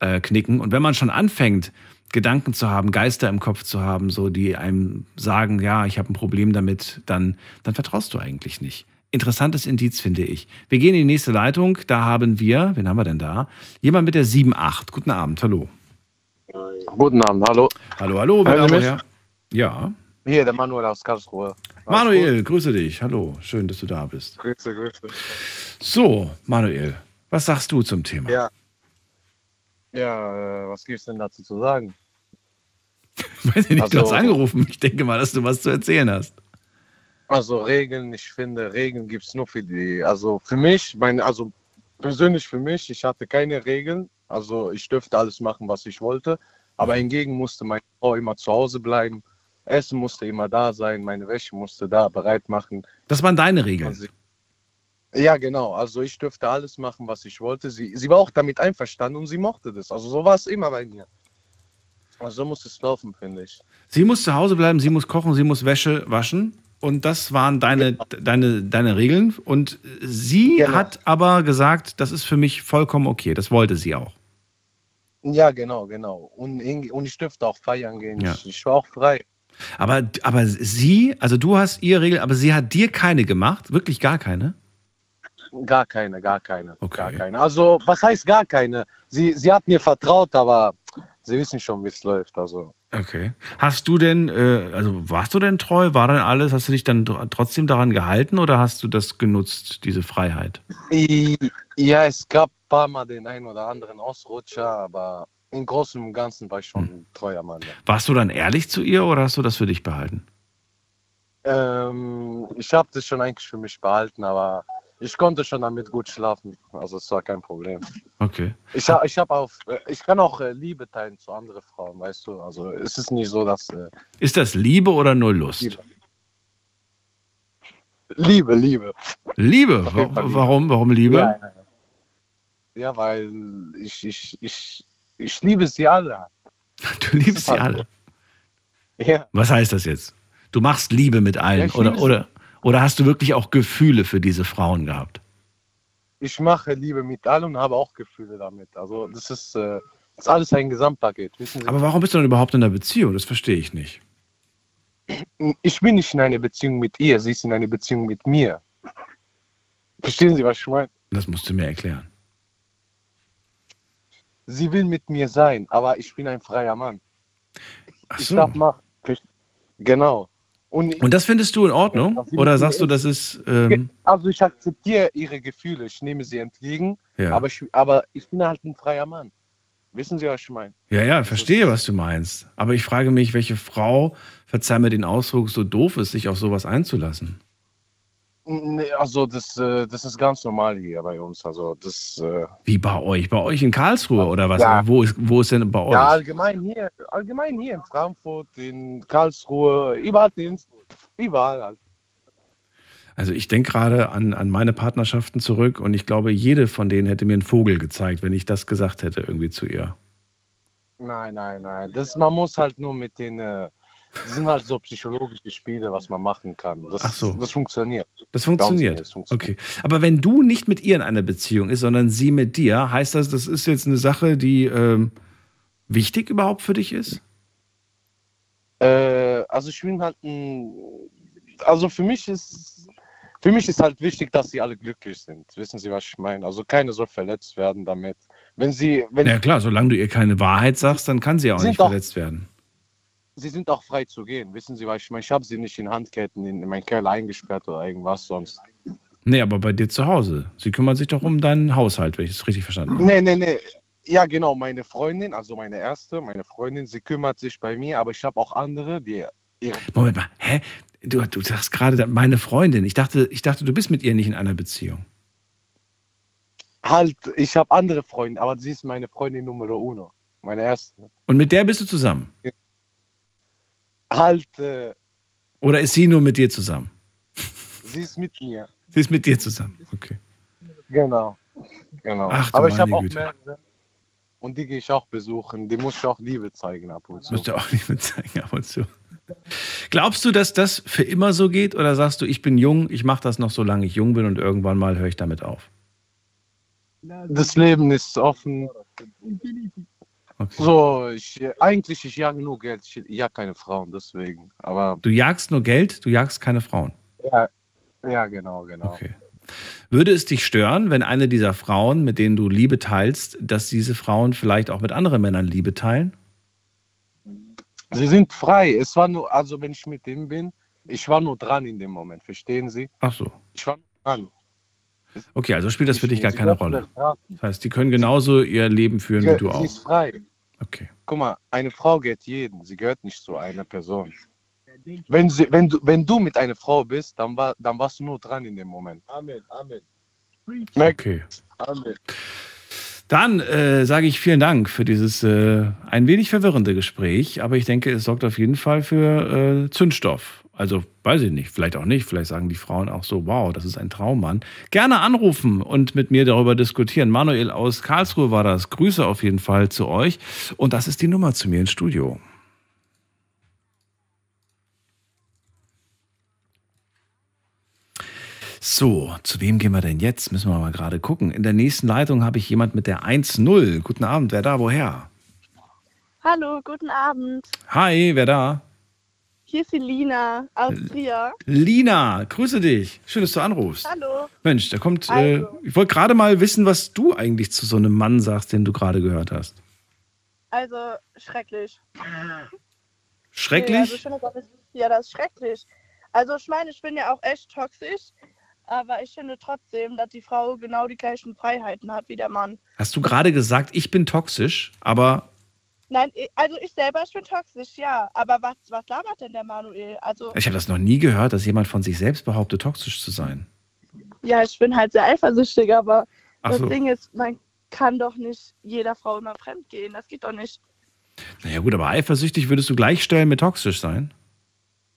äh, knicken. Und wenn man schon anfängt, Gedanken zu haben, Geister im Kopf zu haben, so die einem sagen, ja, ich habe ein Problem damit, dann, dann vertraust du eigentlich nicht. Interessantes Indiz, finde ich. Wir gehen in die nächste Leitung. Da haben wir, wen haben wir denn da? Jemand mit der 7-8. Guten Abend, hallo. Guten Abend, hallo. Hallo, hallo, wer da woher? Ja. Hier, der Manuel aus Karlsruhe. Manuel, grüße dich. Hallo, schön, dass du da bist. Grüße, grüße. So, Manuel, was sagst du zum Thema? Ja. Ja, äh, was gibt's denn dazu zu sagen? *laughs* Weiß ich nicht, du Also- hast angerufen. Ich denke mal, dass du was zu erzählen hast. Also Regeln, ich finde, Regeln gibt's nur für die, also für mich, meine, also persönlich für mich, ich hatte keine Regeln, also ich dürfte alles machen, was ich wollte, aber hingegen musste meine Frau immer zu Hause bleiben, Essen musste immer da sein, meine Wäsche musste da bereit machen. Das waren deine Regeln. Ja, genau. Also ich dürfte alles machen, was ich wollte. Sie, sie war auch damit einverstanden und sie mochte das. Also so war es immer bei mir. Also so muss es laufen, finde ich. Sie muss zu Hause bleiben, sie muss kochen, sie muss Wäsche waschen. Und das waren deine, deine, deine Regeln. Und sie Genau. hat aber gesagt, das ist für mich vollkommen okay. Das wollte sie auch. Ja, genau, genau. Und, und ich dürfte auch feiern gehen. Ja. Ich, war auch frei. Aber, aber sie, also du hast ihre Regeln, aber sie hat dir keine gemacht? Wirklich gar keine? Gar keine, gar keine. Gar keine. Also, was heißt gar keine? Sie, sie hat mir vertraut, aber sie wissen schon, wie es läuft. Also. Okay. Hast du denn, äh, also warst du denn treu? War denn alles? Hast du dich dann tr- trotzdem daran gehalten oder hast du das genutzt, diese Freiheit? Ja, es gab ein paar Mal den einen oder anderen Ausrutscher, aber im Großen und Ganzen war ich schon ein treuer Mann. Warst du dann ehrlich zu ihr oder hast du das für dich behalten? Ähm, ich habe das schon eigentlich für mich behalten, aber ich konnte schon damit gut schlafen. Also es war kein Problem. Okay. Ich, ich, hab auch, äh, ich kann auch äh, Liebe teilen zu anderen Frauen, weißt du. Also es ist nicht so, dass... Äh, Ist das Liebe oder nur Lust? Liebe. Liebe, Liebe. Liebe? Warum? Warum Liebe? Ja, ja, ja. ja weil ich, ich, ich, ich liebe sie alle. *laughs* Du liebst sie alle. Ja. Was heißt das jetzt? Du machst Liebe mit allen oder, oder, oder hast du wirklich auch Gefühle für diese Frauen gehabt? Ich mache Liebe mit allen und habe auch Gefühle damit. Also das ist, äh, das ist alles ein Gesamtpaket. Aber warum bist du dann überhaupt in einer Beziehung? Das verstehe ich nicht. Ich bin nicht in einer Beziehung mit ihr, sie ist in einer Beziehung mit mir. Verstehen Sie, was ich meine? Das musst du mir erklären. sie will mit mir sein, aber ich bin ein freier Mann. Ach Ich so. darf machen. Genau. Und, Und das findest du in Ordnung? Oder sagst du, das ist. Ähm, also ich akzeptiere ihre Gefühle, ich nehme sie entgegen, Ja. aber, ich, aber ich bin halt ein freier Mann. Wissen Sie, was ich meine? ja, ja, verstehe, was du meinst. Aber ich frage mich, welche Frau, verzeih mir den Ausdruck, so doof ist, sich auf sowas einzulassen. Nee, also das, äh, das ist ganz normal hier bei uns. Also das äh, Wie bei euch? Bei euch in Karlsruhe oder was? Ja. Wo, ist, wo ist denn bei euch? ja allgemein hier, allgemein hier in Frankfurt, in Karlsruhe, überall, in, überall. Halt. Also ich denke gerade an, an meine Partnerschaften zurück und ich glaube, jede von denen hätte mir einen Vogel gezeigt, wenn ich das gesagt hätte irgendwie zu ihr. Nein, nein, nein. Das, man muss halt nur mit den, äh, das sind halt so psychologische Spiele, was man machen kann. Das, Ach so. das funktioniert. Das funktioniert. das funktioniert. Okay. Aber wenn du nicht mit ihr in einer Beziehung ist, sondern sie mit dir, heißt das, das ist jetzt eine Sache, die ähm, wichtig überhaupt für dich ist? Äh, also ich bin halt ein, also für mich ist, für mich ist halt wichtig, dass sie alle glücklich sind. Wissen Sie, was ich meine? Also keiner soll verletzt werden damit. Wenn sie, wenn Ja klar, solange du ihr keine Wahrheit sagst, dann kann sie ja auch nicht doch- verletzt werden. Sie sind auch frei zu gehen. Wissen Sie, was ich meine? Ich habe sie nicht in Handketten in meinen Keller eingesperrt oder irgendwas sonst. Nee, aber bei dir zu Hause. Sie kümmert sich doch um deinen Haushalt, wenn ich das richtig verstanden habe. Nee, nee, nee. Ja, genau, meine Freundin, also meine erste, meine Freundin, sie kümmert sich bei mir, aber ich habe auch andere, die ihre Moment mal, hä? Du, du sagst gerade, meine Freundin. Ich dachte, ich dachte, du bist mit ihr nicht in einer Beziehung. halt, ich habe andere Freunde, aber sie ist meine Freundin Nummer uno, meine erste. Und mit der bist du zusammen? Halt, äh, Oder ist sie nur mit dir zusammen? sie ist mit mir. Sie ist mit dir zusammen. Okay. Genau. Genau. Ach Aber ich habe auch Güte. mehrere. Und die gehe ich auch besuchen. Die muss ich auch Liebe zeigen ab und zu. Musst du auch mit zeigen ab und zu. Glaubst du, dass das für immer so geht? Oder sagst du, ich bin jung, ich mache das noch, solange ich jung bin und irgendwann mal höre ich damit auf? Das Leben ist offen. So, ich, eigentlich, ich jage nur Geld. Ich jag keine Frauen, deswegen. Aber Du jagst nur Geld, du jagst keine Frauen. ja, ja genau, genau. Okay. Würde es dich stören, wenn eine dieser Frauen, mit denen du Liebe teilst, dass diese Frauen vielleicht auch mit anderen Männern Liebe teilen? Sie sind frei. Es war nur, also wenn ich mit denen bin, ich war nur dran in dem Moment, verstehen Sie? Ach so. Ich war nur dran. Okay, also spielt das für dich gar Sie keine Rolle. das heißt, die können genauso ihr Leben führen wie du sie auch. ist frei. Okay. Guck mal, eine Frau gehört jedem. Sie gehört nicht zu einer Person. Wenn, sie, wenn, du, wenn du mit einer Frau bist, dann, war, dann warst du nur dran in dem Moment. Amen, Amen. Okay. Amen. Dann äh, sage ich vielen Dank für dieses äh, ein wenig verwirrende Gespräch, aber ich denke, es sorgt auf jeden Fall für äh, Zündstoff. Also weiß ich nicht, vielleicht auch nicht. Vielleicht sagen die Frauen auch so, wow, das ist ein Traummann. Gerne anrufen und mit mir darüber diskutieren. Manuel aus Karlsruhe war das. Grüße auf jeden Fall zu euch. Und das ist die Nummer zu mir ins Studio. So, zu wem gehen wir denn jetzt? Müssen wir mal gerade gucken. In der nächsten Leitung habe ich jemand mit der 1-0. Guten Abend, wer da, woher? Hallo, guten Abend. Hi, wer da? Hier ist die Lina aus Trier. Lina, grüße dich. Schön, dass du anrufst. Hallo. Mensch, da kommt. Äh, Also. ich wollte gerade mal wissen, was du eigentlich zu so einem Mann sagst, den du gerade gehört hast. Also schrecklich. Schrecklich? Nee, also ich ja, das ist schrecklich. Also ich meine, ich bin ja auch echt toxisch, aber ich finde trotzdem, dass die Frau genau die gleichen Freiheiten hat wie der Mann. Hast du gerade gesagt, ich bin toxisch, aber Nein, also ich selber, ich bin toxisch, ja. Aber was, was labert denn der Manuel? Also, ich habe das noch nie gehört, dass jemand von sich selbst behauptet, toxisch zu sein. ja, ich bin halt sehr eifersüchtig, aber Ach das so. Ding ist, man kann doch nicht jeder Frau immer fremd gehen. Das geht doch nicht. Naja, gut, aber eifersüchtig würdest du gleichstellen mit toxisch sein?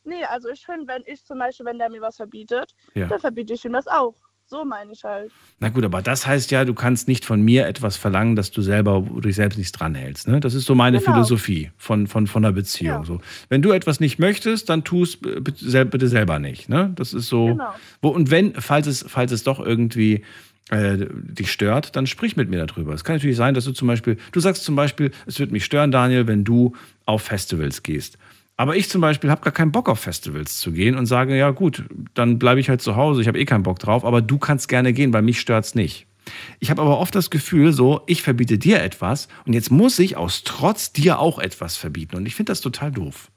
Nee, also ich finde, wenn ich zum Beispiel, wenn der mir was verbietet, Ja. dann verbiete ich ihm das auch. So meine ich halt. Na gut, aber das heißt ja, du kannst nicht von mir etwas verlangen, dass du selber dich selbst nicht dranhältst. Ne? Das ist so meine Genau. Philosophie von, von, von einer Beziehung. So. Wenn du etwas nicht möchtest, dann tu es bitte selber nicht. Ne? Das ist so. Genau. Wo, und wenn, falls es, falls es doch irgendwie äh, dich stört, dann sprich mit mir darüber. Es kann natürlich sein, dass du zum Beispiel, du sagst zum Beispiel, es wird mich stören, Daniel, wenn du auf Festivals gehst. Aber ich zum Beispiel habe gar keinen Bock auf Festivals zu gehen und sage, ja gut, dann bleibe ich halt zu Hause, ich habe eh keinen Bock drauf, aber du kannst gerne gehen, weil mich stört's nicht. Ich habe aber oft das Gefühl, so, ich verbiete dir etwas und jetzt muss ich aus Trotz dir auch etwas verbieten. Und ich finde das total doof.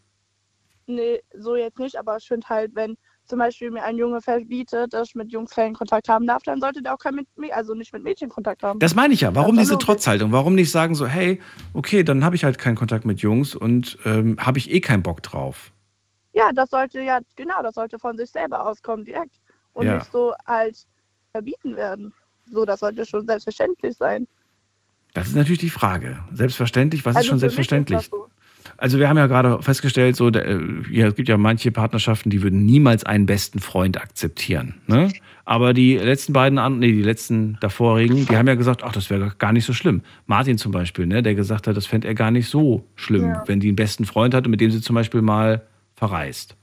Nee, so jetzt nicht, aber ich finde halt, wenn zum Beispiel mir ein Junge verbietet, dass ich mit Jungs keinen Kontakt haben darf, dann sollte der auch kein mit also nicht mit Mädchen Kontakt haben. Das meine ich ja. Warum ist diese. Trotzhaltung? Warum nicht sagen so, hey, okay, dann habe ich halt keinen Kontakt mit Jungs und ähm, habe ich eh keinen Bock drauf. Ja, das sollte ja, genau, das sollte von sich selber auskommen direkt. Und Ja. nicht so halt verbieten werden. So, das sollte schon selbstverständlich sein. Das ist natürlich die Frage. Selbstverständlich, was ist Also schon für mich selbstverständlich? Ist so. Also wir haben ja gerade festgestellt, so, äh, ja, es gibt ja manche Partnerschaften, die würden niemals einen besten Freund akzeptieren. Ne? Aber die letzten beiden, nee, die letzten davorigen, die haben ja gesagt, ach, das wäre gar nicht so schlimm. Martin zum Beispiel, ne, der gesagt hat, das fände er gar nicht so schlimm, Ja. wenn die einen besten Freund hatte, mit dem sie zum Beispiel mal verreist.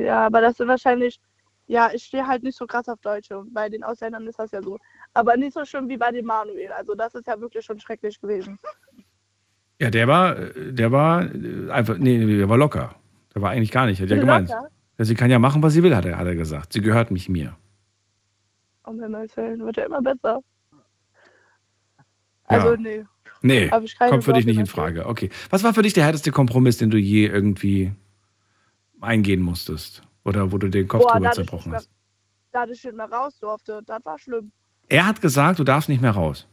Ja, aber das sind wahrscheinlich, ja, ich stehe halt nicht so krass auf Deutsche und bei den Ausländern ist das ja so. Aber nicht so schlimm wie bei dem Manuel. Also das ist ja wirklich schon schrecklich gewesen. Ja, der war, der war äh, einfach, nee, der war locker. Der war eigentlich gar nicht, hat ja gemeint. Sie kann ja machen, was sie will, hat er, hat er gesagt. Sie gehört mich mir. Um Himmels Willen, wird ja immer besser. Also, Ja. nee. Nee, kommt für dich nicht in Frage. Okay. Was war für dich der härteste Kompromiss, den du je irgendwie eingehen musstest? Oder wo du den Kopf Boah, drüber zerbrochen hast? da ich nicht mehr raus durfte, das war schlimm. Er hat gesagt, du darfst nicht mehr raus.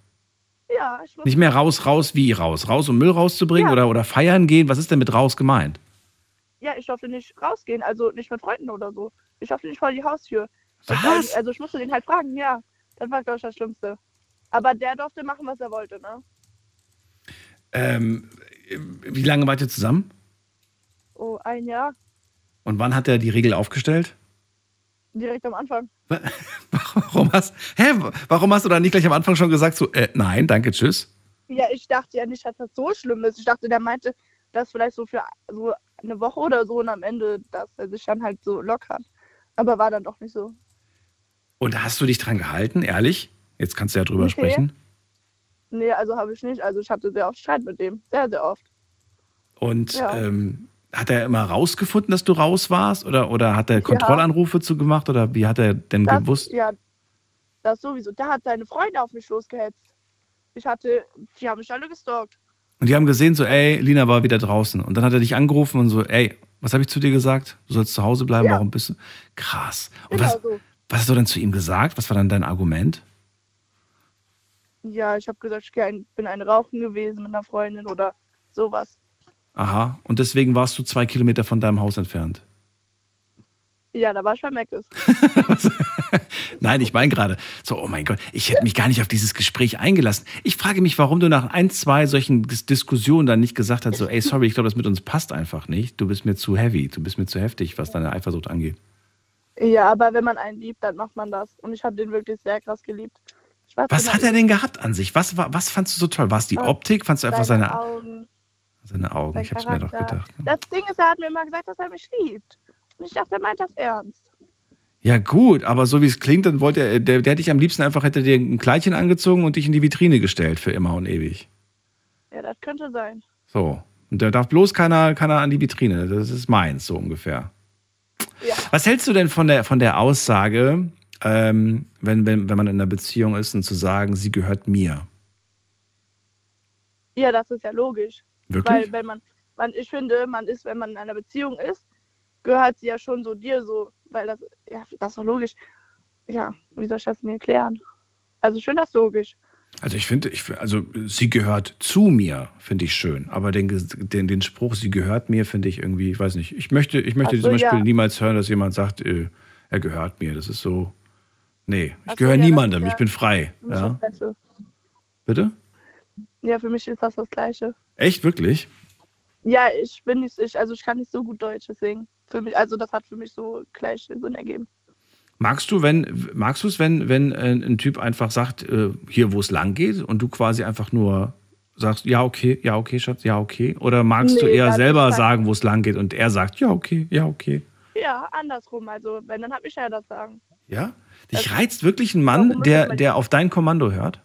Ja, ich muss Nicht mehr raus, raus, wie raus? Raus, um Müll rauszubringen Ja. oder, oder feiern gehen? Was ist denn mit raus gemeint? Ja, ich durfte nicht rausgehen, also nicht mit Freunden oder so. Ich durfte nicht vor die Haustür. Was? Also ich musste den halt fragen, ja. Das war, glaube ich, das Schlimmste. Aber der durfte machen, was er wollte, ne? Ähm, wie lange wart ihr zusammen? Oh, ein Jahr, Und wann hat er die Regel aufgestellt? Direkt am Anfang. *laughs* Warum hast, hä, warum hast du dann nicht gleich am Anfang schon gesagt, so, äh, nein, danke, tschüss? Ja, ich dachte ja nicht, dass das so schlimm ist. Ich dachte, der meinte, das vielleicht so für so eine Woche oder so und am Ende, dass er sich dann halt so lockert. Aber war dann doch nicht so. Und hast du dich dran gehalten, ehrlich? Jetzt kannst du ja drüber Nee. sprechen. Nee, also habe ich nicht. Also ich hatte sehr oft Streit mit dem. Sehr, sehr oft. Und Ja. ähm, hat er immer rausgefunden, dass du raus warst? Oder, oder hat er Kontrollanrufe zu gemacht? Oder wie hat er denn Das, gewusst? Ja, das sowieso. Der hat seine Freunde auf mich losgehetzt. Ich hatte, die haben mich alle gestalkt. Und die haben gesehen, so, ey, Lina war wieder draußen. Und dann hat er dich angerufen und so, ey, was habe ich zu dir gesagt? Du sollst zu Hause bleiben, Ja. warum bist du? Krass. Und Genau was, so. was hast du denn zu ihm gesagt? Was war dann dein Argument? Ja, ich habe gesagt, ich bin ein Rauchen gewesen mit einer Freundin oder sowas. Aha. Und deswegen warst du zwei Kilometer von deinem Haus entfernt. Ja, da war bei Meckes. *laughs* Nein, ich meine gerade, so, oh mein Gott, ich hätte mich gar nicht auf dieses Gespräch eingelassen. Ich frage mich, warum du nach ein, zwei solchen Dis Diskussionen dann nicht gesagt hast, so, ey, sorry, ich glaube, das mit uns passt einfach nicht. Du bist mir zu heavy, du bist mir zu heftig, was deine Eifersucht angeht. Ja, aber wenn man einen liebt, dann macht man das. Und ich habe den wirklich sehr krass geliebt. Was hat er denn gehabt an sich? Was, war, was fandst du so toll? War es die Oh, Optik? Fandst du einfach seine, Augen, seine Augen? sein Ich hab's mir doch gedacht. Das Ding ist, er hat mir immer gesagt, dass er mich liebt. Und ich dachte, er meint das ernst. Ja, gut, aber so wie es klingt, dann wollte er, der, der hätte dich am liebsten einfach, hätte dir ein Kleidchen angezogen und dich in die Vitrine gestellt für immer und ewig. Ja, das könnte sein. So. Und da darf bloß keiner, keiner an die Vitrine. Das ist meins, so ungefähr. Ja. Was hältst du denn von der, von der Aussage, ähm, wenn, wenn, wenn man in einer Beziehung ist und zu sagen, sie gehört mir? Ja, das ist ja logisch. Wirklich? Weil wenn man, man, ich finde, man ist, wenn man in einer Beziehung ist, gehört sie ja schon so dir so, weil das, ja, das ist doch logisch. Ja, wie soll ich das mir erklären? Also finde das logisch. Also ich finde, ich, also sie gehört zu mir, finde ich schön. Aber den, den, den Spruch, sie gehört mir, finde ich irgendwie, ich weiß nicht. Ich möchte, ich möchte so, zum Beispiel ja. niemals hören, dass jemand sagt, äh, er gehört mir. Das ist so, nee, ich Ach so, gehöre ja, niemandem, ich bin frei. Ja? Bitte? Ja, für mich ist das das Gleiche. Echt, wirklich? Ja, ich bin nicht, ich, also ich kann nicht so gut Deutsch, deswegen. Für mich, also das hat für mich so gleich Sinn ergeben. Magst du, wenn, magst du es, wenn, wenn äh, ein Typ einfach sagt, äh, hier, wo es lang geht, und du quasi einfach nur sagst, ja, okay, ja, okay, Schatz, ja, okay? Oder magst du Nee, eher das selber sagen, wo es lang geht, und er sagt, ja, okay, ja, okay? Ja, andersrum. Also wenn, dann habe ich ja das Sagen. Ja? Dich reizt wirklich ein Mann, der, der auf dein Kommando hört?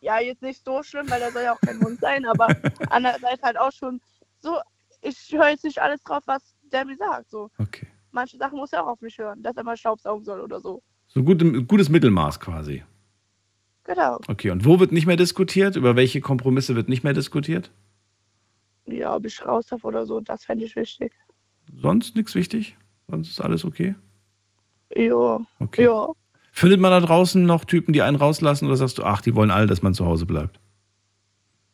Ja, jetzt nicht so schlimm, weil er soll ja auch kein Hund sein, aber *laughs* andererseits halt auch schon so, ich höre jetzt nicht alles drauf, was der mir sagt. So. Okay. Manche Sachen muss er auch auf mich hören, dass er mal Staubsaugen soll oder so. So gut, gutes Mittelmaß quasi. Genau. Okay, und wo wird nicht mehr diskutiert? Über welche Kompromisse wird nicht mehr diskutiert? Ja, ob ich raus darf oder so, das fände ich wichtig. Sonst nichts wichtig? Sonst ist alles okay? Ja. Okay. Ja. Findet man da draußen noch Typen, die einen rauslassen oder sagst du, ach, die wollen alle, dass man zu Hause bleibt?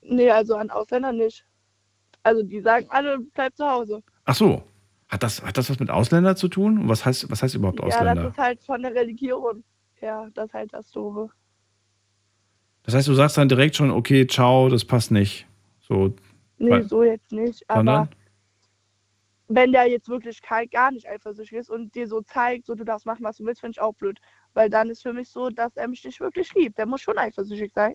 Nee, also an Ausländer nicht. Also die sagen alle, bleib zu Hause. Ach so. Hat das, hat das was mit Ausländer zu tun? Und was heißt, was heißt überhaupt Ja, Ausländer? das ist halt von der Religion. Ja, das ist halt das Doofe. Das heißt, du sagst dann direkt schon, okay, ciao, das passt nicht. So, Nee, so jetzt nicht. sondern? Aber wenn der jetzt wirklich gar nicht eifersüchtig ist und dir so zeigt, so du darfst machen, was du willst, finde ich auch blöd. Weil dann ist für mich so, dass er mich nicht wirklich liebt. Der muss schon eifersüchtig sein.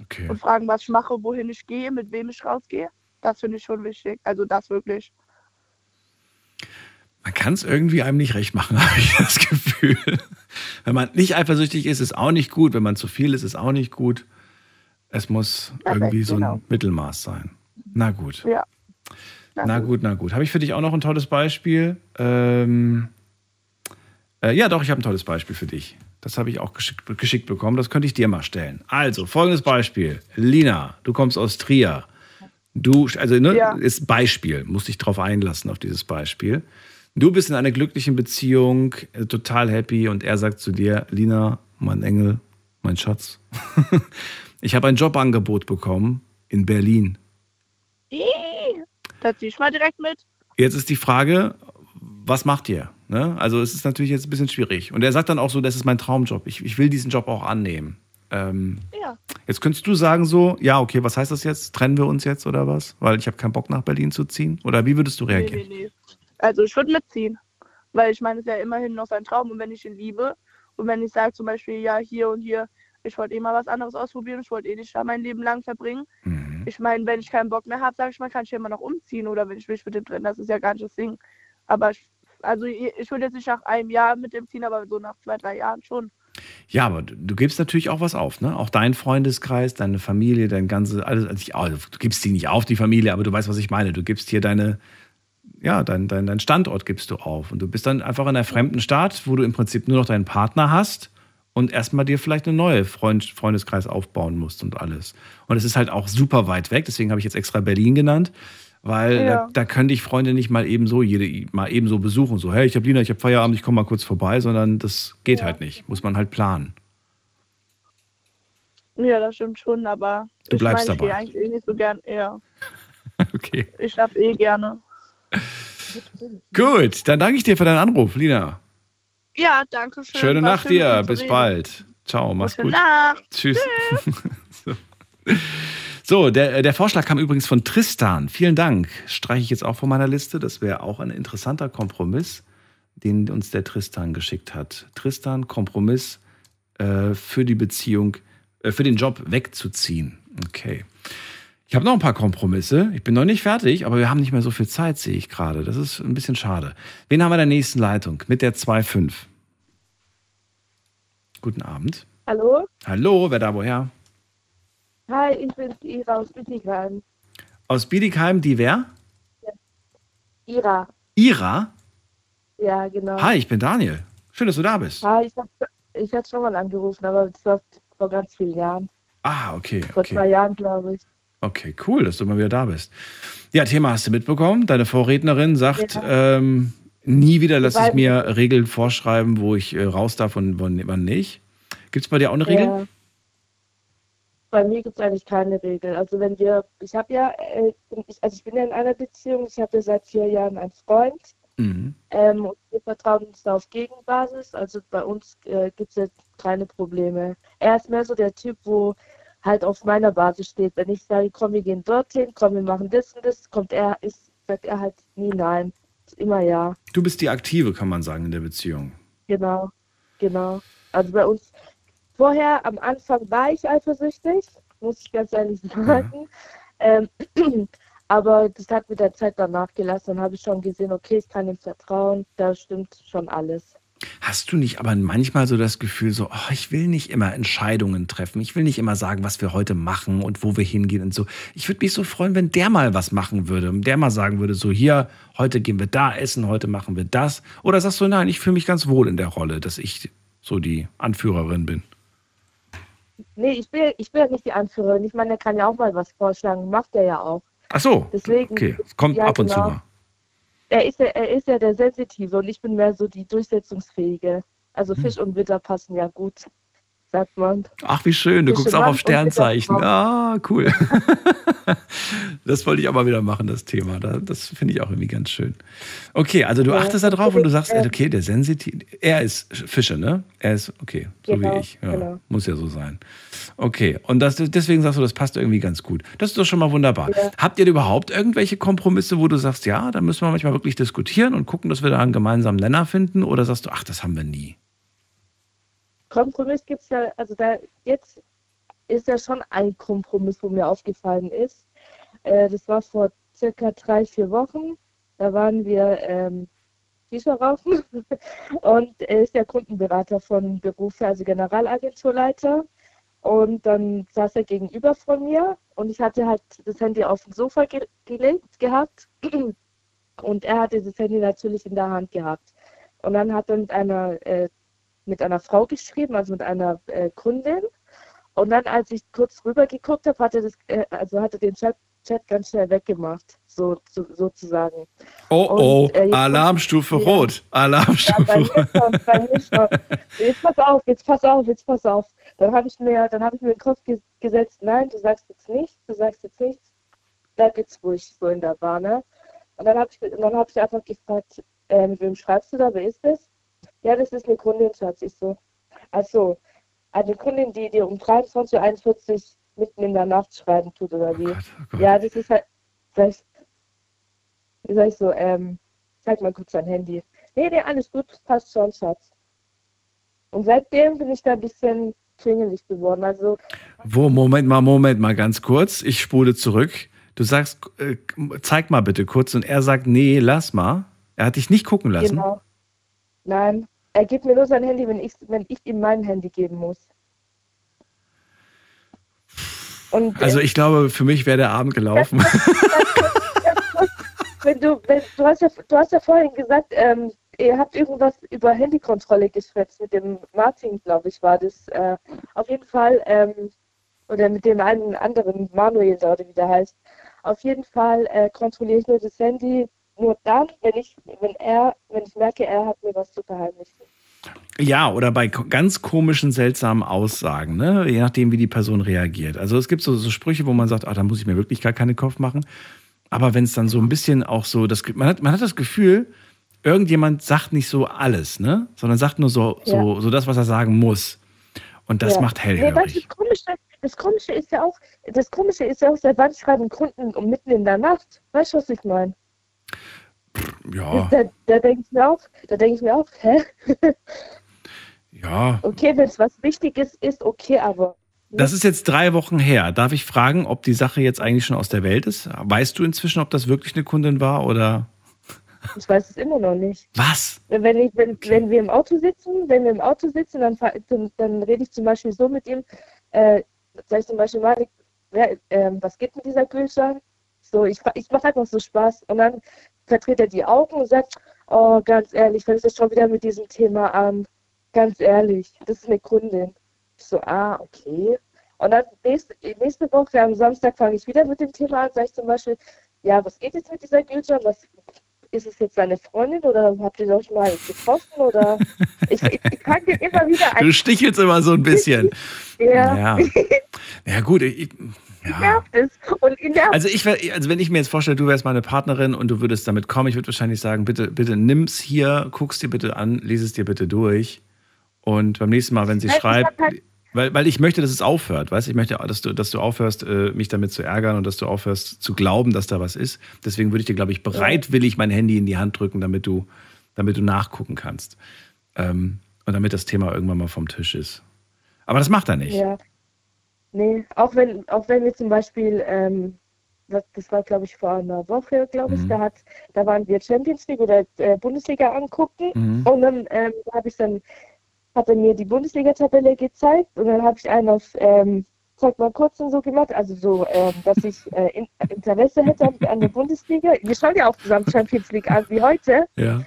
Okay. Und fragen, was ich mache, wohin ich gehe, mit wem ich rausgehe. Das finde ich schon wichtig. Also das wirklich. Man kann es irgendwie einem nicht recht machen, *laughs* habe ich das Gefühl. Wenn man nicht eifersüchtig ist, ist auch nicht gut. Wenn man zu viel ist, ist auch nicht gut. Es muss Perfekt, irgendwie so ein genau. Mittelmaß sein. Na gut. Ja. Na gut, na gut. Habe ich für dich auch noch ein tolles Beispiel? Ähm, äh, ja, doch, ich habe ein tolles Beispiel für dich. Das habe ich auch geschickt, geschickt bekommen. Das könnte ich dir mal stellen. Also, folgendes Beispiel. Lina, du kommst aus Trier. Du, also, ne, Ja. ist Beispiel, musst dich drauf einlassen auf dieses Beispiel. Du bist in einer glücklichen Beziehung, äh, total happy und er sagt zu dir, Lina, mein Engel, mein Schatz, *laughs* ich habe ein Jobangebot bekommen in Berlin. Ih, Das zieh ich mal direkt mit. Jetzt ist die Frage, was macht ihr? Ne? Also es ist natürlich jetzt ein bisschen schwierig. Und er sagt dann auch so, das ist mein Traumjob. Ich, ich will diesen Job auch annehmen. Ähm, Ja. jetzt könntest du sagen so, ja, okay, was heißt das jetzt? Trennen wir uns jetzt oder was? Weil ich habe keinen Bock nach Berlin zu ziehen? Oder wie würdest du Nee, reagieren? nee, nee. Also ich würde mitziehen. Weil ich meine, es ist ja immerhin noch sein Traum. Und wenn ich ihn liebe und wenn ich sage zum Beispiel, ja, hier und hier, ich wollte eh mal was anderes ausprobieren, ich wollte eh nicht da mein Leben lang verbringen. Mhm. Ich meine, wenn ich keinen Bock mehr habe, sage ich mal, kann ich ja immer noch umziehen oder wenn ich mich mit dem trennen, das ist ja gar nicht das Ding. Aber ich, also ich würde jetzt nicht nach einem Jahr mit dem ziehen, aber so nach zwei, drei Jahren schon. Ja, aber du, gibst natürlich auch was auf, ne? Auch dein Freundeskreis, deine Familie, dein ganze, alles, also oh, du gibst die nicht auf, die Familie, aber du weißt, was ich meine. Du gibst hier deine, ja, dein, dein, dein Standort gibst du auf. Und du bist dann einfach in einer fremden Stadt, wo du im Prinzip nur noch deinen Partner hast und erstmal dir vielleicht eine neue Freund, Freundeskreis aufbauen musst und alles. Und es ist halt auch super weit weg, deswegen habe ich jetzt extra Berlin genannt. Weil Ja. da, da könnte ich Freunde nicht mal eben so, jede, mal eben so besuchen. So, hey, ich habe Lina, ich habe Feierabend, ich komme mal kurz vorbei, sondern das geht halt nicht. Muss man halt planen. Ja, das stimmt schon, aber Du ich bleibst ich gehe dabei. eigentlich eh nicht so gern. Ja, *laughs* Okay. ich darf eh gerne. Gut, dann danke ich dir für deinen Anruf, Lina. Ja, danke schön. Schöne Nacht dir, bis bald. Ciao, mach's Gute gut. Nacht. Tschüss. so, *laughs* so der, der Vorschlag kam übrigens von Tristan. Vielen Dank. Streiche ich jetzt auch von meiner Liste. Das wäre auch ein interessanter Kompromiss, den uns der Tristan geschickt hat. Tristan, Kompromiss äh, für die Beziehung, äh, für den Job wegzuziehen. Okay. Ich habe noch ein paar Kompromisse. Ich bin noch nicht fertig, aber wir haben nicht mehr so viel Zeit, sehe ich gerade. Das ist ein bisschen schade. Wen haben wir in der nächsten Leitung? Mit der 2.5. Guten Abend. Hallo? Hallo, wer da woher? Hi, ich bin Ira aus Bittigheim. Aus Biedigheim, die wer? Ira. Ira? Ja, genau. Hi, ich bin Daniel. Schön, dass du da bist. Hi, ich hab, ich hab schon mal angerufen, aber das war vor ganz vielen Jahren. Ah, okay, Vor zwei okay. Jahren, glaube ich. Okay, cool, dass du mal wieder da bist. Ja, Thema hast du mitbekommen. Deine Vorrednerin sagt, ähm, nie wieder lasse ich mir Regeln vorschreiben, wo ich äh, raus darf und wann wann nicht. Gibt es bei dir auch eine Regel? Ja. Bei mir gibt es eigentlich keine Regel. Also wenn wir, ich habe ja, äh, ich, also ich bin ja in einer Beziehung, ich habe ja seit vier Jahren einen Freund. Mhm. Ähm, und wir vertrauen uns da auf Gegenbasis. Also bei uns äh, gibt es jetzt keine Probleme. Er ist mehr so der Typ, wo halt auf meiner Basis steht. Wenn ich sage, komm, wir gehen dorthin, komm, wir machen das und das, kommt er, ist, sagt er halt nie nein. Immer ja. Du bist die Aktive, kann man sagen, in der Beziehung. Genau, genau. Also bei uns, vorher am Anfang war ich eifersüchtig, muss ich ganz ehrlich sagen. Ähm, *clears throat* aber das hat mit der Zeit dann nachgelassen. Dann habe ich schon gesehen, okay, ich kann ihm vertrauen, da stimmt schon alles. Hast du nicht aber manchmal so das Gefühl, so, oh, ich will nicht immer Entscheidungen treffen. Ich will nicht immer sagen, was wir heute machen und wo wir hingehen und so. Ich würde mich so freuen, wenn der mal was machen würde. Und der mal sagen würde, so, hier, heute gehen wir da essen, heute machen wir das. Oder sagst du, nein, ich fühle mich ganz wohl in der Rolle, dass ich so die Anführerin bin. Nee, ich bin, ich bin ja nicht die Anführerin. Ich meine, er kann ja auch mal was vorschlagen. Macht er ja auch. Ach so. Deswegen, okay, kommt ja, ab und zu genau. mal. Er ist, ja, er ist ja der Sensitive und ich bin mehr so die Durchsetzungsfähige. Hm. Also Fisch und Witter passen ja gut, sagt man. Ach, wie schön, du Fische guckst auch auf Sternzeichen. Ah, cool. *laughs* das wollte ich auch mal wieder machen, das Thema. Da- Das finde ich auch irgendwie ganz schön. Okay, also du Ja, achtest da drauf und du sagst, äh, okay, der Sensitiv, er ist Fische, ne? Er ist, okay, so Genau, wie ich. Ja, genau. Muss ja so sein. Okay, und das, deswegen sagst du, das passt irgendwie ganz gut. Das ist doch schon mal wunderbar. Ja. Habt ihr überhaupt irgendwelche Kompromisse, wo du sagst, ja, da müssen wir manchmal wirklich diskutieren und gucken, dass wir da einen gemeinsamen Nenner finden? Oder sagst du, ach, das haben wir nie? Kompromiss gibt es ja, also da jetzt ist ja schon ein Kompromiss, wo mir aufgefallen ist. Äh, das war vor circa drei, vier Wochen. Da waren wir ähm, Shisha rauchen *laughs* und er ist ja Kundenberater von Beruf, also Generalagenturleiter. Und dann saß er gegenüber von mir und ich hatte halt das Handy auf dem Sofa ge gelegt gehabt *clears throat* und er hatte das Handy natürlich in der Hand gehabt. Und dann hat er mit einer, äh, mit einer Frau geschrieben, also mit einer äh, Kundin. Und dann, als ich kurz rüber geguckt habe, hat er das, äh, also hat er den Chat, Chat ganz schnell weggemacht, so, so sozusagen. Oh, oh, Und, äh, Alarmstufe Ja. rot. Alarmstufe Ja, bei rot. mir schon, bei mir schon. Jetzt pass auf, jetzt pass auf, jetzt pass auf. Dann habe ich mir, dann habe ich mir den Kopf ge gesetzt, nein, du sagst jetzt nichts, du sagst jetzt nichts, bleib jetzt ruhig so in der Bar, ne? Und dann habe ich, und dann habe ich einfach gefragt, äh, mit wem schreibst du da, wer ist das? Ja, das ist eine Kundin, Schatz. Ich so, also, eine Kundin, die dir um 23.41 Uhr mitten in der Nacht schreiben tut, oder wie? Ja, das ist halt, sag ich, sag ich so, ähm, zeig mal kurz dein Handy. Nee, nee, alles gut, passt schon, Schatz. Und seitdem bin ich da ein bisschen klingelig geworden. Also, Wo, Moment mal, Moment mal, ganz kurz. Ich spule zurück. Du sagst, äh, zeig mal bitte kurz. Und er sagt, nee, lass mal. Er hat dich nicht gucken lassen. genau. Nein, er gibt mir nur sein Handy, wenn ich, wenn ich ihm mein Handy geben muss. Und Also ich glaube, für mich wäre der Abend gelaufen. *laughs* wenn du, wenn, du, hast ja, du hast ja vorhin gesagt, ähm, ihr habt irgendwas über Handykontrolle geschwätzt mit dem Martin, glaube ich, war das. Äh, auf jeden Fall, ähm, oder mit dem einen anderen, Manuel, oder wie der heißt. Auf jeden Fall äh, kontrolliere ich nur das Handy nur dann, wenn ich, wenn er, wenn ich merke, er hat mir was zu verheimlichen. Ja, oder bei ganz komischen, seltsamen Aussagen, ne? je nachdem, wie die Person reagiert. Also es gibt so, so Sprüche, wo man sagt, ah, da muss ich mir wirklich gar keinen Kopf machen. Aber wenn es dann so ein bisschen auch so, das, man, hat, man hat das Gefühl, irgendjemand sagt nicht so alles, ne? sondern sagt nur so, so, Ja. so das, was er sagen muss. Und das Ja. macht Nee, hellhörig. weißt du, das, Komische, das Komische ist ja auch, das Komische ist ja auch, seit wann schreiben Kunden um mitten in der Nacht? Weißt du, was ich meine? Ja, Da, da denke ich mir auch, da denke ich mir auch, hä? *laughs* ja. Okay, wenn es was Wichtiges ist, okay, aber Das ist jetzt drei Wochen her. Darf ich fragen, ob die Sache jetzt eigentlich schon aus der Welt ist? Weißt du inzwischen, ob das wirklich eine Kundin war oder? *laughs* ich weiß es immer noch nicht. Was? Wenn, ich, wenn, wenn wir im Auto sitzen, wenn wir im Auto sitzen, dann, dann, dann rede ich zum Beispiel so mit ihm, äh, sag ich zum Beispiel, Malik, wer, ähm, was geht mit dieser Gülschan? So, ich, ich mache einfach so Spaß und dann verdreht er die Augen und sagt, oh, ganz ehrlich, fängst du schon wieder mit diesem Thema an? Ganz ehrlich, das ist eine Kundin. Ich so, ah, okay. Und dann nächste, nächste Woche am Samstag fange ich wieder mit dem Thema an, sage ich zum Beispiel, ja, was geht jetzt mit dieser Gülcan? Was ist es jetzt seine Freundin oder habt ihr euch mal getroffen? Oder *laughs* ich, ich, ich kann dir immer wieder Du stichelst immer so ein bisschen. *laughs* Ja. Ja, ja gut. Ich, ja. nervt es. Und nervt also, ich also wenn ich mir jetzt vorstelle, du wärst meine Partnerin und du würdest damit kommen, ich würde wahrscheinlich sagen, bitte, bitte nimm's hier, guck's dir bitte an, lies es dir bitte durch. Und beim nächsten Mal, wenn sie Nein, schreibt, halt- weil, weil ich möchte, dass es aufhört, weißt Ich möchte, dass du, dass du aufhörst, äh, mich damit zu ärgern und dass du aufhörst zu glauben, dass da was ist. Deswegen würde ich dir, glaube ich, bereitwillig mein Handy in die Hand drücken, damit du, damit du nachgucken kannst. Ähm, und damit das Thema irgendwann mal vom Tisch ist. Aber das macht er nicht. Ja. Nee, auch wenn, auch wenn wir zum Beispiel, ähm, das, das war glaube ich vor einer Woche, glaube ich, Mhm. da hat, da waren wir Champions League oder äh, Bundesliga angucken Mhm. und dann ähm, habe ich dann, hat er mir die Bundesliga-Tabelle gezeigt und dann habe ich einen auf, ähm, zeig mal kurz und so gemacht, also so, ähm, dass ich äh, in, Interesse hätte an, an der Bundesliga. Wir schauen ja auch zusammen Champions League an wie heute. Ja.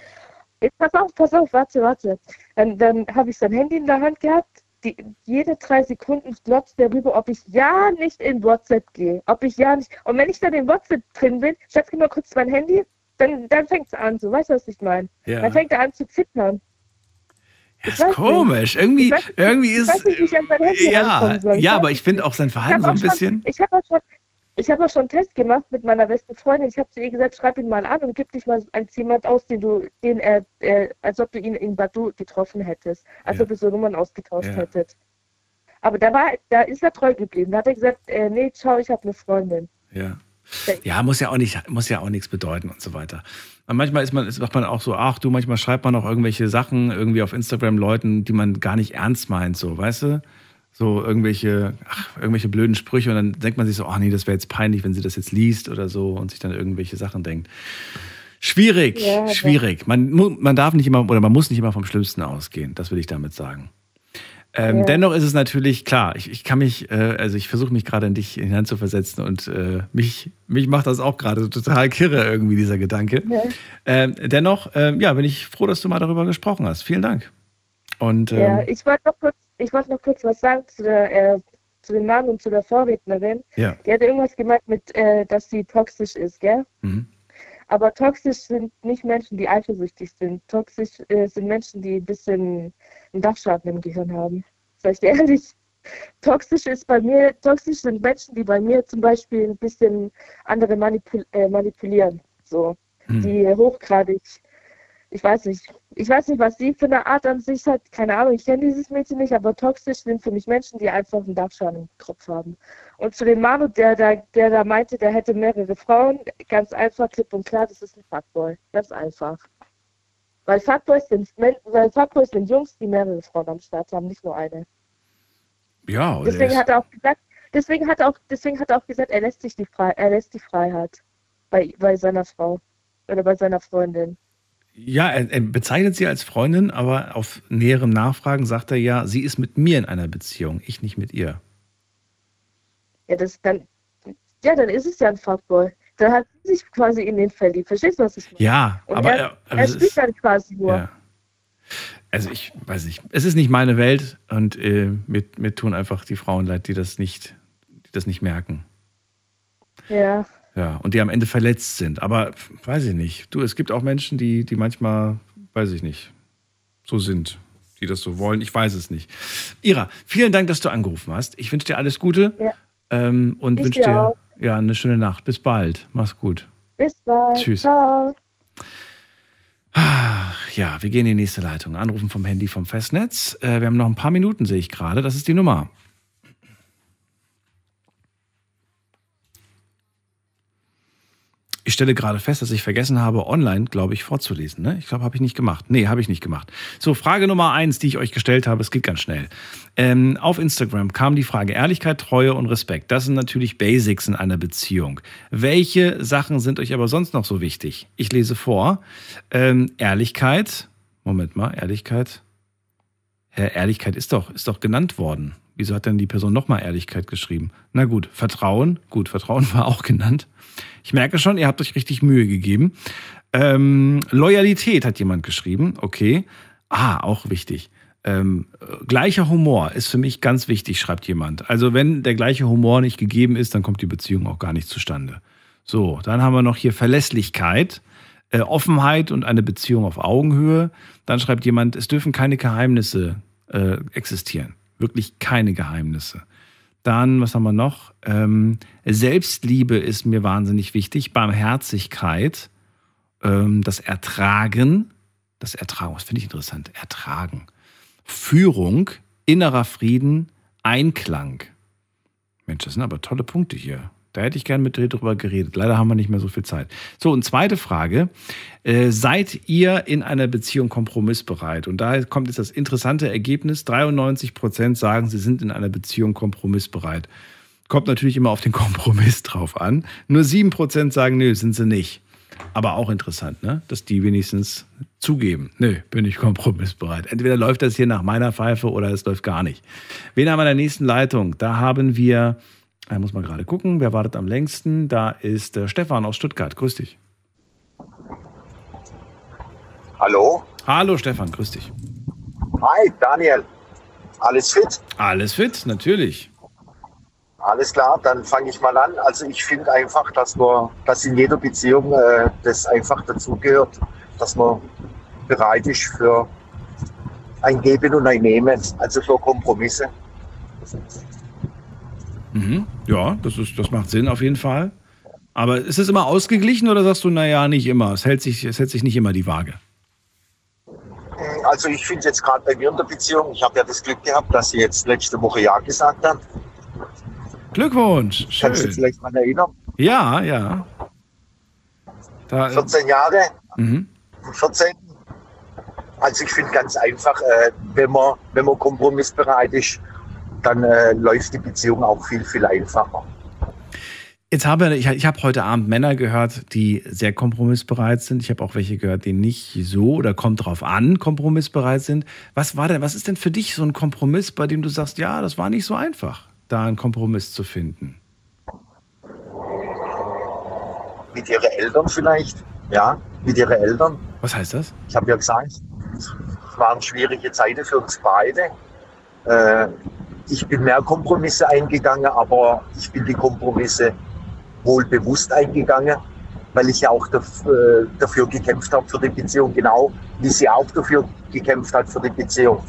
Jetzt pass auf, pass auf, warte, warte. Dann, dann habe ich sein Handy in der Hand gehabt die, jede drei Sekunden glotzt der rüber, ob ich ja nicht in WhatsApp gehe. Ob ich ja nicht. Und wenn ich dann in WhatsApp drin bin, Schatz, gib mal kurz mein Handy, dann, dann fängt es an. So, weißt du, was ich meine? Ja. Dann fängt er an zu zittern. Das ist komisch. Irgendwie, Ich weiß- irgendwie ich ist. weiß nicht, ich ja. Ich ja, aber ich finde auch sein Ich Verhalten habe so ein bisschen. schon, ich hab auch, schon, ich hab auch schon einen Test gemacht mit meiner besten Freundin. Ich habe zu ihr gesagt, schreib ihn mal an und gib dich mal als jemand aus, den du, den er, äh, als ob du ihn in Badu getroffen hättest, als Ja. ob ihr so Nummern ausgetauscht Ja. hättet. Aber da war, da ist er treu geblieben. Da hat er gesagt, äh, nee, ciao, ich habe eine Freundin. Ja. Ja, muss ja auch nicht, muss ja auch nichts bedeuten und so weiter. Und manchmal ist man, ist, macht man auch so, ach du, manchmal schreibt man auch irgendwelche Sachen irgendwie auf Instagram Leuten, die man gar nicht ernst meint, so, weißt du? So irgendwelche, ach, irgendwelche blöden Sprüche und dann denkt man sich so, ach nee, das wäre jetzt peinlich, wenn sie das jetzt liest oder so und sich dann irgendwelche Sachen denkt. Schwierig, Ja, schwierig. Man, man darf nicht immer oder man muss nicht immer vom Schlimmsten ausgehen. Das will ich damit sagen. Ähm, Ja. Dennoch ist es natürlich klar, ich, ich kann mich, äh, also ich versuche mich gerade in dich hineinzuversetzen und äh, mich, mich macht das auch gerade total kirre irgendwie, dieser Gedanke. Ja. Ähm, dennoch, ähm, ja, bin ich froh, dass du mal darüber gesprochen hast. Vielen Dank. Und ähm, Ja, ich wollte noch kurz, ich wollte noch kurz was sagen zu der, äh, zu dem Mann und zu der Vorrednerin. ja. Die hat irgendwas gemeint mit, äh, dass sie toxisch ist, gell? Mhm. Aber toxisch sind nicht Menschen, die eifersüchtig sind. Toxisch äh, sind Menschen, die ein bisschen einen Dachschaden im Gehirn haben. Sag ich dir *laughs* ehrlich. Toxisch ist bei mir, toxisch sind Menschen, die bei mir zum Beispiel ein bisschen andere manipul äh, manipulieren. So. Hm. Die hochgradig, ich weiß nicht, ich weiß nicht, was sie für eine Art an sich hat, keine Ahnung, ich kenne dieses Mädchen nicht, aber toxisch sind für mich Menschen, die einfach einen Dachschaden im Kopf haben. Und zu dem Manu, der da, der da meinte, der hätte mehrere Frauen, ganz einfach, klipp und klar, das ist ein Fuckboy. Ganz einfach. Weil Fuckboys sind, weil Fuckboys sind Jungs, die mehrere Frauen am Start haben, nicht nur eine. Ja, oder Deswegen ist- hat er auch gesagt, deswegen hat er auch, deswegen hat er auch gesagt, er lässt sich die Frei, er lässt die Freiheit bei, bei seiner Frau oder bei seiner Freundin. Ja, er, er bezeichnet sie als Freundin, aber auf näherem Nachfragen sagt er ja, sie ist mit mir in einer Beziehung, ich nicht mit ihr. Ja, das dann, ja, dann ist es ja ein Fuckboy. Dann hat sie sich quasi in den verliebt. Verstehst du, was ich meine? Ja, Und aber, er, er, aber er es spielt ist, dann quasi nur. ja. Also ich weiß nicht, es ist nicht meine Welt und äh, mir, mir tun einfach die Frauen leid, die das nicht, die das nicht merken. Ja. Ja, und die am Ende verletzt sind. Aber weiß ich nicht. Du, es gibt auch Menschen, die, die manchmal, weiß ich nicht, so sind, die das so wollen. Ich weiß es nicht. Ira, vielen Dank, dass du angerufen hast. Ich wünsche dir alles Gute Ja. ähm, und Ich wünsche dir auch. ja, eine schöne Nacht. Bis bald. Mach's gut. Bis bald. Tschüss. Ciao. Ja, wir gehen in die nächste Leitung. Anrufen vom Handy vom Festnetz. Äh, wir haben noch ein paar Minuten, sehe ich gerade. Das ist die Nummer. Ich stelle gerade fest, dass ich vergessen habe, online, glaube ich, vorzulesen. Ne? Ich glaube, habe ich nicht gemacht. Nee, habe ich nicht gemacht. So, Frage Nummer eins, die ich euch gestellt habe, es geht ganz schnell. Ähm, auf Instagram kam die Frage Ehrlichkeit, Treue und Respekt. Das sind natürlich Basics in einer Beziehung. Welche Sachen sind euch aber sonst noch so wichtig? Ich lese vor. Ähm, Ehrlichkeit. Moment mal, Ehrlichkeit. Herr, Ehrlichkeit ist doch, ist doch genannt worden. Wieso hat denn die Person nochmal Ehrlichkeit geschrieben? Na gut, Vertrauen. Gut, Vertrauen war auch genannt. Ich merke schon, ihr habt euch richtig Mühe gegeben. Ähm, Loyalität hat jemand geschrieben. Okay. Ah, auch wichtig. Ähm, äh, gleicher Humor ist für mich ganz wichtig, schreibt jemand. Also wenn der gleiche Humor nicht gegeben ist, dann kommt die Beziehung auch gar nicht zustande. So, dann haben wir noch hier Verlässlichkeit, äh, Offenheit und eine Beziehung auf Augenhöhe. Dann schreibt jemand, es dürfen keine Geheimnisse äh, existieren. Wirklich keine Geheimnisse. Dann, was haben wir noch? Ähm, Selbstliebe ist mir wahnsinnig wichtig. Barmherzigkeit, ähm, das Ertragen, das Ertragen, das finde ich interessant, Ertragen. Führung, innerer Frieden, Einklang. Mensch, das sind aber tolle Punkte hier. Da hätte ich gern mit dir drüber geredet. Leider haben wir nicht mehr so viel Zeit. So, und zweite Frage. Äh, seid ihr in einer Beziehung kompromissbereit? Und da kommt jetzt das interessante Ergebnis. 93 Prozent sagen, sie sind in einer Beziehung kompromissbereit. Kommt natürlich immer auf den *laughs* Kompromiss drauf an. Nur 7 Prozent sagen, nö, sind sie nicht. Aber auch interessant, ne? dass die wenigstens zugeben, nö, bin ich kompromissbereit. Entweder läuft das hier nach meiner Pfeife oder es läuft gar nicht. Wen haben wir in der nächsten Leitung? Da haben wir, da muss man gerade gucken, wer wartet am längsten? Da ist der Stefan aus Stuttgart. Grüß dich. Hallo? Hallo Stefan, grüß dich. Hi, Daniel. Alles fit? Alles fit, natürlich. Alles klar, dann fange ich mal an. Also ich finde einfach, dass man, dass in jeder Beziehung äh, das einfach dazugehört, dass man bereit ist für ein Geben und ein Nehmen, also für Kompromisse. Mhm. Ja, das, ist, das macht Sinn auf jeden Fall. Aber ist es immer ausgeglichen oder sagst du, naja, nicht immer? Es hält sich, es hält sich nicht immer die Waage. Also ich finde jetzt gerade bei mir in der Beziehung, ich habe ja das Glück gehabt, dass sie jetzt letzte Woche Ja gesagt hat. Glückwunsch. Schön. Kannst du dich vielleicht mal erinnern? Ja, ja. Da, 14 Jahre, mhm. 14. Also ich finde ganz einfach, äh, wenn, man, wenn man kompromissbereit ist, dann äh, läuft die Beziehung auch viel, viel einfacher. Jetzt habe ich, ich habe heute Abend Männer gehört, die sehr kompromissbereit sind. Ich habe auch welche gehört, die nicht so oder kommt drauf an, kompromissbereit sind. Was war denn, was ist denn für dich so ein Kompromiss, bei dem du sagst, ja, das war nicht so einfach, da einen Kompromiss zu finden? Mit ihren Eltern vielleicht, ja, mit ihren Eltern. Was heißt das? Ich habe ja gesagt, es waren schwierige Zeiten für uns beide. Äh, ich bin mehr Kompromisse eingegangen, aber ich bin die Kompromisse wohl bewusst eingegangen, weil ich ja auch dafür, dafür gekämpft habe für die Beziehung, genau wie sie auch dafür gekämpft hat für die Beziehung.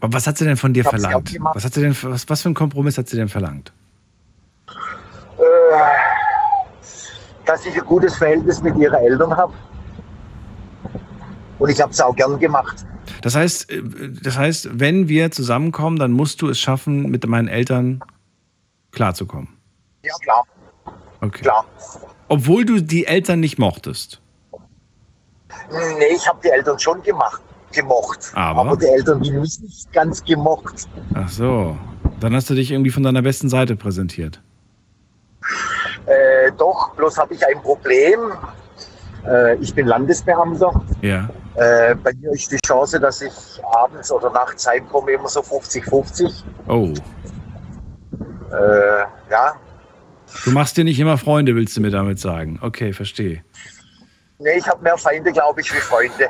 Aber was hat sie denn von dir verlangt? Was, hat sie denn, was, was für einen Kompromiss hat sie denn verlangt? Äh, dass ich ein gutes Verhältnis mit ihren Eltern habe. Und ich habe es auch gern gemacht. Das heißt, äh, das heißt, wenn wir zusammenkommen, dann musst du es schaffen, mit meinen Eltern klarzukommen. Ja, klar. Okay. Klar. Obwohl du die Eltern nicht mochtest. Nee, ich habe die Eltern schon gemacht, gemocht. Aber? die Eltern haben mich nicht ganz gemocht. Ach so. Dann hast du dich irgendwie von deiner besten Seite präsentiert. Äh, doch, bloß habe ich ein Problem. Äh, ich bin Landesbeamter. Ja. Äh, bei mir ist die Chance, dass ich abends oder nachts heimkomme, immer so 50-50. Oh. Äh, ja, Du machst dir nicht immer Freunde, willst du mir damit sagen? Okay, verstehe. nee, ich habe mehr Feinde, glaube ich, wie Freunde.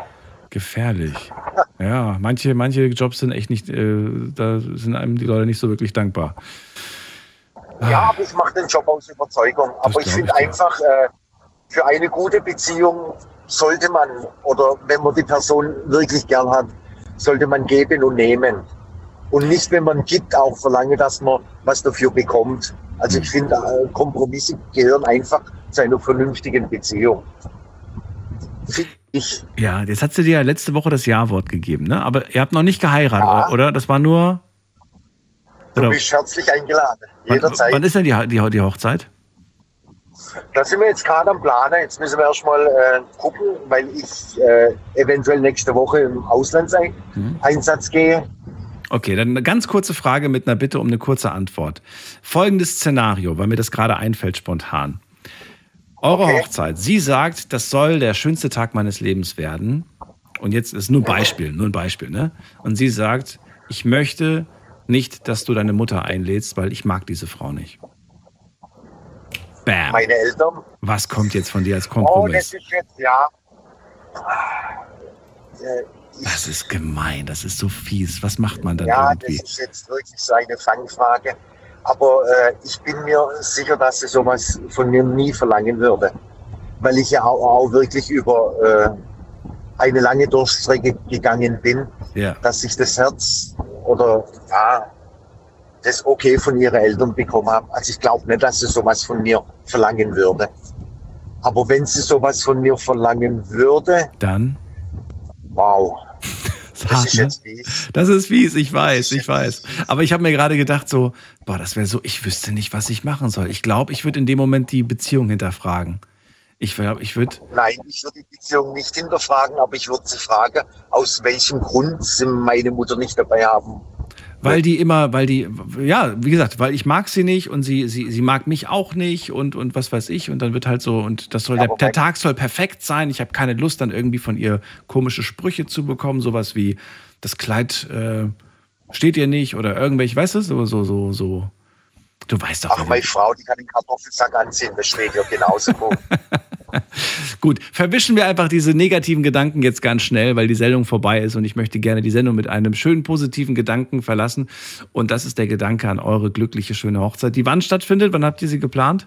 Gefährlich. Ja, manche, manche Jobs sind echt nicht, äh, da sind einem die Leute nicht so wirklich dankbar. Ja, aber ich mache den Job aus Überzeugung. Aber ich finde einfach, äh, für eine gute Beziehung sollte man, oder wenn man die Person wirklich gern hat, sollte man geben und nehmen. Und nicht, wenn man gibt, auch verlangen, dass man was dafür bekommt. Also ich finde, äh, Kompromisse gehören einfach zu einer vernünftigen Beziehung. Finde ich. Ja, jetzt hat sie dir ja letzte Woche das Ja-Wort gegeben, ne? Aber ihr habt noch nicht geheiratet, oder? oder? Das war nur. Du Oder, bist herzlich eingeladen. wann, Jederzeit. wann ist denn die, die, die Hochzeit? Da sind wir jetzt gerade am Planen. Jetzt müssen wir erstmal äh, gucken, weil ich äh, eventuell nächste Woche im Ausland sein, Mhm. Einsatz gehe. Okay, dann eine ganz kurze Frage mit einer Bitte um eine kurze Antwort. Folgendes Szenario, weil mir das gerade einfällt spontan. Eure Hochzeit. Sie sagt, das soll der schönste Tag meines Lebens werden. Und jetzt ist nur ein Beispiel, nur ein Beispiel, ne? Und sie sagt, ich möchte nicht, dass du deine Mutter einlädst, weil ich mag diese Frau nicht. Bam. Meine Eltern. Was kommt jetzt von dir als Oh, das Kompromiss? ist jetzt, ja. Äh, Das ist gemein, das ist so fies. Was macht man dann ja, das irgendwie? ist jetzt wirklich so eine Fangfrage. Aber äh, ich bin mir sicher, dass sie sowas von mir nie verlangen würde. Weil ich ja auch, auch wirklich über äh, eine lange Durchstrecke gegangen bin, Ja. dass ich das Herz oder ja, das Okay von ihren Eltern bekommen habe. Also ich glaube nicht, dass sie sowas von mir verlangen würde. Aber wenn sie sowas von mir verlangen würde, Dann? wow. Das *laughs* Das ist ist jetzt fies. Das ist fies, ich weiß, ich weiß. Aber ich habe mir gerade gedacht, so, boah, das wäre so, ich wüsste nicht, was ich machen soll. Ich glaube, ich würde in dem Moment die Beziehung hinterfragen. Ich glaube, ich würde, Nein, ich würde die Beziehung nicht hinterfragen, aber ich würde sie fragen, aus welchem Grund sie meine Mutter nicht dabei haben. Weil die immer, weil die, ja, wie gesagt, weil ich mag sie nicht und sie, sie, sie mag mich auch nicht und, und was weiß ich. Und dann wird halt so, und das soll, der, der Tag soll perfekt sein. Ich habe keine Lust, dann irgendwie von ihr komische Sprüche zu bekommen, sowas wie, das Kleid äh, steht ihr nicht oder irgendwelche, weißt du, so, so, so, so. Du weißt doch, Ach, meine Frau, die kann den Kartoffelsack anziehen, das steht ja genauso *laughs* *laughs* gut. Verwischen wir einfach diese negativen Gedanken jetzt ganz schnell, weil die Sendung vorbei ist und ich möchte gerne die Sendung mit einem schönen positiven Gedanken verlassen. Und das ist der Gedanke an eure glückliche, schöne Hochzeit, die wann stattfindet. Wann habt ihr sie geplant?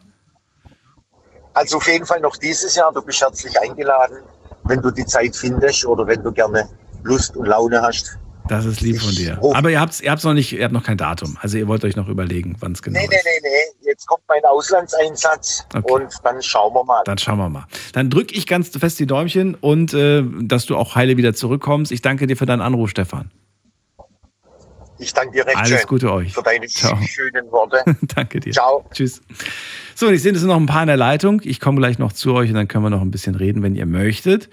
Also auf jeden Fall noch dieses Jahr. Du bist herzlich eingeladen, wenn du die Zeit findest oder wenn du gerne Lust und Laune hast. Das ist lieb von dir. Aber ihr habt, ihr habt noch nicht, ihr habt noch kein Datum. Also ihr wollt euch noch überlegen, wann es genau Nee, ist. nee, nee, nee. Jetzt kommt mein Auslandseinsatz und dann schauen wir mal. Dann schauen wir mal. Dann drücke ich ganz fest die Däumchen und äh, dass du auch heile wieder zurückkommst. Ich danke dir für deinen Anruf, Stefan. Ich danke dir recht Alles schön Gute euch. für deine Ciao. schönen Worte. *laughs* Danke dir. Ciao. Tschüss. So, und ich sehe, es sind noch ein paar in der Leitung. Ich komme gleich noch zu euch und dann können wir noch ein bisschen reden, wenn ihr möchtet.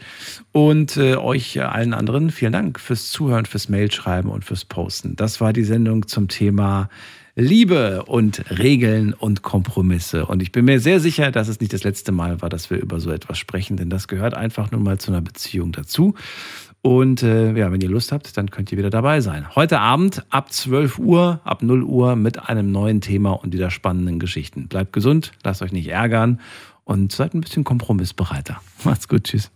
Und äh, euch äh, allen anderen vielen Dank fürs Zuhören, fürs Mailschreiben und fürs Posten. Das war die Sendung zum Thema Liebe und Regeln und Kompromisse. Und ich bin mir sehr sicher, dass es nicht das letzte Mal war, dass wir über so etwas sprechen, denn das gehört einfach nun mal zu einer Beziehung dazu. Und äh, ja, wenn ihr Lust habt, dann könnt ihr wieder dabei sein. Heute Abend ab 12 Uhr, ab 0 Uhr mit einem neuen Thema und wieder spannenden Geschichten. Bleibt gesund, lasst euch nicht ärgern und seid ein bisschen kompromissbereiter. Macht's gut, tschüss.